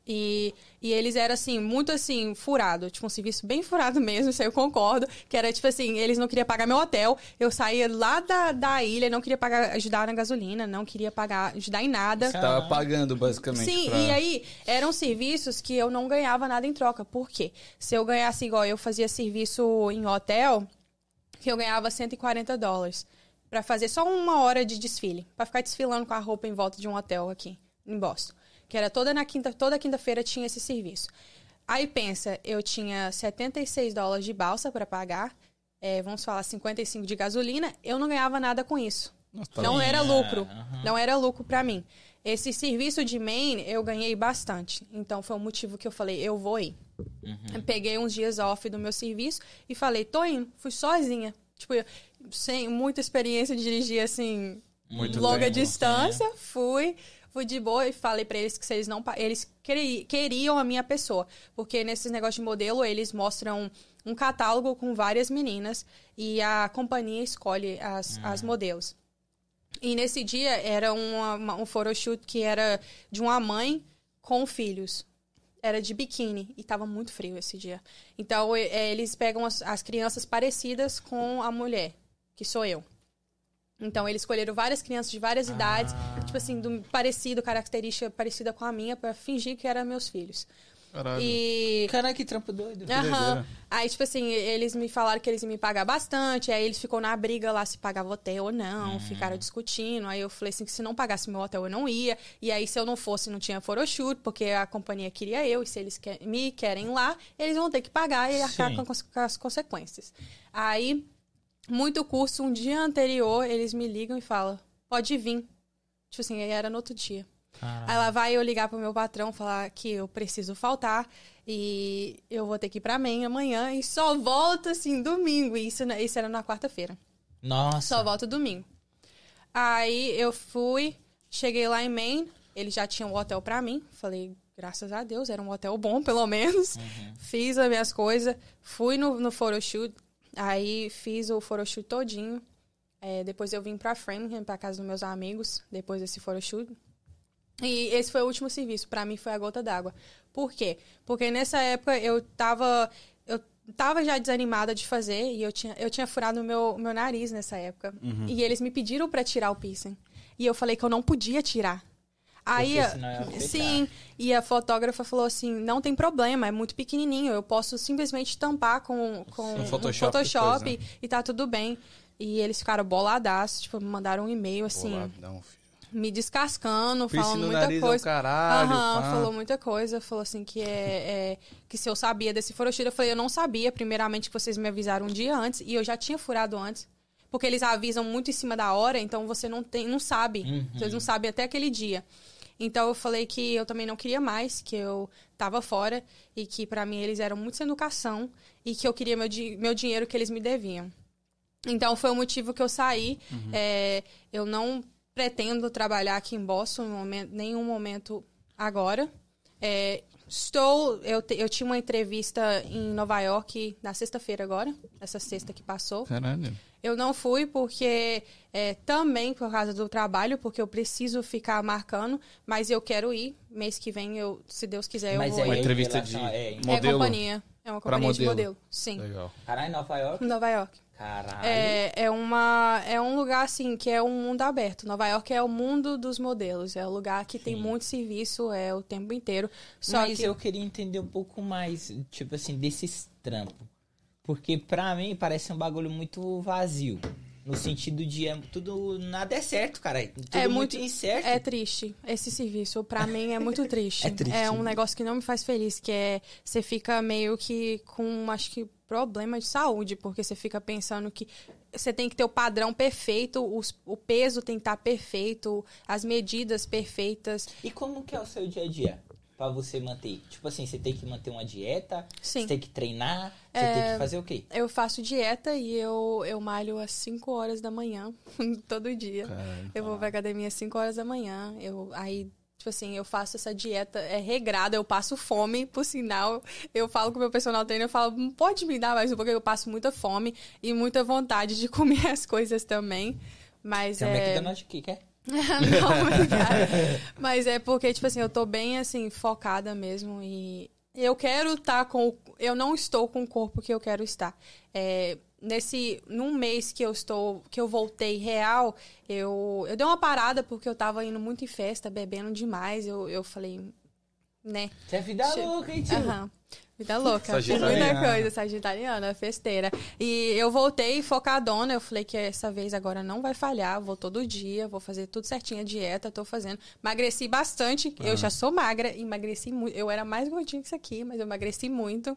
Speaker 4: E, e eles eram, assim, muito, assim, furado. Tipo, um serviço bem furado mesmo, isso aí eu concordo. Que era, tipo assim, eles não queriam pagar meu hotel. Eu saía lá da, da ilha, não queria pagar, ajudar na gasolina, não queria pagar, ajudar em nada.
Speaker 1: Você tava pagando, basicamente.
Speaker 4: Sim,
Speaker 1: pra-
Speaker 4: e aí eram serviços que eu não ganhava nada em troca. Por quê? Se eu ganhasse igual eu fazia serviço em hotel, que eu ganhava 140 dólares Pra fazer só uma hora de desfile, Pra ficar desfilando com a roupa em volta de um hotel aqui em Boston, que era toda na quinta, toda quinta-feira tinha esse serviço. Aí pensa, eu tinha 76 dólares de balsa pra pagar, é, vamos falar 55 de gasolina, eu não ganhava nada com isso.
Speaker 1: Nossa, tá
Speaker 4: Não
Speaker 1: bom.
Speaker 4: era lucro.
Speaker 2: aham.
Speaker 4: Não era lucro pra mim. Esse serviço de main eu ganhei bastante. Então foi o motivo que eu falei, eu vou ir.
Speaker 2: Uhum.
Speaker 4: Peguei uns dias off do meu serviço e falei, tô indo. Fui sozinha. Tipo, eu- sem muita experiência de dirigir assim,
Speaker 1: Muito
Speaker 4: longa
Speaker 1: tempo,
Speaker 4: distância. Fui, fui de boa e falei pra eles que se eles não eles queri- queriam a minha pessoa, porque nesses negócios de modelo eles mostram um catálogo com várias meninas e a companhia escolhe as, as modelos. E nesse dia era uma, uma- um photoshoot que era de uma mãe com filhos. Era de biquíni e tava muito frio esse dia. Então é, eles pegam as, as crianças parecidas com a mulher, que sou eu. Então eles escolheram várias crianças de várias idades, tipo assim, do, parecido, característica parecida com a minha, pra fingir que eram meus filhos.
Speaker 1: Caralho.
Speaker 4: E
Speaker 2: Cara, que trampo doido.
Speaker 4: Aham.
Speaker 1: doideira.
Speaker 4: Aí, tipo assim, eles me falaram que eles iam me pagar bastante. Aí eles ficou na briga lá se pagava hotel ou não. Ficaram discutindo. Aí eu falei assim que se não pagasse meu hotel, eu não ia. E aí, se eu não fosse, não tinha photoshoot, porque a companhia queria eu. E se eles que- me querem lá, eles vão ter que pagar e arcar
Speaker 2: Sim.
Speaker 4: com, as- com as consequências. Aí, muito curso, um dia anterior, eles me ligam e falam, pode vir. Tipo assim, aí era no outro dia. Aí lá vai eu ligar pro meu patrão, falar que eu preciso faltar e eu vou ter que ir pra Maine amanhã e só volto assim domingo. E isso, isso era na quarta-feira.
Speaker 2: Nossa.
Speaker 4: Só volto domingo. Aí eu fui, cheguei lá em Maine, eles já tinham um hotel pra mim. Falei, graças a Deus, era um hotel bom, pelo menos. Fiz as minhas coisas, fui no, no photoshoot, aí fiz o photoshoot todinho. É, depois eu vim pra Framingham, pra casa dos meus amigos, depois desse photoshoot. E esse foi o último serviço, pra mim foi a gota d'água. Por quê? Porque nessa época eu tava eu tava já desanimada de fazer e eu tinha eu tinha furado o meu meu nariz nessa época. E eles me pediram pra tirar o piercing. E eu falei que eu não podia tirar. Aí,
Speaker 2: afetar.
Speaker 4: sim, e a fotógrafa falou assim: não tem problema, é muito pequenininho, eu posso simplesmente tampar com, com
Speaker 1: Um
Speaker 4: um
Speaker 1: Photoshop
Speaker 4: Photoshop,
Speaker 1: depois, né?
Speaker 4: e tá tudo bem. E eles ficaram boladaços, tipo, me mandaram um e-mail assim,
Speaker 1: Boladão, filho.
Speaker 4: me descascando,
Speaker 1: Piercing
Speaker 4: falando muita
Speaker 1: é
Speaker 4: coisa.
Speaker 1: caralho,
Speaker 4: Aham, falou muita coisa, falou assim que é, é- que se eu sabia desse photoshoot, eu falei, eu não sabia, primeiramente que vocês me avisaram um dia antes e eu já tinha furado antes. Porque eles avisam muito em cima da hora, então você não tem, não sabe.
Speaker 2: Uhum.
Speaker 4: Vocês não sabem até aquele dia. Então eu falei que eu também não queria mais, que eu tava fora e que pra mim eles eram muito sem educação e que eu queria meu, di- meu dinheiro que eles me deviam. Então foi o motivo que eu saí. É, eu não pretendo trabalhar aqui em Boston em momento, nenhum momento agora. É, estou. Eu, te- eu tinha uma entrevista em Nova York na sexta-feira agora, essa sexta que passou.
Speaker 1: Caralho.
Speaker 4: Eu não fui porque é, também por causa do trabalho, porque eu preciso ficar marcando, mas eu quero ir. Mês que vem, eu, se Deus quiser, eu
Speaker 2: Mas
Speaker 4: vou
Speaker 2: é
Speaker 1: Uma
Speaker 2: em
Speaker 1: entrevista de
Speaker 2: é, em-
Speaker 4: É
Speaker 1: modelo.
Speaker 4: companhia. É uma companhia de
Speaker 1: modelo.
Speaker 4: modelo. Sim.
Speaker 1: Legal.
Speaker 2: Caralho, Nova York.
Speaker 4: Nova York.
Speaker 2: Caralho.
Speaker 4: É, é, uma, é um lugar, assim, que é um mundo aberto. Nova York é o mundo dos modelos. É o lugar que tem
Speaker 2: Sim.
Speaker 4: muito serviço, é o tempo inteiro. Só
Speaker 2: Mas
Speaker 4: que...
Speaker 2: eu queria entender um pouco mais, tipo assim, desses trampos. Porque pra mim parece um bagulho muito vazio. No sentido de é, tudo. Nada é certo, cara. Tudo
Speaker 4: É
Speaker 2: muito,
Speaker 4: muito-
Speaker 2: incerto.
Speaker 4: É triste. Esse serviço, pra mim, é muito triste.
Speaker 2: É triste.
Speaker 4: um negócio que não me faz feliz, que é... Você fica meio que com, acho que, problema de saúde, porque você fica pensando que você tem que ter o padrão perfeito, os- o peso tem que estar perfeito, as medidas perfeitas.
Speaker 2: E como que é o seu dia a dia? Pra você manter? Tipo assim, você tem que manter uma dieta?
Speaker 4: Sim.
Speaker 2: Você tem que treinar? Você
Speaker 4: É,
Speaker 2: tem que fazer o quê?
Speaker 4: Eu faço dieta e eu, eu malho às 5 horas da manhã, todo dia. Eu vou pra academia às 5 horas da manhã. Eu, aí, tipo assim, eu faço essa dieta, é regrada, eu passo fome, por sinal. Eu falo com o meu personal trainer, eu falo, "Não pode me dar mais um pouco, eu passo muita fome e muita vontade de comer as coisas também. Mas
Speaker 2: Tem um
Speaker 4: é.
Speaker 2: McDonald's aqui, quer?
Speaker 4: não, obrigada. Mas é porque, tipo assim, eu tô bem, assim, focada mesmo e eu quero estar com... o- Eu não estou com o corpo que eu quero estar. É, nesse... Num mês que eu estou... Que eu voltei real, eu... Eu dei uma parada porque eu tava indo muito em festa, bebendo demais. Eu, eu falei... Né?
Speaker 2: Você é vida louca, hein, tio?
Speaker 4: Aham. Vida louca. Fiz muita coisa, sagitariana, festeira. E eu voltei focadona, eu falei que essa vez agora não vai falhar, vou todo dia, vou fazer tudo certinho a dieta, tô fazendo. Emagreci bastante, eu já sou magra, emagreci muito. Eu era mais gordinha que isso aqui, mas eu emagreci muito.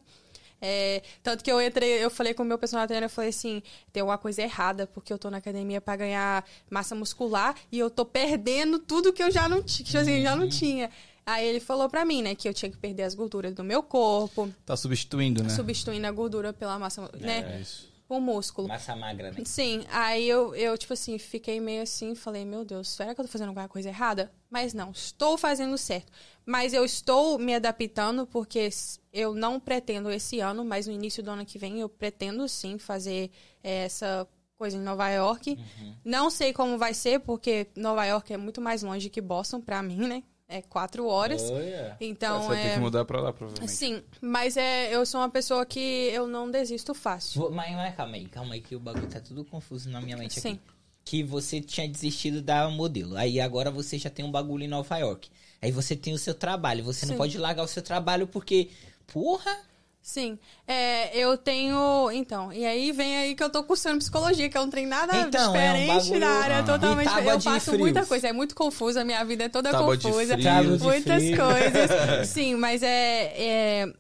Speaker 4: É, tanto que eu entrei, eu falei com o meu personal trainer, eu falei assim, tem alguma coisa errada, porque eu tô na academia pra ganhar massa muscular e eu tô perdendo tudo que eu já não tinha, que assim, eu já não tinha. Aí ele falou pra mim, né, que eu tinha que perder as gorduras do meu corpo,
Speaker 1: Tá substituindo, né?
Speaker 4: substituindo a gordura pela massa,
Speaker 1: É
Speaker 4: né,
Speaker 1: isso.
Speaker 4: o músculo.
Speaker 2: Massa magra, né?
Speaker 4: Sim, aí eu, eu, tipo assim, fiquei meio assim, falei, meu Deus, será que eu tô fazendo alguma coisa errada? Mas não, estou fazendo certo. Mas eu estou me adaptando porque eu não pretendo esse ano, mas no início do ano que vem eu pretendo sim fazer eh, essa coisa em Nova York. Não sei como vai ser, porque Nova York é muito mais longe que Boston pra mim, né? É quatro horas.
Speaker 2: Olha.
Speaker 4: Então
Speaker 1: Você vai ter
Speaker 4: é.
Speaker 1: que mudar pra lá, provavelmente.
Speaker 4: Sim, mas é, eu sou uma pessoa que eu não desisto fácil.
Speaker 2: Vou- Mas, mas calma aí, calma aí, que o bagulho tá tudo confuso na minha mente
Speaker 4: Sim.
Speaker 2: aqui. Que você tinha desistido da modelo. Aí agora você já tem um bagulho em Nova York. Aí você tem o seu trabalho. Você não
Speaker 4: Sim.
Speaker 2: pode largar o seu trabalho porque. Porra!
Speaker 4: Sim, é, eu tenho. Então, e aí vem aí que eu tô cursando psicologia, que eu não tenho nada
Speaker 2: Então, é um
Speaker 4: diferente
Speaker 2: bagulho-
Speaker 4: da área
Speaker 1: Ah.
Speaker 4: totalmente. Eu faço
Speaker 2: frios.
Speaker 4: muita coisa, é muito confusa, a minha vida é toda
Speaker 1: Tábua
Speaker 4: confusa.
Speaker 1: frios.
Speaker 4: Muitas coisas. Sim, mas é, é.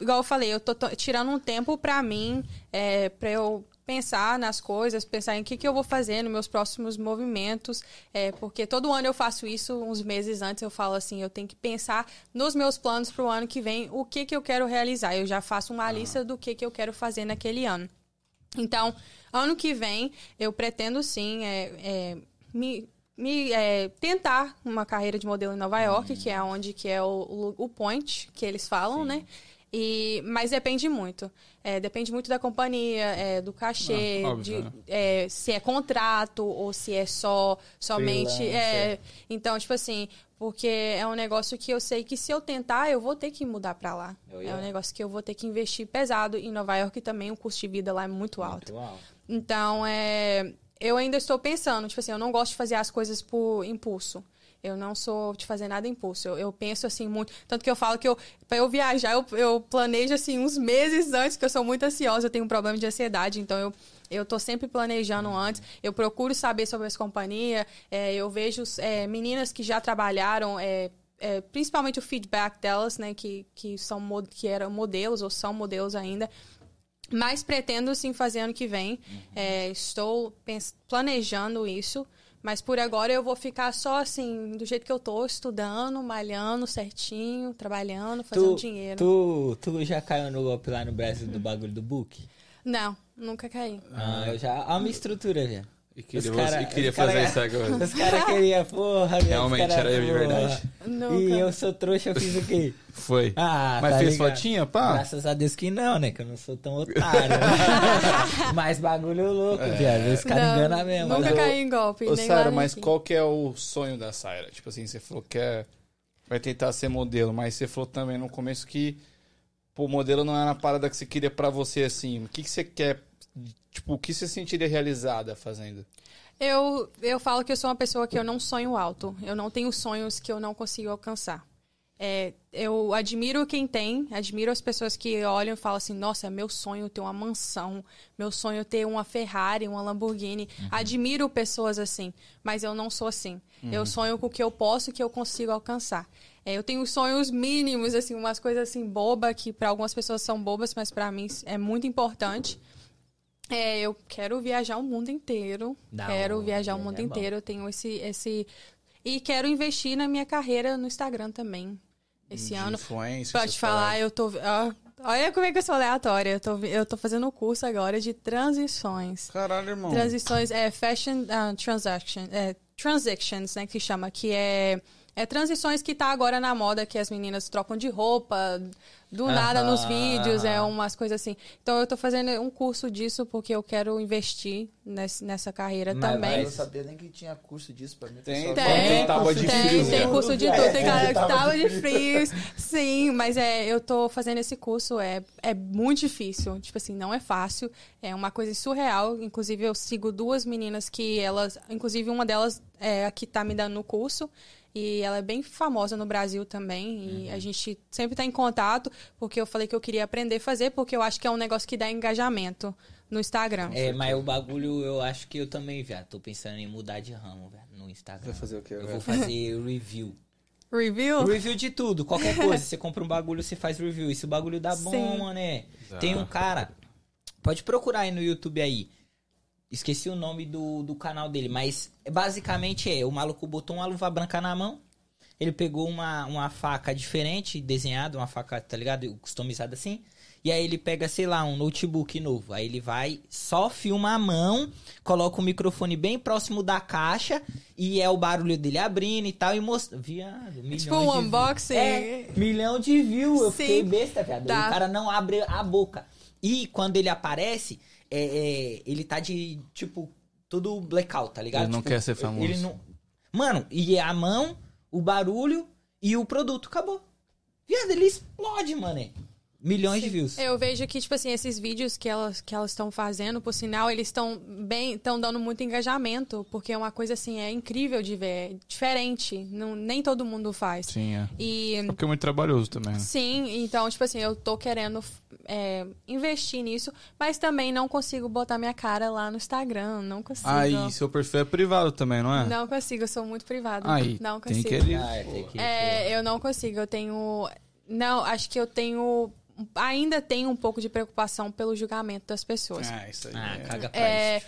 Speaker 4: Igual eu falei, eu tô, to- tirando um tempo pra mim, é, pra eu pensar nas coisas, pensar em o que, que eu vou fazer nos meus próximos movimentos, é, porque todo ano eu faço isso, uns meses antes eu falo assim, eu tenho que pensar nos meus planos pro ano que vem, o que, que eu quero realizar. Eu já faço uma lista do que, que eu quero fazer naquele ano. Então, ano que vem, eu pretendo sim é, é, me, me, é, tentar uma carreira de modelo em Nova York, que é onde que é o, o, o point que eles falam, né? E, mas depende muito. É, depende muito da companhia, é, do cachê,
Speaker 1: Ah, óbvio,
Speaker 4: de,
Speaker 1: né?
Speaker 4: é, se é contrato ou se é só somente.
Speaker 2: Freelancer.
Speaker 4: É, então, tipo assim, porque é um negócio que eu sei que se eu tentar, eu vou ter que mudar pra lá.
Speaker 2: Oh,
Speaker 4: É
Speaker 2: yeah.
Speaker 4: um negócio que eu vou ter que investir pesado. Em Nova York também o custo de vida lá é muito alto.
Speaker 2: Muito alto.
Speaker 4: Então, é, eu ainda estou pensando, tipo assim, eu não gosto de fazer as coisas por impulso. Eu não sou de fazer nada impulso. Eu, eu penso assim muito. Tanto que eu falo que eu, pra eu viajar, eu, eu planejo assim uns meses antes, que eu sou muito ansiosa, eu tenho um problema de ansiedade. Então eu, eu tô sempre planejando antes. Eu procuro saber sobre as companhias. é, eu vejo é, meninas que já trabalharam. é, é, principalmente o feedback delas, né, que, que são que eram modelos ou são modelos ainda, mas pretendo sim fazer ano que vem. É, estou planejando isso. Mas por agora eu vou ficar só assim, do jeito que eu tô, estudando, malhando certinho, trabalhando, fazendo dinheiro.
Speaker 2: Tu, tu já caiu no golpe lá no Brasil do bagulho do book?
Speaker 4: Não, nunca caí.
Speaker 2: Ah, eu já. Olha a minha estrutura já.
Speaker 1: E queria,
Speaker 2: Os cara-
Speaker 1: e queria
Speaker 2: os cara-
Speaker 1: fazer isso agora.
Speaker 2: Os caras queriam, porra, meu,
Speaker 1: Realmente,
Speaker 2: cara,
Speaker 1: era eu de verdade.
Speaker 4: Nunca.
Speaker 2: E eu sou trouxa, eu fiz o quê?
Speaker 1: Foi.
Speaker 2: Ah,
Speaker 1: Mas
Speaker 2: tá
Speaker 1: fez
Speaker 2: ligado?
Speaker 1: fotinha, pá?
Speaker 2: Graças a Deus que não, né? Que eu não sou tão otário. mas bagulho louco, viado. Os caras
Speaker 4: Não,
Speaker 2: enganam mesmo.
Speaker 4: Nunca
Speaker 2: eu-
Speaker 4: caí em golpe.
Speaker 1: Ô, Sara, mas
Speaker 4: aqui.
Speaker 1: qual que é o sonho da Sara? Tipo assim, você falou que é, vai tentar ser modelo, mas você falou também no começo que pô, modelo não era a parada que você queria pra você, assim. O que, que você quer tipo, o que você sentiria realizada fazendo?
Speaker 4: Eu, eu falo que eu sou uma pessoa que eu não sonho alto. Eu não tenho sonhos que eu não consigo alcançar. É, eu admiro quem tem, admiro as pessoas que olham e falam assim: nossa, é meu sonho ter uma mansão, meu sonho ter uma Ferrari, uma Lamborghini. Admiro pessoas assim, mas eu não sou assim. Eu sonho com o que eu posso e que eu consigo alcançar. É, eu tenho sonhos mínimos, assim, umas coisas assim bobas que para algumas pessoas são bobas, mas para mim é muito importante. É, eu quero viajar o mundo inteiro.
Speaker 2: Da
Speaker 4: quero viajar o
Speaker 2: é
Speaker 4: mundo
Speaker 2: bom.
Speaker 4: inteiro. Eu tenho esse, esse. E quero investir na minha carreira no Instagram também. Esse
Speaker 1: De
Speaker 4: ano.
Speaker 1: Influência.
Speaker 4: Pode falar, eu tô. ó, olha como é que eu sou aleatória. Eu tô, eu tô fazendo um curso agora de transições.
Speaker 1: Caralho, irmão.
Speaker 4: Transições, é fashion uh, transaction, é, transactions, né, que chama, que é, é transições que tá agora na moda, que as meninas trocam de roupa, do nada nos vídeos, é umas coisas assim. Então eu tô fazendo um curso disso porque eu quero investir nesse, nessa carreira
Speaker 2: Mas-
Speaker 4: também.
Speaker 3: Eu
Speaker 2: mas-
Speaker 3: não sabia nem que tinha curso disso pra mim.
Speaker 1: Tem.
Speaker 4: Tem,
Speaker 1: tem tábua de
Speaker 4: tem,
Speaker 1: frios,
Speaker 4: tem
Speaker 1: né?
Speaker 4: curso de
Speaker 3: É,
Speaker 4: tudo. Tem cara que
Speaker 3: tábua
Speaker 4: tava
Speaker 3: de
Speaker 4: de frios. Sim, mas é, eu tô fazendo esse curso, é, é muito difícil. Tipo assim, não é fácil. É uma coisa surreal. Inclusive, eu sigo duas meninas que elas. Inclusive, uma delas é a que tá me dando no curso. E ela é bem famosa no Brasil também. E a gente sempre tá em contato, porque eu falei que eu queria aprender a fazer, porque eu acho que é um negócio que dá engajamento no Instagram.
Speaker 2: É, mas o bagulho eu acho que eu também, velho. Tô pensando em mudar de ramo, velho, no Instagram.
Speaker 1: Vai fazer o quê,
Speaker 2: Eu
Speaker 1: velho?
Speaker 2: vou fazer review.
Speaker 4: Review?
Speaker 2: Review de tudo, qualquer coisa. Você compra um bagulho, você faz review. E se o bagulho dá bom,
Speaker 4: Sim.
Speaker 2: mané.
Speaker 1: Dá.
Speaker 2: Tem um cara, pode procurar aí no YouTube aí. Esqueci o nome do, do canal dele, mas basicamente é: o maluco botou uma luva branca na mão. Ele pegou uma, uma faca diferente, desenhada, uma faca, tá ligado? Customizada assim. E aí ele pega, sei lá, um notebook novo. Aí ele vai, só filma a mão, coloca o microfone bem próximo da caixa e é o barulho dele abrindo e tal. E mostra. Viado, milhões
Speaker 4: Tipo um
Speaker 2: de
Speaker 4: unboxing.
Speaker 2: É, milhão de views. Eu
Speaker 4: Sim.
Speaker 2: fiquei besta, viado.
Speaker 4: Tá.
Speaker 2: O cara não abre a boca. E quando ele aparece, é, é, ele tá de, tipo, todo blackout, tá ligado?
Speaker 1: Ele não
Speaker 2: Tipo,
Speaker 1: quer ser famoso.
Speaker 2: Ele não... Mano, e é a mão, o barulho e o produto. Acabou. Viado, ele explode, mano. Milhões de views.
Speaker 4: Eu vejo que, tipo assim, esses vídeos que elas que elas estão fazendo, por sinal, eles estão bem, estão dando muito engajamento, porque é uma coisa assim, é incrível de ver, é diferente, não, nem todo mundo faz.
Speaker 1: Sim, é.
Speaker 4: E
Speaker 1: Porque é muito trabalhoso também, né?
Speaker 4: sim, então, tipo assim, eu tô querendo é, investir nisso, mas também não consigo botar minha cara lá no Instagram, não consigo.
Speaker 1: Aí, seu perfil é privado também, não é?
Speaker 4: Não consigo, eu sou muito privada.
Speaker 1: Aí,
Speaker 4: não
Speaker 1: tem
Speaker 4: consigo.
Speaker 1: que ele...
Speaker 2: Ah, tem que...
Speaker 4: É, eu não consigo. Eu tenho. Não, acho que eu tenho. Ainda tenho um pouco de preocupação pelo julgamento das pessoas.
Speaker 1: Ah, isso aí.
Speaker 2: Ah,
Speaker 1: é.
Speaker 2: caga pra
Speaker 4: É,
Speaker 2: isso.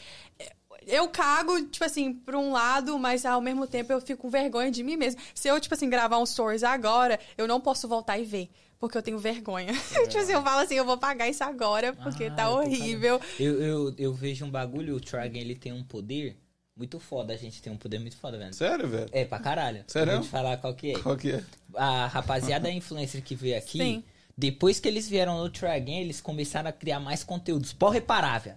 Speaker 4: eu cago, tipo assim, por um lado, mas ao mesmo tempo eu fico com vergonha de mim mesmo. Se eu, tipo assim, gravar um stories agora, eu não posso voltar e ver. Porque eu tenho vergonha. tipo assim, eu falo assim, eu vou pagar isso agora, porque
Speaker 2: Ah,
Speaker 4: tá
Speaker 2: eu
Speaker 4: horrível.
Speaker 2: Eu, eu, eu vejo um bagulho, o Tragan, ele tem um poder muito foda. A gente tem um poder muito foda, velho.
Speaker 1: Sério, velho?
Speaker 2: É, pra caralho.
Speaker 1: Sério?
Speaker 2: Vou te falar qual que é.
Speaker 1: Qual que é?
Speaker 2: A rapaziada influencer que veio aqui,
Speaker 4: Sim.
Speaker 2: Depois que eles vieram no Tragan, eles começaram a criar mais conteúdos. Pode reparar, velho.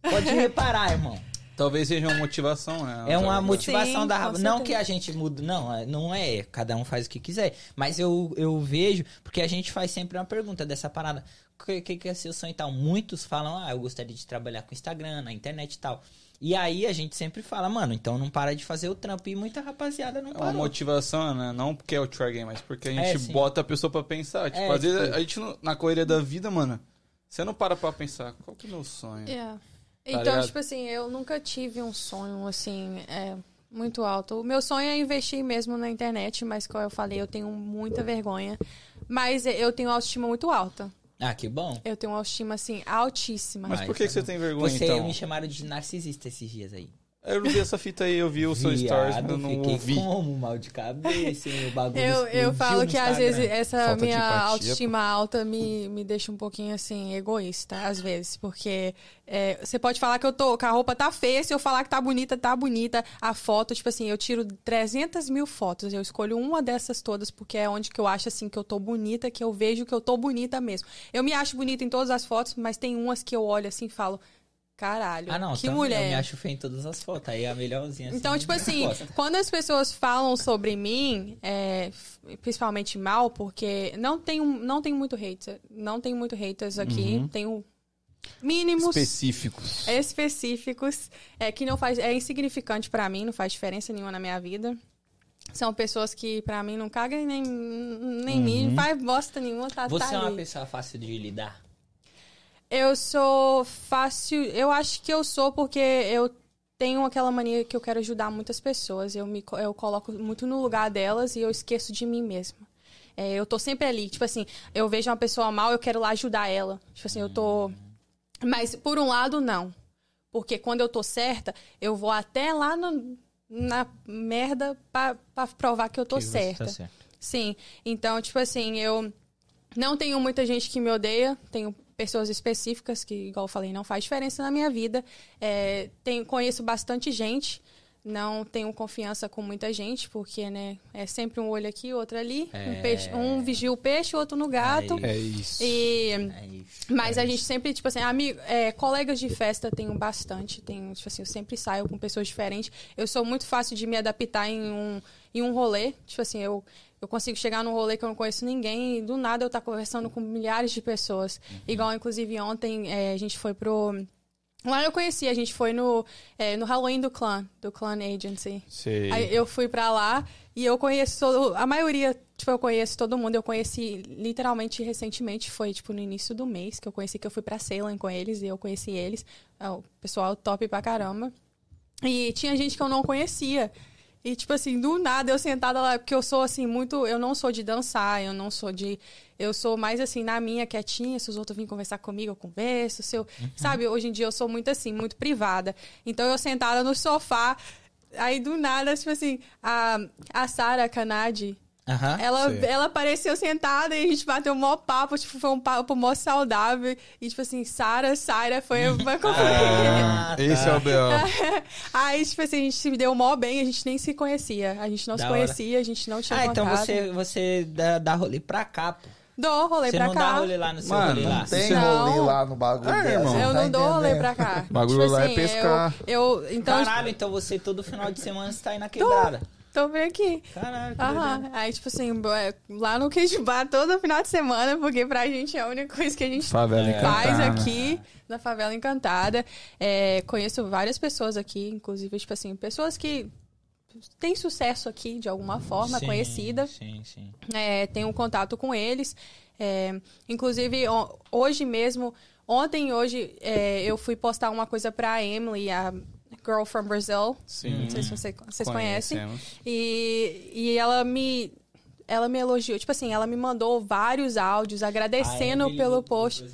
Speaker 2: Pode reparar, irmão.
Speaker 1: Talvez seja uma motivação, né?
Speaker 2: É uma motivação
Speaker 4: Sim,
Speaker 2: da rapa. Não
Speaker 4: certeza.
Speaker 2: que a gente muda, não, é- não é, cada um faz o que quiser. Mas eu, eu vejo, porque a gente faz sempre uma pergunta dessa parada. O que, que, que é seu sonho e tal? Muitos falam, ah, eu gostaria de trabalhar com Instagram, na internet e tal. E aí a gente sempre fala, mano, então não para de fazer o trampo. E muita rapaziada não
Speaker 1: É uma
Speaker 2: parou.
Speaker 1: motivação, né? Não porque é o try game, mas porque a
Speaker 2: É,
Speaker 1: gente
Speaker 2: sim.
Speaker 1: bota a pessoa pra pensar. Tipo,
Speaker 2: É,
Speaker 1: às vezes
Speaker 2: tipo-
Speaker 1: a gente, na correria da vida, mano, você não para pra pensar, qual que é o meu sonho?
Speaker 4: É.
Speaker 1: Tá
Speaker 4: Então,
Speaker 1: ligado?
Speaker 4: tipo assim, eu nunca tive um sonho, assim, é, muito alto. O meu sonho é investir mesmo na internet, mas como eu falei, eu tenho muita vergonha. Mas eu tenho autoestima muito alta.
Speaker 2: Ah, que bom.
Speaker 4: Eu tenho uma autoestima, assim, altíssima.
Speaker 1: Mas
Speaker 2: Ah,
Speaker 1: por que,
Speaker 2: isso
Speaker 1: que você tem vergonha,
Speaker 2: Você
Speaker 1: então?
Speaker 2: me chamaram de narcisista esses dias aí.
Speaker 1: Eu não vi essa fita aí, eu vi o seu stories, mas eu não
Speaker 2: fiquei
Speaker 1: ouvi.
Speaker 2: como mal de cabeça, hein, o bagulho
Speaker 4: Eu, eu falo que às vezes essa
Speaker 1: Falta
Speaker 4: minha
Speaker 1: empatia,
Speaker 4: autoestima alta me, me deixa um pouquinho assim, egoísta, às vezes. Porque é, você pode falar que eu tô, que a roupa tá feia, se eu falar que tá bonita, tá bonita. A foto, tipo assim, eu tiro 300 mil fotos. Eu escolho uma dessas todas, porque é onde que eu acho assim que eu tô bonita, que eu vejo que eu tô bonita mesmo. Eu me acho bonita em todas as fotos, mas tem umas que eu olho assim e falo. Caralho,
Speaker 2: Ah, não,
Speaker 4: que
Speaker 2: também,
Speaker 4: mulher.
Speaker 2: Eu me acho feio em todas as fotos. Aí é a melhorzinha. assim,
Speaker 4: Então, tipo assim, quando as pessoas falam sobre mim, é, principalmente mal, porque não tem, não tem muito hater, não tem muito haters aqui,
Speaker 1: Uhum.
Speaker 4: tenho mínimos
Speaker 1: Específicos.
Speaker 4: específicos, é, que não faz é insignificante pra mim, não faz diferença nenhuma na minha vida. São pessoas que pra mim não cagam nem nem mim, não faz bosta nenhuma, tá,
Speaker 2: Você
Speaker 4: tá
Speaker 2: é uma
Speaker 4: ali.
Speaker 2: pessoa fácil de lidar?
Speaker 4: Eu sou fácil, eu acho que eu sou porque eu tenho aquela mania que eu quero ajudar muitas pessoas. Eu me eu coloco muito no lugar delas e eu esqueço de mim mesma. É, eu tô sempre ali, tipo assim, eu vejo uma pessoa mal, eu quero lá ajudar ela. Tipo assim, eu tô mas por um lado não. Porque quando eu tô certa, eu vou até lá no- na merda pra, pra provar que eu tô
Speaker 2: Que você
Speaker 4: certa.
Speaker 2: tá certo.
Speaker 4: Sim. Então, tipo assim, eu não tenho muita gente que me odeia, tenho pessoas específicas que, igual eu falei, não faz diferença na minha vida. É, tenho, conheço bastante gente, não tenho confiança com muita gente, porque, né, é sempre um olho aqui, outro ali.
Speaker 2: É.
Speaker 4: Um, peixe, um vigia o peixe, outro no gato.
Speaker 2: Aí.
Speaker 1: É isso.
Speaker 4: E
Speaker 2: É isso.
Speaker 4: mas
Speaker 2: é
Speaker 4: a
Speaker 2: isso.
Speaker 4: gente sempre, tipo assim, amigo, é, colegas de festa tenho bastante. Tenho, tipo assim, eu sempre saio com pessoas diferentes. Eu sou muito fácil de me adaptar em um, em um rolê. Tipo assim, eu, eu consigo chegar num rolê que eu não conheço ninguém e do nada eu estar conversando com milhares de pessoas. Igual, inclusive, ontem é, a gente foi pro. Lá eu conheci, a gente foi no, é, no Halloween do clã, do Clan Agency.
Speaker 1: Sei.
Speaker 4: Aí eu fui pra lá e eu conheço todo, a maioria, tipo, eu conheço todo mundo. Eu conheci literalmente recentemente, foi tipo no início do mês que eu conheci que eu fui pra Salem com eles e eu conheci eles. É, O pessoal top pra caramba. E tinha gente que eu não conhecia. E, tipo assim, do nada eu sentada lá, porque eu sou assim, muito. Eu não sou de dançar, eu não sou de. Eu sou mais assim, na minha, quietinha. Se os outros virem conversar comigo, eu converso. Se eu, Sabe, hoje em dia eu sou muito assim, muito privada. Então eu sentada no sofá, aí do nada, tipo assim, a, a Sara Canadi,
Speaker 2: Aham.
Speaker 4: ela,
Speaker 1: Sei.
Speaker 4: ela apareceu sentada e a gente bateu um mó papo, tipo, foi um papo mó saudável. E, tipo assim, Sara, Sara, foi uma
Speaker 2: Ah.
Speaker 1: Esse é o B.O.
Speaker 4: Aí, tipo assim, a gente se deu mó bem, a gente nem se conhecia. A gente não
Speaker 2: Da
Speaker 4: se
Speaker 2: hora.
Speaker 4: conhecia, a gente não tinha
Speaker 2: Ah, então você, você dá, dá rolê pra cá, pô.
Speaker 4: Dou rolê
Speaker 2: Você
Speaker 4: pra
Speaker 2: não
Speaker 4: cá.
Speaker 2: dá rolê lá no seu
Speaker 1: Mano,
Speaker 2: rolê lá.
Speaker 1: não
Speaker 3: Tem
Speaker 4: Não.
Speaker 3: rolê lá no bagulho
Speaker 1: É,
Speaker 3: dela,
Speaker 1: irmão.
Speaker 3: você
Speaker 4: Eu
Speaker 3: tá
Speaker 4: não dou rolê pra cá.
Speaker 1: O bagulho
Speaker 4: Tipo
Speaker 1: lá é
Speaker 4: assim,
Speaker 1: pescar.
Speaker 4: Eu, eu então,
Speaker 2: Caralho, então você todo final de semana você tá aí na quebrada.
Speaker 4: tô bem aqui. Aham.
Speaker 2: doideira.
Speaker 4: Aí, tipo assim, é, lá no Queijo Bar todo final de semana, porque pra gente é a única coisa que a gente
Speaker 1: Favela
Speaker 4: faz
Speaker 1: encantada.
Speaker 4: aqui na Favela Encantada. É, conheço várias pessoas aqui, inclusive, tipo assim, pessoas que têm sucesso aqui de alguma forma,
Speaker 2: Sim,
Speaker 4: conhecida.
Speaker 2: Sim, sim.
Speaker 4: É, tenho um contato com eles. É, inclusive, hoje mesmo, ontem e hoje, é, eu fui postar uma coisa pra Emily, a Girl from Brazil.
Speaker 1: Sim.
Speaker 4: Não sei se você- vocês conhecem. E, e ela me. Ela me elogiou, tipo assim, ela me mandou vários áudios agradecendo
Speaker 2: Ah, é
Speaker 4: pelo post.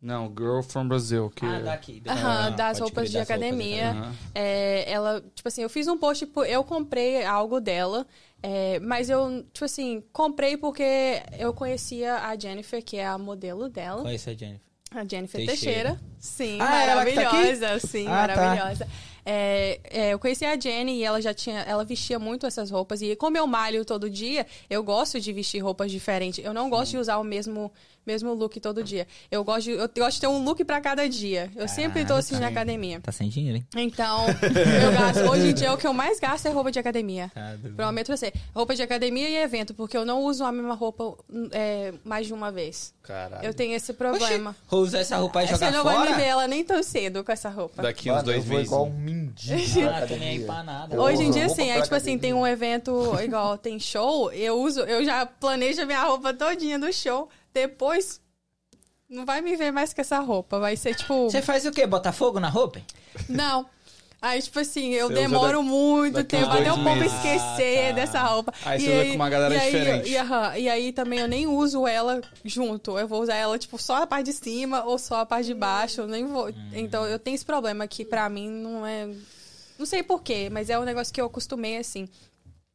Speaker 1: Não, Girl from Brazil. Que...
Speaker 2: Ah, daqui.
Speaker 4: Aham,
Speaker 2: ah,
Speaker 4: das
Speaker 2: pode
Speaker 4: roupas de academia.
Speaker 1: Aham.
Speaker 4: É, ela, tipo assim, eu fiz um post, por- eu comprei algo dela, é, mas eu, tipo assim, comprei porque eu conhecia a Jennifer, que é a modelo dela.
Speaker 2: Conheço a Jennifer.
Speaker 4: A Jennifer
Speaker 2: Teixeira.
Speaker 4: Teixeira. Sim,
Speaker 2: Ah, tá
Speaker 4: maravilhosa. sim,
Speaker 2: Ah, tá.
Speaker 4: É, é, eu conheci a Jenny e ela já tinha. Ela vestia muito essas roupas. E como eu malho todo dia, eu gosto de vestir roupas diferentes. Eu não gosto de usar o mesmo, mesmo look todo dia. Eu gosto de, eu gosto de ter um look pra cada dia. Eu sempre tô assim na
Speaker 1: sim.
Speaker 4: academia.
Speaker 2: Tá sem dinheiro, hein?
Speaker 4: Então, eu gasto. Hoje em dia o que eu mais gasto é roupa de academia.
Speaker 2: Tá,
Speaker 4: Prometo pra você. Roupa de academia e evento, porque eu não uso a mesma roupa é, mais de uma vez.
Speaker 1: Caralho.
Speaker 4: Eu tenho esse problema.
Speaker 2: Oxi, vou usar essa roupa e
Speaker 4: Você
Speaker 2: jogar
Speaker 4: não
Speaker 2: fora?
Speaker 4: vai me ver ela nem tão cedo com essa roupa.
Speaker 1: Daqui uns dois
Speaker 3: vou
Speaker 1: meses.
Speaker 3: igual um mendigo na
Speaker 2: Ah, tô nem aí pra nada.
Speaker 4: Hoje em dia, sim, aí,
Speaker 3: pra
Speaker 4: tipo assim, tem um evento igual tem show, eu uso, eu já planejo a minha roupa todinha do show. Depois, não vai me ver mais com essa roupa. Vai ser tipo.
Speaker 2: Você faz o quê? Botar fogo na roupa?
Speaker 4: Não. Aí, tipo assim, eu
Speaker 1: Você
Speaker 4: demoro
Speaker 1: da-
Speaker 4: muito
Speaker 1: daqui
Speaker 4: tempo até o povo esquecer
Speaker 2: Ah, tá.
Speaker 4: dessa roupa.
Speaker 1: Aí
Speaker 4: E
Speaker 1: você usa com uma galera
Speaker 4: e aí,
Speaker 1: diferente.
Speaker 4: E, aham, e aí também eu nem uso ela junto. Eu vou usar ela, tipo, só a parte de cima ou só a parte de baixo. Eu nem vou.
Speaker 1: Hum.
Speaker 4: Então eu tenho esse problema que pra mim não é. Não sei porquê, mas é um negócio que eu acostumei assim.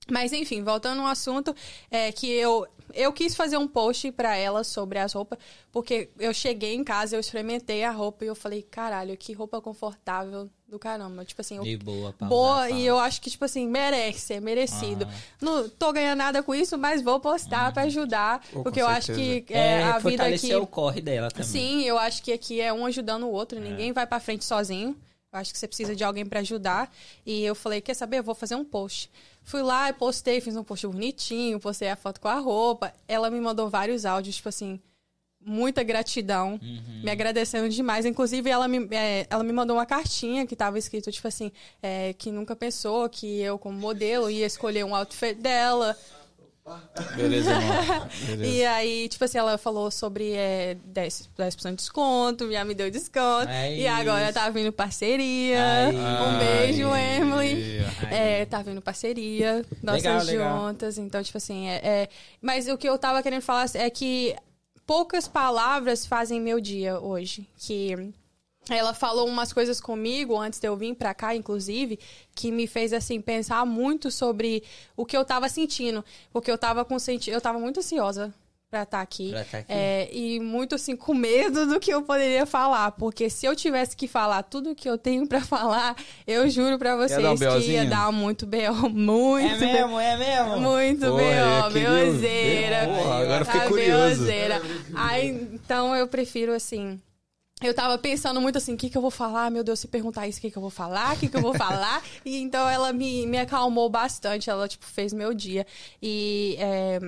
Speaker 4: Mas enfim, voltando ao assunto, é que eu, eu quis fazer um post pra ela sobre as roupas, porque eu cheguei em casa, eu experimentei a roupa e eu falei, caralho, que roupa confortável do caramba. Tipo assim, eu
Speaker 2: De boa, pra
Speaker 4: boa
Speaker 2: usar,
Speaker 4: e eu acho que, tipo assim, merece, é merecido.
Speaker 2: Ah.
Speaker 4: Não tô ganhando nada com isso, mas vou postar pra ajudar,
Speaker 1: Oh,
Speaker 4: porque eu acho
Speaker 1: certeza.
Speaker 4: que
Speaker 2: É,
Speaker 4: é, a vida aqui...
Speaker 2: o corre dela também.
Speaker 4: Sim, eu acho que aqui é um ajudando o outro, ninguém vai pra frente sozinho. Eu acho que você precisa de alguém pra ajudar. E eu falei, quer saber? Eu vou fazer um post. Fui lá e postei, fiz um post bonitinho, postei a foto com a roupa. Ela me mandou vários áudios, tipo assim, muita gratidão, me agradecendo demais. Inclusive, ela me, é, ela me mandou uma cartinha que tava escrito, tipo assim, é, que nunca pensou que eu, como modelo, ia escolher um outfit dela.
Speaker 1: Beleza, irmão. Beleza.
Speaker 4: E aí, tipo assim, ela falou sobre é, 10%, 10 de desconto, já me deu desconto.
Speaker 2: É
Speaker 4: e agora tá vindo parceria.
Speaker 2: Aí.
Speaker 4: Um beijo,
Speaker 1: Aí.
Speaker 4: Emily.
Speaker 2: Aí.
Speaker 4: É, tá vindo parceria, nossas
Speaker 2: Legal, legal.
Speaker 4: juntas. Então, tipo assim, é, é- Mas o que eu tava querendo falar é que poucas palavras fazem meu dia hoje. Que ela falou umas coisas comigo antes de eu vir pra cá, inclusive, que me fez assim pensar muito sobre o que eu tava sentindo, porque eu tava com senti eu tava muito ansiosa pra estar aqui,
Speaker 2: Pra tá aqui.
Speaker 4: É, e muito assim com medo do que eu poderia falar, porque se eu tivesse que falar tudo que eu tenho pra falar, eu juro pra vocês
Speaker 1: dar um
Speaker 4: que ia dar muito B.O., muito
Speaker 2: É mesmo, é mesmo?
Speaker 4: muito
Speaker 1: Pô,
Speaker 4: B.O..
Speaker 1: Porra, agora eu fiquei
Speaker 4: Tá,
Speaker 1: curioso.
Speaker 4: Aí, então eu prefiro assim. Eu tava pensando muito assim, o que, que eu vou falar? Meu Deus, se perguntar isso, o que, que eu vou falar? O que, que eu vou falar? e então ela me, me acalmou bastante, ela, tipo, fez meu dia. E é,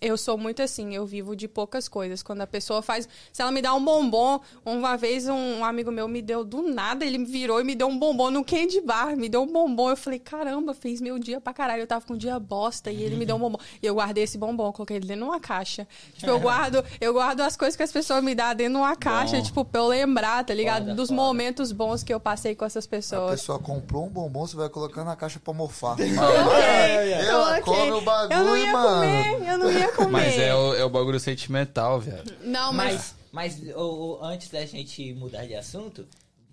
Speaker 4: eu sou muito assim, eu vivo de poucas coisas. Quando a pessoa faz. Se ela me dá um bombom, uma vez um amigo meu me deu do nada, ele me virou e me deu um bombom no candy bar, me deu um bombom. Eu falei, caramba, fez meu dia pra caralho. Eu tava com um dia bosta e ele me deu um bombom. E eu guardei esse bombom, coloquei ele dentro de uma caixa. Tipo, eu guardo, eu guardo as coisas que as pessoas me dão dentro de uma caixa, tipo, pra eu lembrar, tá ligado?
Speaker 2: Foda,
Speaker 4: Dos
Speaker 2: foda.
Speaker 4: momentos bons que eu passei com essas
Speaker 3: A
Speaker 4: pessoas.
Speaker 3: pessoa comprou um bombom, você vai colocando na caixa pra mofar.
Speaker 4: Coloquei,
Speaker 3: Ela
Speaker 4: coloquei.
Speaker 3: come o bagulho,
Speaker 4: Eu não ia
Speaker 3: mano.
Speaker 4: comer, eu não ia comer.
Speaker 1: Mas é o, é o bagulho sentimental, velho.
Speaker 4: Não, mas...
Speaker 2: Mas, mas o- o- antes da gente mudar de assunto,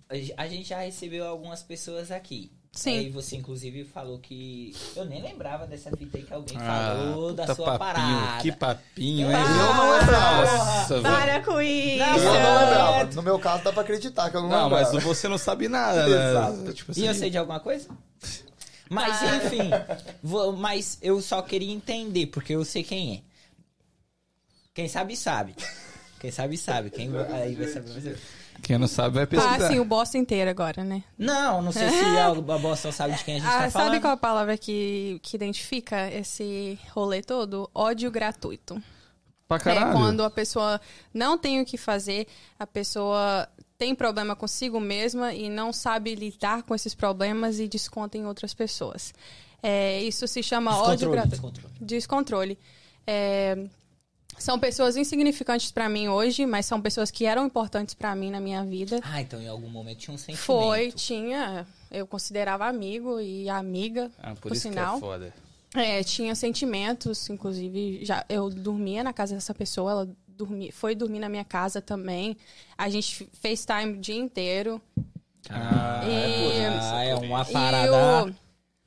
Speaker 2: a ge- a gente já recebeu algumas pessoas aqui.
Speaker 4: Sim.
Speaker 2: Aí você, inclusive, falou que. Eu nem lembrava dessa fita aí que alguém
Speaker 1: Ah,
Speaker 2: falou da sua
Speaker 1: papinho,
Speaker 2: parada.
Speaker 1: que papinho, hein?
Speaker 2: Ah,
Speaker 3: Eu não lembrava.
Speaker 1: Nossa, velho.
Speaker 4: Para com isso.
Speaker 2: Não,
Speaker 3: Eu não
Speaker 2: É.
Speaker 3: lembrava. No meu caso, dá pra acreditar que eu não,
Speaker 1: Não,
Speaker 3: lembrava.
Speaker 1: mas você não sabe nada, né?
Speaker 3: Exato.
Speaker 1: Tipo
Speaker 2: E eu
Speaker 1: assim,
Speaker 2: sei de alguma coisa? Mas,
Speaker 4: Ah.
Speaker 2: enfim. vou- mas eu só queria entender, porque eu sei quem é. Quem sabe, sabe. Quem sabe, sabe. Quem aí vai saber, vai saber.
Speaker 1: Quem não sabe vai
Speaker 4: Ah,
Speaker 1: pesquisar.
Speaker 4: sim, o bosta inteiro agora, né?
Speaker 2: Não, não sei se a, a Boston sabe de quem a gente
Speaker 4: Ah,
Speaker 2: tá falando.
Speaker 4: sabe qual a palavra que, que identifica esse rolê todo? Ódio gratuito.
Speaker 1: Pra caralho.
Speaker 4: É quando a pessoa não tem o que fazer, a pessoa tem problema consigo mesma e não sabe lidar com esses problemas e desconta em outras pessoas. É, isso se chama ódio
Speaker 2: Descontrole,
Speaker 4: gratuito.
Speaker 2: descontrole.
Speaker 4: Descontrole. É, são pessoas insignificantes pra mim hoje, mas são pessoas que eram importantes pra mim na minha vida.
Speaker 2: Ah, então em algum momento tinha um sentimento.
Speaker 4: Foi, tinha. Eu considerava amigo e amiga,
Speaker 1: Ah, por,
Speaker 4: por
Speaker 1: isso
Speaker 4: sinal.
Speaker 1: que é foda.
Speaker 4: É, tinha sentimentos, inclusive, já eu dormia na casa dessa pessoa, ela foi dormir na minha casa também. A gente fez time o dia inteiro.
Speaker 2: Ah,
Speaker 4: E-
Speaker 2: é, por isso, ah, é uma parada
Speaker 4: o-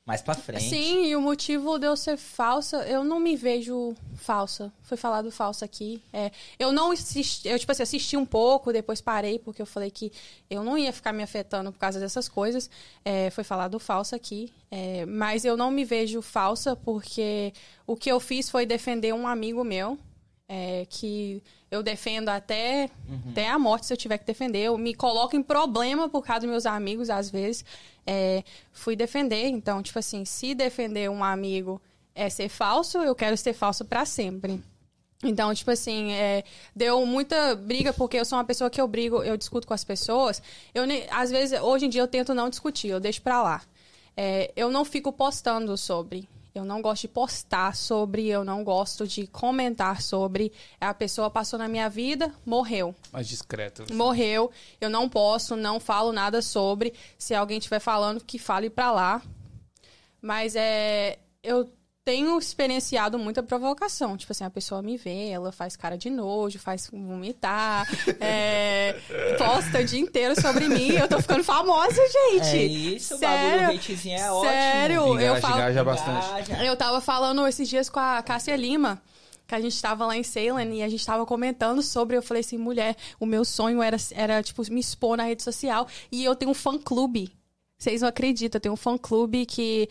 Speaker 2: mais pra frente.
Speaker 4: Sim, e o motivo de eu ser falsa, eu não me vejo falsa. Foi falado falsa aqui. É, eu não assisti, eu tipo assim, assisti um pouco, depois parei, porque eu falei que eu não ia ficar me afetando por causa dessas coisas. É, foi falado falsa aqui. É, mas eu não me vejo falsa, porque o que eu fiz foi defender um amigo meu. É, que eu defendo até, até a morte se eu tiver que defender. Eu me coloco em problema por causa dos meus amigos, às vezes. É, fui defender. Então, tipo assim, se defender um amigo é ser falso, eu quero ser falso pra sempre. Então, tipo assim, é, deu muita briga, porque eu sou uma pessoa que eu brigo, eu discuto com as pessoas. Eu às vezes, hoje em dia, eu tento não discutir, eu deixo pra lá. É, eu não fico postando sobre. Eu não gosto de postar sobre, eu não gosto de comentar sobre. A pessoa passou na minha vida, morreu
Speaker 1: Mais discreto.
Speaker 4: morreu, eu não posso, não falo nada sobre. Se alguém estiver falando, que fale pra lá. Mas é. Eu tenho experienciado muita provocação. Tipo assim, a pessoa me vê, ela faz cara de nojo, faz vomitar, é, posta o dia inteiro sobre mim. Eu tô ficando famosa, gente.
Speaker 2: É isso, o
Speaker 4: Sério?
Speaker 2: bagulho, o hatezinho é ótimo.
Speaker 4: Sério, eu falo.
Speaker 1: engaja bastante.
Speaker 4: Eu tava falando esses dias com a Cássia Lima, que a gente tava lá em Salem e a gente tava comentando sobre. Eu falei assim, mulher, o meu sonho era, era tipo, me expor na rede social. E eu tenho um fã-clube. Vocês não acreditam, eu tenho um fã-clube que,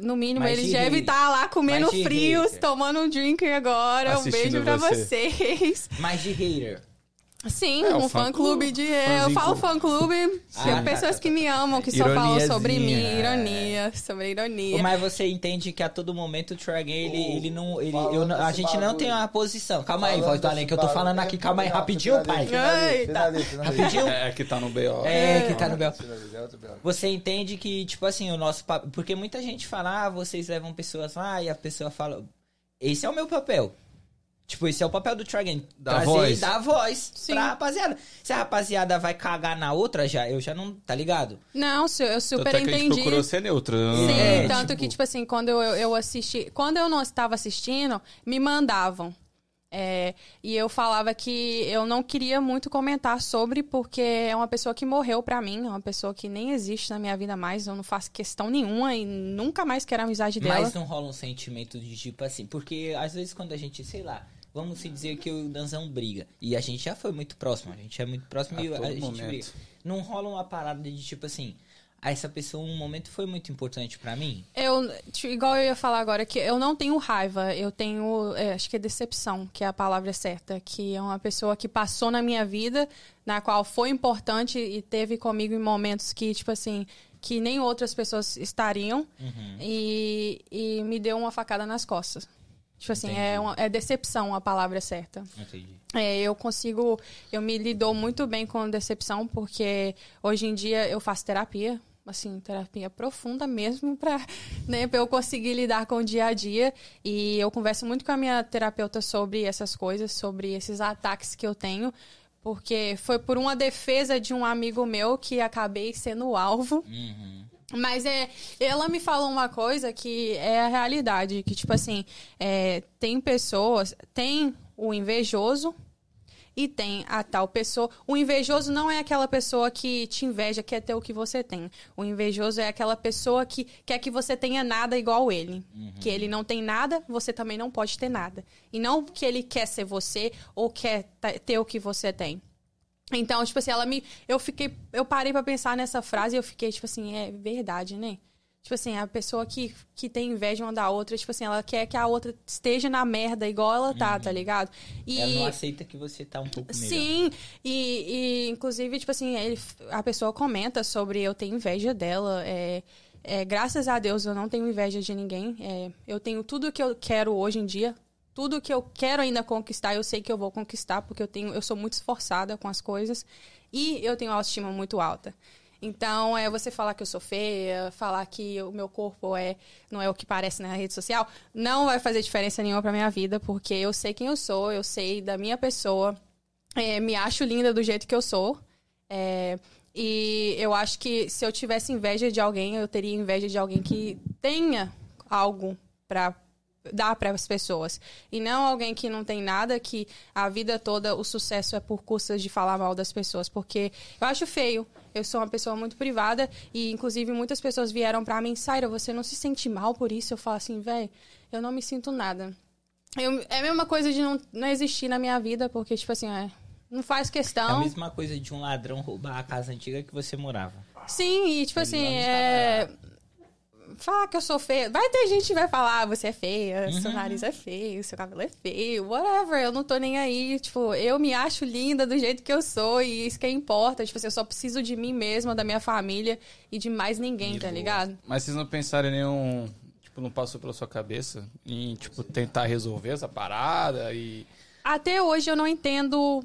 Speaker 4: no mínimo,
Speaker 2: Mas
Speaker 4: eles
Speaker 2: de
Speaker 4: devem
Speaker 2: hater.
Speaker 4: estar lá comendo
Speaker 2: Mas
Speaker 4: frios,
Speaker 2: hater.
Speaker 4: tomando um drink agora. um
Speaker 1: Assistindo
Speaker 4: beijo pra
Speaker 1: você.
Speaker 4: vocês.
Speaker 2: Mais de hater.
Speaker 4: Sim,
Speaker 1: É, o
Speaker 4: um
Speaker 1: fã
Speaker 4: fã-clube de. é, eu falo
Speaker 1: clube.
Speaker 4: fã-clube.
Speaker 2: Ah,
Speaker 4: Tem
Speaker 2: tá,
Speaker 4: pessoas
Speaker 2: tá,
Speaker 4: que
Speaker 2: tá.
Speaker 4: me amam, que só falam sobre mim. Ironia, sobre ironia.
Speaker 2: Mas você entende que a todo momento o Tragan, ele, ele não. Ele, eu não- a gente não
Speaker 3: bagulho.
Speaker 2: tem uma posição. Calma aí,
Speaker 3: Falando
Speaker 2: voz do além, que eu tô falando aqui. Calma aí,
Speaker 3: Não,
Speaker 2: rapidinho, pai. Rapidinho.
Speaker 1: É, que tá no BO.
Speaker 2: É, que tá no
Speaker 3: é BO.
Speaker 2: Você entende que, tipo assim, o nosso papel. Porque muita gente fala, ah, vocês levam pessoas lá e a pessoa fala. Esse é o meu papel. Tipo, esse é o papel do.
Speaker 1: Dar
Speaker 2: trazer
Speaker 1: voz.
Speaker 2: e dar voz
Speaker 4: Sim.
Speaker 2: pra rapaziada. Se a rapaziada vai cagar na outra, já, eu já não. Tá ligado?
Speaker 4: Não, eu super
Speaker 1: Até que a gente
Speaker 4: entendi.
Speaker 1: procurou ser neutro.
Speaker 4: Sim,
Speaker 2: É,
Speaker 4: tanto
Speaker 2: tipo-
Speaker 4: que, tipo assim, quando eu, eu assisti. Quando eu não estava assistindo, me mandavam. É, e eu falava que eu não queria muito comentar sobre, porque é uma pessoa que morreu pra mim, é uma pessoa que nem existe na minha vida mais, eu não faço questão nenhuma e nunca mais quero a amizade dela.
Speaker 2: Mas não rola um sentimento de tipo assim, porque às vezes quando a gente, sei lá, vamos se dizer que o Danzão briga, e a gente já foi muito próximo, a gente é muito próximo
Speaker 1: A
Speaker 2: e a gente
Speaker 1: momento.
Speaker 2: briga. Não rola uma parada de tipo assim, ah, essa pessoa um momento foi muito importante pra mim.
Speaker 4: Eu, tipo, igual eu ia falar agora, que eu não tenho raiva, eu tenho, é, acho que é decepção, que é a palavra certa, que é uma pessoa que passou na minha vida, na qual foi importante e teve comigo em momentos que, tipo assim, que nem outras pessoas estariam, e, e me deu uma facada nas costas. Tipo assim,
Speaker 2: Entendi.
Speaker 4: é, uma- é decepção a palavra certa.
Speaker 2: Entendi.
Speaker 4: É, eu consigo, eu me lidou muito bem com decepção, porque hoje em dia eu faço terapia, assim, terapia profunda mesmo, pra, né, pra eu conseguir lidar com o dia a dia. E eu converso muito com a minha terapeuta sobre essas coisas, sobre esses ataques que eu tenho, porque foi por uma defesa de um amigo meu que acabei sendo o alvo.
Speaker 2: Uhum.
Speaker 4: Mas é, ela me falou uma coisa que é a realidade, que tipo assim, é, tem pessoas, tem o invejoso e tem a tal pessoa. O invejoso não é aquela pessoa que te inveja, quer ter o que você tem. O invejoso é aquela pessoa que quer que você tenha nada igual ele. Que ele não tem nada, você também não pode ter nada. E não que ele quer ser você ou quer ter o que você tem. Então, tipo assim, ela me. Eu fiquei. Eu parei pra pensar nessa frase e eu fiquei, tipo assim, é verdade, né? Tipo assim, a pessoa que, que tem inveja uma da outra, tipo assim, ela quer que a outra esteja na merda igual ela tá, tá ligado? E.
Speaker 2: Ela não aceita que você tá um pouco melhor.
Speaker 4: Sim, e, e, inclusive, tipo assim, ele, a pessoa comenta sobre eu ter inveja dela. É, é, graças a Deus eu não tenho inveja de ninguém. É, eu tenho tudo que eu quero hoje em dia. Tudo que eu quero ainda conquistar, eu sei que eu vou conquistar, porque eu tenho, eu sou muito esforçada com as coisas. E eu tenho autoestima muito alta. Então, é você falar que eu sou feia, falar que o meu corpo é não é o que parece na rede social, não vai fazer diferença nenhuma pra minha vida, porque eu sei quem eu sou, eu sei da minha pessoa, é, me acho linda do jeito que eu sou. É, e eu acho que se eu tivesse inveja de alguém, eu teria inveja de alguém que tenha algo pra dar para as pessoas. E não alguém que não tem nada, que a vida toda o sucesso é por custas de falar mal das pessoas. Porque eu acho feio. Eu sou uma pessoa muito privada e, inclusive, muitas pessoas vieram pra mim, Saira, você não se sente mal por isso? Eu falo assim, velho, eu não me sinto nada. Eu- é a mesma coisa de não, não existir na minha vida, porque, tipo assim, é, não faz
Speaker 2: É a
Speaker 4: questão.
Speaker 2: mesma coisa de um ladrão roubar a casa antiga que você morava.
Speaker 4: Sim, e tipo assim,
Speaker 2: não está
Speaker 4: é. Falar que eu sou feia. Vai ter gente que vai falar, ah, você é feia, seu
Speaker 2: Uhum.
Speaker 4: nariz é feio, seu cabelo é feio, whatever. Eu não tô nem aí. Tipo, eu me acho linda do jeito que eu sou e isso que importa. Tipo assim, eu só preciso de mim mesma, da minha família e de mais ninguém, tá ligado?
Speaker 1: Mas vocês não pensaram em nenhum. Tipo, não passou pela sua cabeça em, tipo, tentar resolver essa parada e.
Speaker 4: Até hoje eu não entendo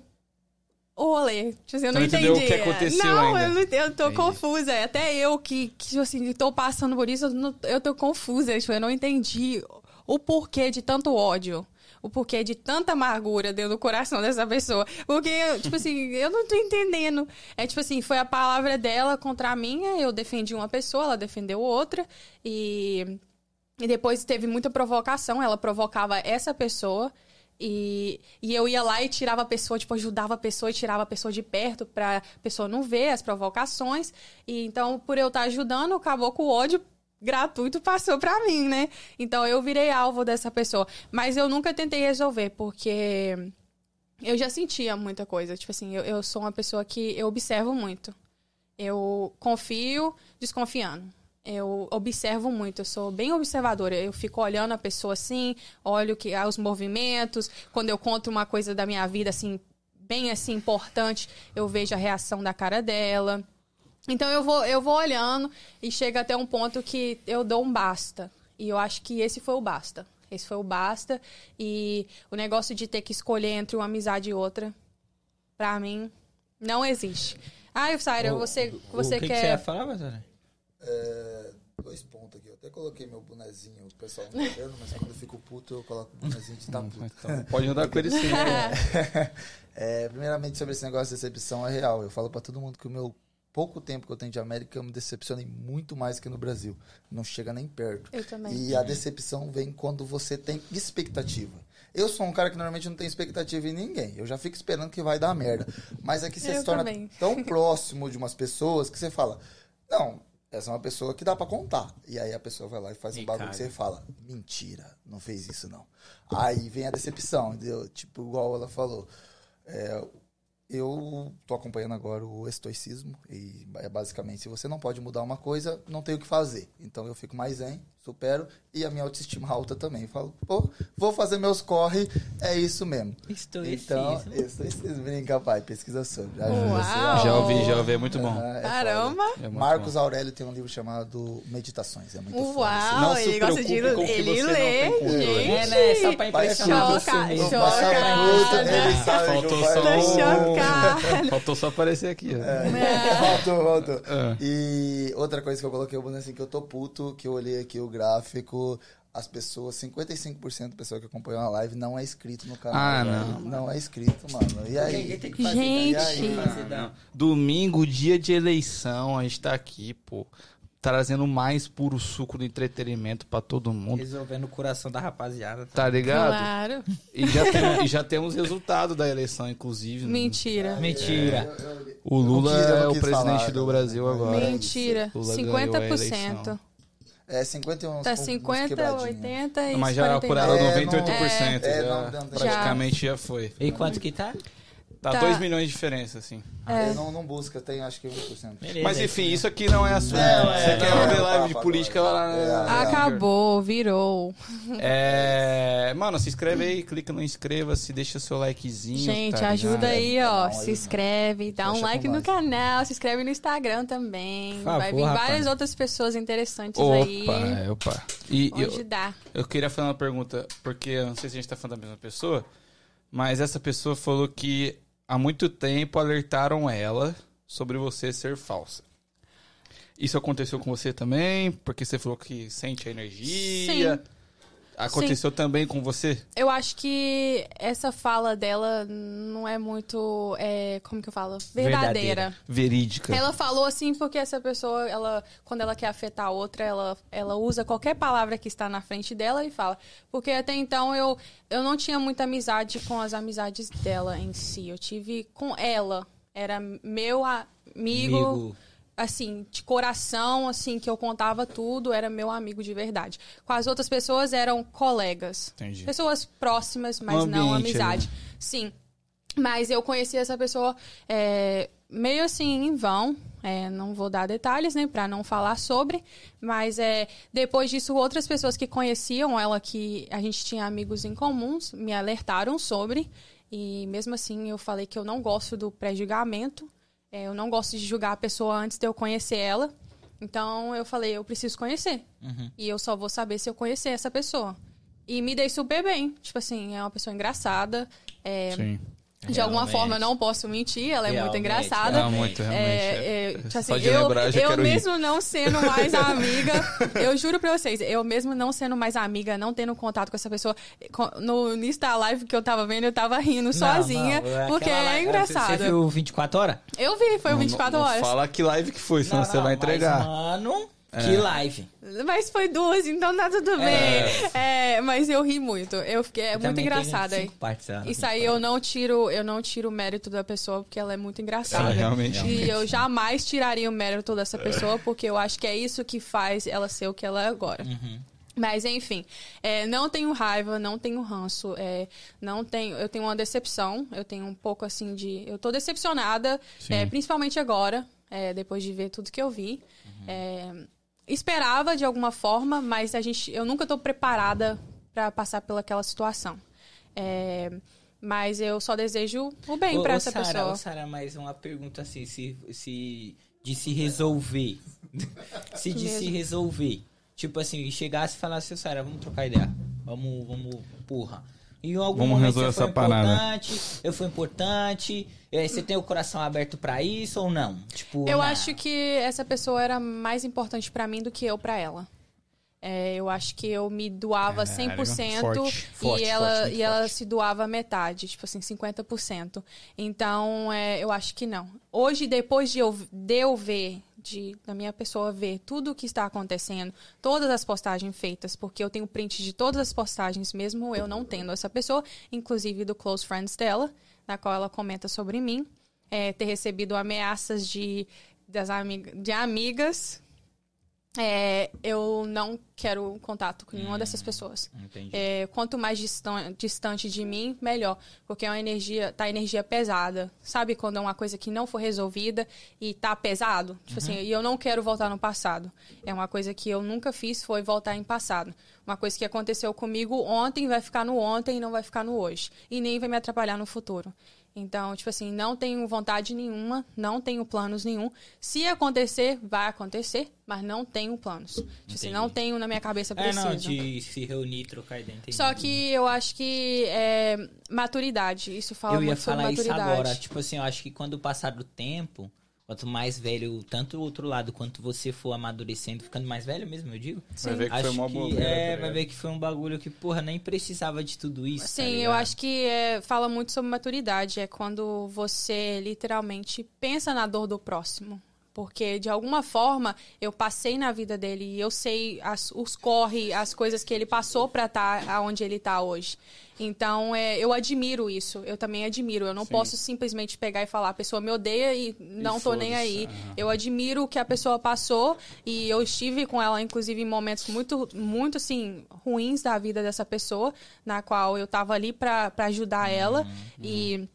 Speaker 4: o rolê. Tipo assim, eu não entendi.
Speaker 1: o que aconteceu
Speaker 4: não,
Speaker 1: ainda.
Speaker 4: eu não eu tô
Speaker 1: Entendi.
Speaker 4: confusa. É Até eu que, que tipo assim, tô passando por isso, eu, não- eu tô confusa. Tipo, eu não entendi o porquê de tanto ódio. O porquê de tanta amargura dentro do coração dessa pessoa. Porque, tipo assim, eu não tô entendendo. É tipo assim, foi a palavra dela contra a minha, eu defendi uma pessoa, ela defendeu outra. E e depois teve muita provocação, ela provocava essa pessoa. E, e eu ia lá e tirava a pessoa, tipo, ajudava a pessoa e tirava a pessoa de perto pra pessoa não ver as provocações. E então, por eu estar ajudando, acabou com o ódio gratuito passou pra mim, né? Então eu virei alvo dessa pessoa. Mas eu nunca tentei resolver, porque eu já sentia muita coisa. Tipo assim, eu, eu sou uma pessoa que eu observo muito. Eu confio desconfiando. Eu observo muito, eu sou bem observadora. Eu fico olhando a pessoa assim, olho que ah, os movimentos. Quando eu conto uma coisa da minha vida, assim, bem assim importante, eu vejo a reação da cara dela. Então eu vou, eu vou olhando e chega até um ponto que eu dou um basta. E eu acho que esse foi o basta. Esse foi o basta. E o negócio de ter que escolher entre uma amizade e outra, pra mim, não existe. Ah, Saira, você, você
Speaker 2: o que
Speaker 4: quer.
Speaker 2: Que você ia falar, Batalha?
Speaker 3: É, dois pontos aqui. Eu até coloquei meu bonezinho, o pessoal não tá vendo, mas quando eu fico puto, eu coloco o bonezinho de tá puto.
Speaker 1: Então, pode andar com ele sim. né?
Speaker 3: É, primeiramente, sobre esse negócio de decepção, é real. Eu falo pra todo mundo que o meu pouco tempo que eu tenho de América, eu me decepcionei muito mais que no Brasil. Não chega nem perto.
Speaker 4: Eu também.
Speaker 3: E a decepção vem quando você tem expectativa. Eu sou um cara que normalmente não tem expectativa em ninguém. Eu já fico esperando que vai dar merda. Mas é que você
Speaker 4: Eu
Speaker 3: se torna
Speaker 4: também.
Speaker 3: tão próximo de umas pessoas que você fala: Não, essa é uma pessoa que dá pra contar. E aí a pessoa vai lá e faz um
Speaker 2: E
Speaker 3: bagulho
Speaker 2: caga.
Speaker 3: que você fala: Mentira, não fez isso não. Aí vem a decepção, entendeu? Tipo, igual ela falou. É, eu tô acompanhando agora o estoicismo e é basicamente se você não pode mudar uma coisa, não tem o que fazer. Então eu fico mais zen, supero e a minha autoestima alta também. Falo, pô, vou fazer meus corre, é isso mesmo.
Speaker 2: Estoicismo.
Speaker 3: Então, estoicismo, brinca, pai, pesquisa sobre. Ajuda
Speaker 4: Uau!
Speaker 3: você
Speaker 1: Já ouvi, já ouvi, é muito bom.
Speaker 3: Ah, é
Speaker 4: Caramba!
Speaker 1: É muito
Speaker 3: Marcos
Speaker 1: bom.
Speaker 3: Aurélio tem um livro chamado Meditações, é muito.
Speaker 4: Uau,
Speaker 1: Não se
Speaker 4: ele gosta de ele
Speaker 1: não
Speaker 4: lê, gente.
Speaker 2: É, né? Só pra impressionar
Speaker 3: choca,
Speaker 2: mesmo.
Speaker 4: choca.
Speaker 3: Ele sabe
Speaker 1: Faltou só um- Faltou só aparecer aqui. ó.
Speaker 3: Voltou, voltou.
Speaker 1: É.
Speaker 3: E outra coisa que eu coloquei o boneco assim, que eu tô puto, que eu olhei aqui o gráfico, as pessoas, 55% da pessoa que acompanhou a live não é inscrito no canal.
Speaker 1: Ah, não.
Speaker 3: Não é inscrito, mano. E aí?
Speaker 2: tem que fazer,
Speaker 4: Gente.
Speaker 2: né? Fazer, dá.
Speaker 1: Domingo, dia de eleição, a gente tá aqui, pô. Trazendo o mais puro suco do entretenimento pra todo mundo.
Speaker 2: Resolvendo o coração da rapaziada.
Speaker 1: Tá ligado?
Speaker 4: Claro.
Speaker 1: E já, tem, e já temos resultado da eleição, inclusive. né?
Speaker 4: Mentira.
Speaker 2: Mentira.
Speaker 1: O Lula
Speaker 3: quis-
Speaker 1: é o presidente
Speaker 3: falar,
Speaker 1: do
Speaker 3: né?
Speaker 1: Brasil agora.
Speaker 4: Mentira.
Speaker 1: Lula ganhou a
Speaker 4: 50%.
Speaker 3: É 51
Speaker 4: Tá
Speaker 3: uns
Speaker 4: 50,
Speaker 3: quebradinhos.
Speaker 4: 80 e
Speaker 1: Mas já
Speaker 4: 49.
Speaker 1: apuraram
Speaker 3: É,
Speaker 1: 98%.
Speaker 3: não- é,
Speaker 1: já,
Speaker 3: não, não, não.
Speaker 1: praticamente já foi.
Speaker 2: E quanto que tá?
Speaker 1: Tá
Speaker 4: Tá.
Speaker 1: 2 milhões de diferença, assim.
Speaker 4: É.
Speaker 3: Eu não, não busca, tem acho que 1%.
Speaker 2: Beleza.
Speaker 1: Mas enfim, isso aqui não é assunto.
Speaker 3: Não,
Speaker 1: Você
Speaker 3: é,
Speaker 1: quer
Speaker 3: não,
Speaker 1: ver
Speaker 3: é,
Speaker 1: live de política, lá na-
Speaker 3: É,
Speaker 4: Acabou, virou.
Speaker 1: É, mano, se inscreve aí, clica no inscreva-se, deixa seu likezinho.
Speaker 4: Gente,
Speaker 1: tá
Speaker 4: ajuda aí, ó. Se inscreve, dá um
Speaker 3: Fecha
Speaker 4: like no canal, se inscreve no Instagram também.
Speaker 2: Favor,
Speaker 4: Vai vir
Speaker 2: rapaz.
Speaker 4: várias outras pessoas interessantes aí.
Speaker 1: Opa, opa. E
Speaker 4: Onde
Speaker 1: eu,
Speaker 4: dá.
Speaker 1: eu queria fazer uma pergunta, porque eu não sei se a gente tá falando da mesma pessoa, mas essa pessoa falou que há muito tempo alertaram ela sobre você ser falsa. Isso aconteceu com você também? Porque você falou que sente a energia.
Speaker 4: Sim.
Speaker 1: Aconteceu também com você?
Speaker 4: Eu acho que essa fala dela não é muito. é, como que eu falo? Verdadeira.
Speaker 1: Verídica.
Speaker 4: Ela falou assim porque essa pessoa, ela, quando ela quer afetar a outra, ela, ela usa qualquer palavra que está na frente dela e fala. Porque até então eu, eu não tinha muita amizade com as amizades dela em si. Eu tive com ela. Era meu amigo,
Speaker 2: Amigo.
Speaker 4: Assim, de coração, assim, que eu contava tudo, era meu amigo de verdade. Com as outras pessoas eram colegas.
Speaker 1: Entendi.
Speaker 4: Pessoas próximas, mas
Speaker 1: Um
Speaker 4: não
Speaker 1: ambiente
Speaker 4: amizade.
Speaker 1: ali.
Speaker 4: Sim. Mas eu conheci essa pessoa é, meio assim em vão. É, não vou dar detalhes, né, pra não falar sobre. Mas é, depois disso, outras pessoas que conheciam ela, que a gente tinha amigos em comuns, me alertaram sobre. E mesmo assim, eu falei que eu não gosto do pré-julgamento. É, eu não gosto de julgar a pessoa antes de eu conhecer ela. Então eu falei, eu preciso conhecer. E eu só vou saber se eu conhecer essa pessoa. E me dei super bem. Tipo assim, é uma pessoa engraçada. É,
Speaker 1: Sim.
Speaker 4: De alguma
Speaker 2: Realmente.
Speaker 4: forma, eu não posso mentir, ela é muito
Speaker 2: Realmente,
Speaker 4: engraçada.
Speaker 1: Não, muito, realmente.
Speaker 4: É, é, tipo
Speaker 1: Só
Speaker 4: assim,
Speaker 1: de
Speaker 4: eu,
Speaker 1: lembrar, já
Speaker 4: eu
Speaker 1: quero rir.
Speaker 4: mesmo não sendo mais amiga, eu juro pra vocês, eu mesmo não sendo mais amiga, não tendo contato com essa pessoa, no início da live que eu tava vendo, eu tava rindo sozinha,
Speaker 2: Não, não,
Speaker 4: porque
Speaker 2: aquela
Speaker 4: é engraçado.
Speaker 2: Você viu 24 horas?
Speaker 4: Eu vi, foi o
Speaker 1: Não-
Speaker 4: 24
Speaker 1: não,
Speaker 4: horas.
Speaker 1: Fala que live que foi, senão
Speaker 2: Não,
Speaker 1: você vai
Speaker 2: mas,
Speaker 1: entregar.
Speaker 2: mano, que live.
Speaker 4: Mas foi duas, então tá tudo bem. É, mas eu ri muito. Eu fiquei é muito engraçada.
Speaker 2: 25 partes, ela.
Speaker 4: Isso aí eu não tiro, eu não tiro o mérito da pessoa porque ela é muito engraçada.
Speaker 1: Ela realmente-
Speaker 4: E eu jamais tiraria o mérito dessa pessoa porque eu acho que é isso que faz ela ser o que ela é agora. Mas enfim, é, não tenho raiva, não tenho ranço, é, não tenho, eu tenho uma decepção, eu tenho um pouco assim de, eu tô decepcionada, é, principalmente agora, é, depois de ver tudo que eu vi. É, esperava de alguma forma, mas a gente, eu nunca tô preparada para passar pelaquela situação. É, Mas eu só desejo o bem
Speaker 2: ô,
Speaker 4: essa
Speaker 2: Sara,
Speaker 4: pessoa.
Speaker 2: ô, Sara, mais uma pergunta assim, se, se de se resolver. se de se
Speaker 4: Mesmo.
Speaker 2: resolver. Tipo assim, chegasse e falasse, Sara, vamos trocar ideia. Vamos, vamos, porra. Em algum
Speaker 1: Vamos
Speaker 2: momento
Speaker 1: resolver
Speaker 2: você foi
Speaker 1: essa parada.
Speaker 2: importante, eu fui importante. Você tem o coração aberto pra isso ou não? Tipo,
Speaker 4: Eu
Speaker 2: não.
Speaker 4: acho que essa pessoa era mais importante pra mim do que eu pra ela. É, eu acho que eu me doava
Speaker 1: Caralho,
Speaker 4: 100%
Speaker 1: forte, forte,
Speaker 4: e, ela,
Speaker 1: forte,
Speaker 4: e ela
Speaker 1: forte.
Speaker 4: se doava metade, tipo assim, 50%. Então, é, eu acho que não. Hoje, depois de eu, de eu ver, de, da minha pessoa ver tudo o que está acontecendo, todas as postagens feitas, porque eu tenho print de todas as postagens, mesmo eu não tendo essa pessoa, inclusive do Close Friends dela, na qual ela comenta sobre mim, é, ter recebido ameaças de, das amiga, de amigas. É, eu não quero contato com nenhuma dessas pessoas. É, quanto mais distan- distante de mim, melhor. Porque é uma energia, tá energia pesada. Sabe quando é uma coisa que não foi resolvida e tá pesado? Tipo assim, e eu não quero voltar no passado. É uma coisa que eu nunca fiz, foi voltar em passado. Uma coisa que aconteceu comigo ontem vai ficar no ontem e não vai ficar no hoje. E nem vai me atrapalhar no futuro. Então, tipo assim, não tenho vontade nenhuma, não tenho planos nenhum. Se acontecer, vai acontecer, mas não tenho planos. Tipo assim,
Speaker 2: Entendi.
Speaker 4: não tenho na minha cabeça
Speaker 2: É,
Speaker 4: preciso.
Speaker 2: não, de se reunir, trocar ideia. entendi.
Speaker 4: Só que eu acho que é maturidade. Isso fala
Speaker 2: eu ia
Speaker 4: muito sobre
Speaker 2: falar isso
Speaker 4: maturidade.
Speaker 2: agora. Tipo assim, eu acho que quando passar do tempo, quanto mais velho, tanto o outro lado quanto você for amadurecendo, ficando mais velho mesmo, eu digo.
Speaker 1: Vai ver que
Speaker 2: acho
Speaker 1: foi mó
Speaker 2: que
Speaker 1: bobeira, tá
Speaker 2: é,
Speaker 1: ligado?
Speaker 2: vai ver que foi um bagulho que, porra, nem precisava de tudo isso. tá
Speaker 4: Sim, eu
Speaker 2: ligado?
Speaker 4: acho que é, fala muito sobre maturidade. É quando você literalmente pensa na dor do próximo. Porque, de alguma forma, eu passei na vida dele e eu sei as- os corre, as coisas que ele passou pra estar aonde ele tá hoje. Então, é, eu admiro isso. Eu também admiro. Eu não
Speaker 1: Sim.
Speaker 4: posso simplesmente pegar e falar, a pessoa me odeia e não tô nem aí. Eu admiro o que a pessoa passou e eu estive com ela, inclusive, em momentos muito, muito, assim, ruins da vida dessa pessoa, na qual eu tava ali pra ajudar ela e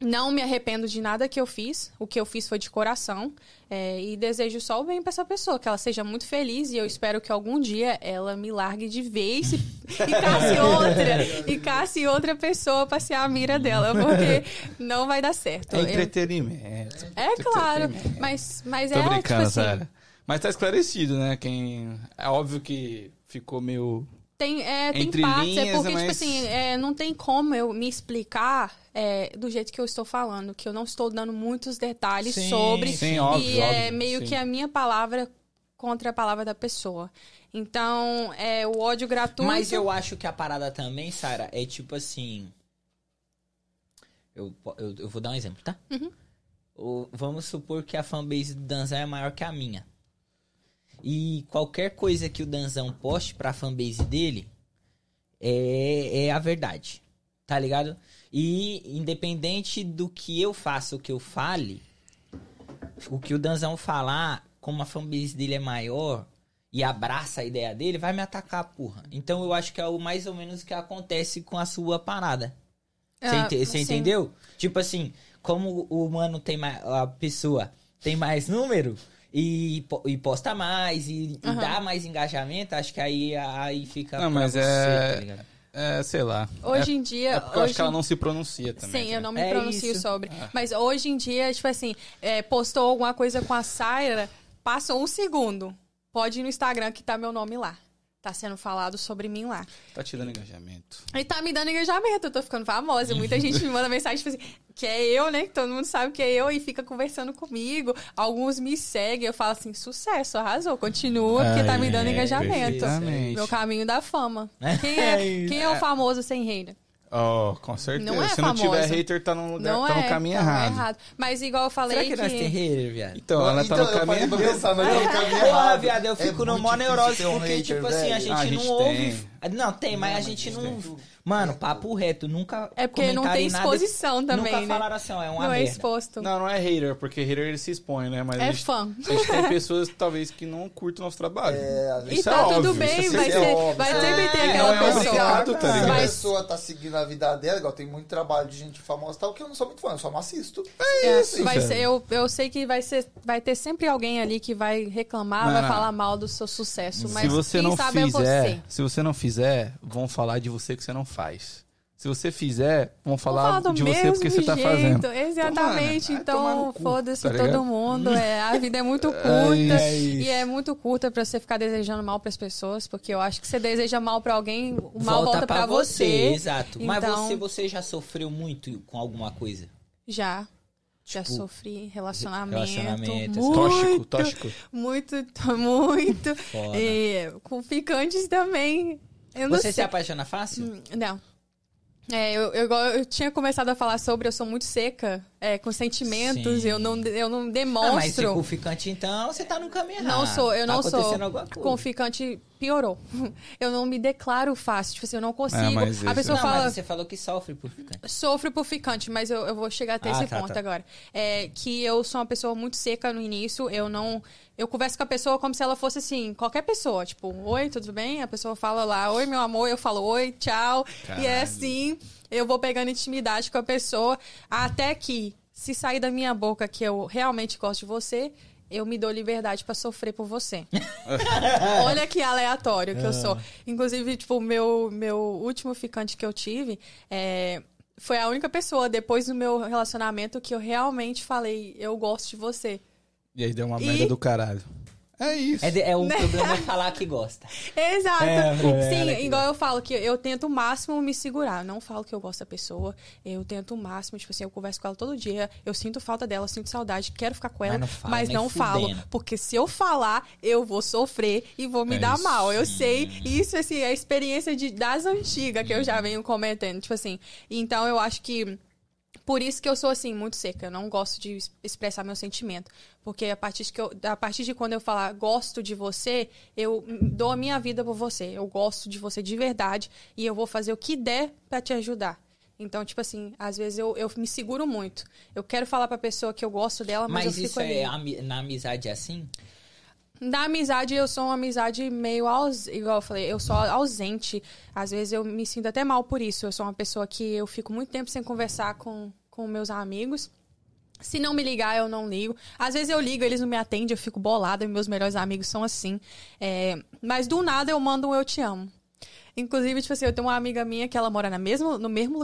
Speaker 4: não me arrependo de nada que eu fiz. O que eu fiz foi de coração. É, e desejo só o bem pra essa pessoa, que ela seja muito feliz. E eu espero que algum dia ela me largue de vez e, e casse outra. E casse outra pessoa pra ser a mira dela. Porque não vai dar certo.
Speaker 1: É
Speaker 4: Eu-
Speaker 1: entretenimento.
Speaker 4: é claro.
Speaker 1: Entretenimento.
Speaker 4: Mas, mas
Speaker 1: Tô
Speaker 4: é
Speaker 1: brincando,
Speaker 4: tipo assim.
Speaker 1: Mas tá esclarecido, né? Quem... É óbvio que ficou meio...
Speaker 4: Tem, é, tem
Speaker 1: Entre
Speaker 4: partes, é
Speaker 1: linhas,
Speaker 4: porque,
Speaker 1: mas-
Speaker 4: tipo assim, é, não tem como eu me explicar é, do jeito que eu estou falando, que eu não estou dando muitos detalhes
Speaker 2: Sim,
Speaker 4: sobre.
Speaker 1: sim, óbvio,
Speaker 4: e é
Speaker 1: óbvio,
Speaker 4: meio
Speaker 1: sim.
Speaker 4: que a minha palavra contra a palavra da pessoa. Então, é o ódio gratuito.
Speaker 2: Mas eu acho que a parada também, Sara, é tipo assim. Eu, eu, eu vou dar um exemplo, tá?
Speaker 4: Uhum.
Speaker 2: O- vamos supor que a fanbase do Danzão é maior que a minha. E qualquer coisa que o Danzão poste pra fanbase dele é, é a verdade. Tá ligado? E independente do que eu faça, o que eu fale, o que o Danzão falar, como a fanbase dele é maior e abraça a ideia dele, vai me atacar, porra. Então eu acho que é o mais ou menos o que acontece com a sua parada. Você
Speaker 4: Ah,
Speaker 2: ente- você
Speaker 4: sim.
Speaker 2: entendeu? Tipo assim, como o mano tem mais. A pessoa tem mais número e, e posta mais e, e
Speaker 4: Aham.
Speaker 2: dá mais engajamento, acho que aí, aí fica.
Speaker 1: Não,
Speaker 2: pra
Speaker 1: mas
Speaker 2: você,
Speaker 1: é-
Speaker 2: tá ligado?
Speaker 1: É, sei lá.
Speaker 4: Hoje
Speaker 1: é,
Speaker 4: em dia.
Speaker 1: é porque eu
Speaker 4: hoje...
Speaker 1: acho que ela não se pronuncia também.
Speaker 4: Sim, eu não me
Speaker 2: É
Speaker 4: pronuncio
Speaker 2: isso.
Speaker 4: sobre. Mas hoje em dia, tipo assim, é, postou alguma coisa com a Saira, passou um segundo. Pode ir no Instagram que tá meu nome lá. Tá sendo falado sobre mim lá.
Speaker 1: Tá te dando engajamento.
Speaker 4: E tá me dando engajamento, eu tô ficando famosa. Muita gente me manda mensagem, tipo assim, que é eu, né? Que todo mundo sabe que é eu e fica conversando comigo. Alguns me seguem, eu falo assim, sucesso, arrasou, continua, porque tá me dando
Speaker 1: É,
Speaker 4: engajamento. Meu caminho da fama.
Speaker 2: É
Speaker 4: Quem é, quem é o famoso sem reina?
Speaker 1: Oh, com certeza.
Speaker 4: Não é
Speaker 1: Se não tiver hater, tá no, lugar,
Speaker 4: Não
Speaker 1: tá
Speaker 4: é,
Speaker 1: no caminho
Speaker 4: tá
Speaker 1: errado.
Speaker 4: Mas igual eu falei
Speaker 2: Será que, nós tem hater, viado?
Speaker 1: Então, ela tá
Speaker 3: Então,
Speaker 1: no caminho errado.
Speaker 3: nós estamos no caminho
Speaker 2: Porra,
Speaker 3: errado.
Speaker 2: viado, eu
Speaker 3: É
Speaker 2: fico no
Speaker 3: muito
Speaker 2: mó neurose
Speaker 3: um
Speaker 2: porque,
Speaker 3: hater,
Speaker 2: tipo assim, a
Speaker 3: velho.
Speaker 2: gente
Speaker 1: Ah, a
Speaker 2: não
Speaker 1: gente
Speaker 2: ouve.
Speaker 1: Tem.
Speaker 2: Não, tem, mas a gente não. Mano, papo reto, nunca.
Speaker 4: É porque não tem
Speaker 2: comentarem nada-
Speaker 4: exposição também,
Speaker 2: Nunca
Speaker 4: né?
Speaker 2: falaram assim, ó, é uma
Speaker 4: Não é
Speaker 2: merda.
Speaker 4: exposto.
Speaker 1: Não, não é hater, porque hater ele se expõe, né? Mas a
Speaker 4: É
Speaker 1: gente,
Speaker 4: fã.
Speaker 1: a gente tem pessoas, talvez, que não curtem o nosso trabalho.
Speaker 3: É,
Speaker 4: E tá
Speaker 1: é
Speaker 4: tudo
Speaker 1: óbvio,
Speaker 4: bem,
Speaker 1: isso é
Speaker 4: vai, ser,
Speaker 3: óbvio.
Speaker 4: vai
Speaker 3: É,
Speaker 4: sempre ter
Speaker 1: não
Speaker 4: aquela
Speaker 1: é
Speaker 4: pessoa.
Speaker 1: obrigado, tá
Speaker 3: Se a
Speaker 1: ligado?
Speaker 4: Mas-
Speaker 3: pessoa tá seguindo a vida dela, igual tem muito trabalho de gente famosa e tal, que eu não sou muito fã, eu só não assisto.
Speaker 4: É,
Speaker 1: isso,
Speaker 4: vai ser, eu, eu sei que vai, ser, vai ter sempre alguém ali que vai reclamar,
Speaker 1: Não,
Speaker 4: vai
Speaker 1: não.
Speaker 4: falar mal do seu sucesso. Mas
Speaker 1: se você
Speaker 4: quem
Speaker 1: não
Speaker 4: sabe
Speaker 1: fizer,
Speaker 4: é você.
Speaker 1: se você não fizer, vão falar de você que você não faz. Se você fizer, vão falar,
Speaker 4: falar do
Speaker 1: de você
Speaker 4: mesmo
Speaker 1: porque você tá
Speaker 4: jeito,
Speaker 1: fazendo.
Speaker 4: Exatamente.
Speaker 1: Então,
Speaker 4: então, foda-se
Speaker 1: tá
Speaker 4: todo mundo. É, a vida é muito curta.
Speaker 1: É isso.
Speaker 4: e é muito curta pra você ficar desejando mal pras pessoas. Porque eu acho que você deseja mal pra alguém, o mal volta, pra você.
Speaker 2: Exato. Mas
Speaker 4: Então-
Speaker 2: você, você já sofreu muito com alguma coisa?
Speaker 4: Já. Já
Speaker 2: Tipo,
Speaker 4: sofri relacionamento.
Speaker 2: relacionamento,
Speaker 4: muito,
Speaker 1: Tóxico, tóxico.
Speaker 4: Muito, muito.
Speaker 2: Foda.
Speaker 4: E com ficantes também. Eu
Speaker 2: Você
Speaker 4: sei.
Speaker 2: se apaixona fácil?
Speaker 4: Não. É, eu, eu, eu tinha começado a falar sobre, eu sou muito seca é, com sentimentos,
Speaker 2: Sim.
Speaker 4: eu não, eu não
Speaker 2: Ah, mas se
Speaker 4: demonstro.
Speaker 2: com ficante, então, você tá no caminho errado.
Speaker 4: Não sou, eu
Speaker 2: Tá
Speaker 4: não sou. Com ficante piorou. Eu não me declaro fácil, tipo assim, eu não consigo.
Speaker 1: É, mas
Speaker 4: a pessoa
Speaker 2: Não,
Speaker 4: fala,
Speaker 2: mas você falou que sofre por ficante.
Speaker 4: sofro por ficante, mas eu, eu vou chegar até
Speaker 2: Ah,
Speaker 4: esse
Speaker 2: tá,
Speaker 4: ponto
Speaker 2: tá.
Speaker 4: agora. É que eu sou uma pessoa muito seca no início, eu não. Eu converso com a pessoa como se ela fosse assim, qualquer pessoa. Tipo, oi, tudo bem? A pessoa fala lá, oi, meu amor, eu falo, oi, tchau. E é
Speaker 1: Caralho.
Speaker 4: assim, eu vou pegando intimidade com a pessoa, até que, se sair da minha boca que eu realmente gosto de você. Eu me dou liberdade pra sofrer por você. Olha que aleatório que eu sou.
Speaker 2: Ah.
Speaker 4: Inclusive, tipo, o meu, meu último ficante que eu tive é, foi a única pessoa, depois do meu relacionamento, que eu realmente falei, eu gosto de você.
Speaker 1: E aí deu uma
Speaker 4: E-
Speaker 1: merda do caralho. É isso.
Speaker 2: É, é o problema é falar que gosta.
Speaker 4: Exato.
Speaker 2: É, é,
Speaker 4: Sim,
Speaker 2: que
Speaker 4: igual eu falo que eu tento o máximo me segurar. Eu não falo que eu gosto da pessoa. Eu tento o máximo, tipo assim, eu converso com ela todo dia. Eu sinto falta dela, eu sinto saudade, quero ficar com ela,
Speaker 2: Mas não fala,
Speaker 4: mas não falo.
Speaker 2: fudendo.
Speaker 4: Porque se eu falar, eu vou sofrer e vou me
Speaker 1: É
Speaker 4: dar
Speaker 1: isso.
Speaker 4: mal. Eu sei. Isso, assim, é a experiência de, das antigas que eu já venho cometendo. Tipo assim. Então eu acho que. Por isso que eu sou assim, muito seca. Eu não gosto de es- expressar meu sentimento. Porque a partir, de que eu, a partir de quando eu falar gosto de você, eu dou a minha vida por você. Eu gosto de você de verdade e eu vou fazer o que der pra te ajudar. Então, tipo assim, às vezes eu, eu me seguro muito. Eu quero falar pra pessoa que eu gosto dela, mas,
Speaker 2: Mas
Speaker 4: eu
Speaker 2: isso
Speaker 4: fico ali.
Speaker 2: é ami- na amizade é assim?
Speaker 4: Na amizade, eu sou uma amizade meio ausente, igual eu falei, eu sou ausente. Às vezes eu me sinto até mal por isso. Eu sou uma pessoa que eu fico muito tempo sem conversar com, com meus amigos. Se não me ligar, eu não ligo. Às vezes eu ligo, eles não me atendem, eu fico bolada. Meus melhores amigos são assim. É, mas do nada eu mando um eu te amo. Inclusive, tipo assim, eu tenho uma amiga minha que ela mora na mesmo, no mesmo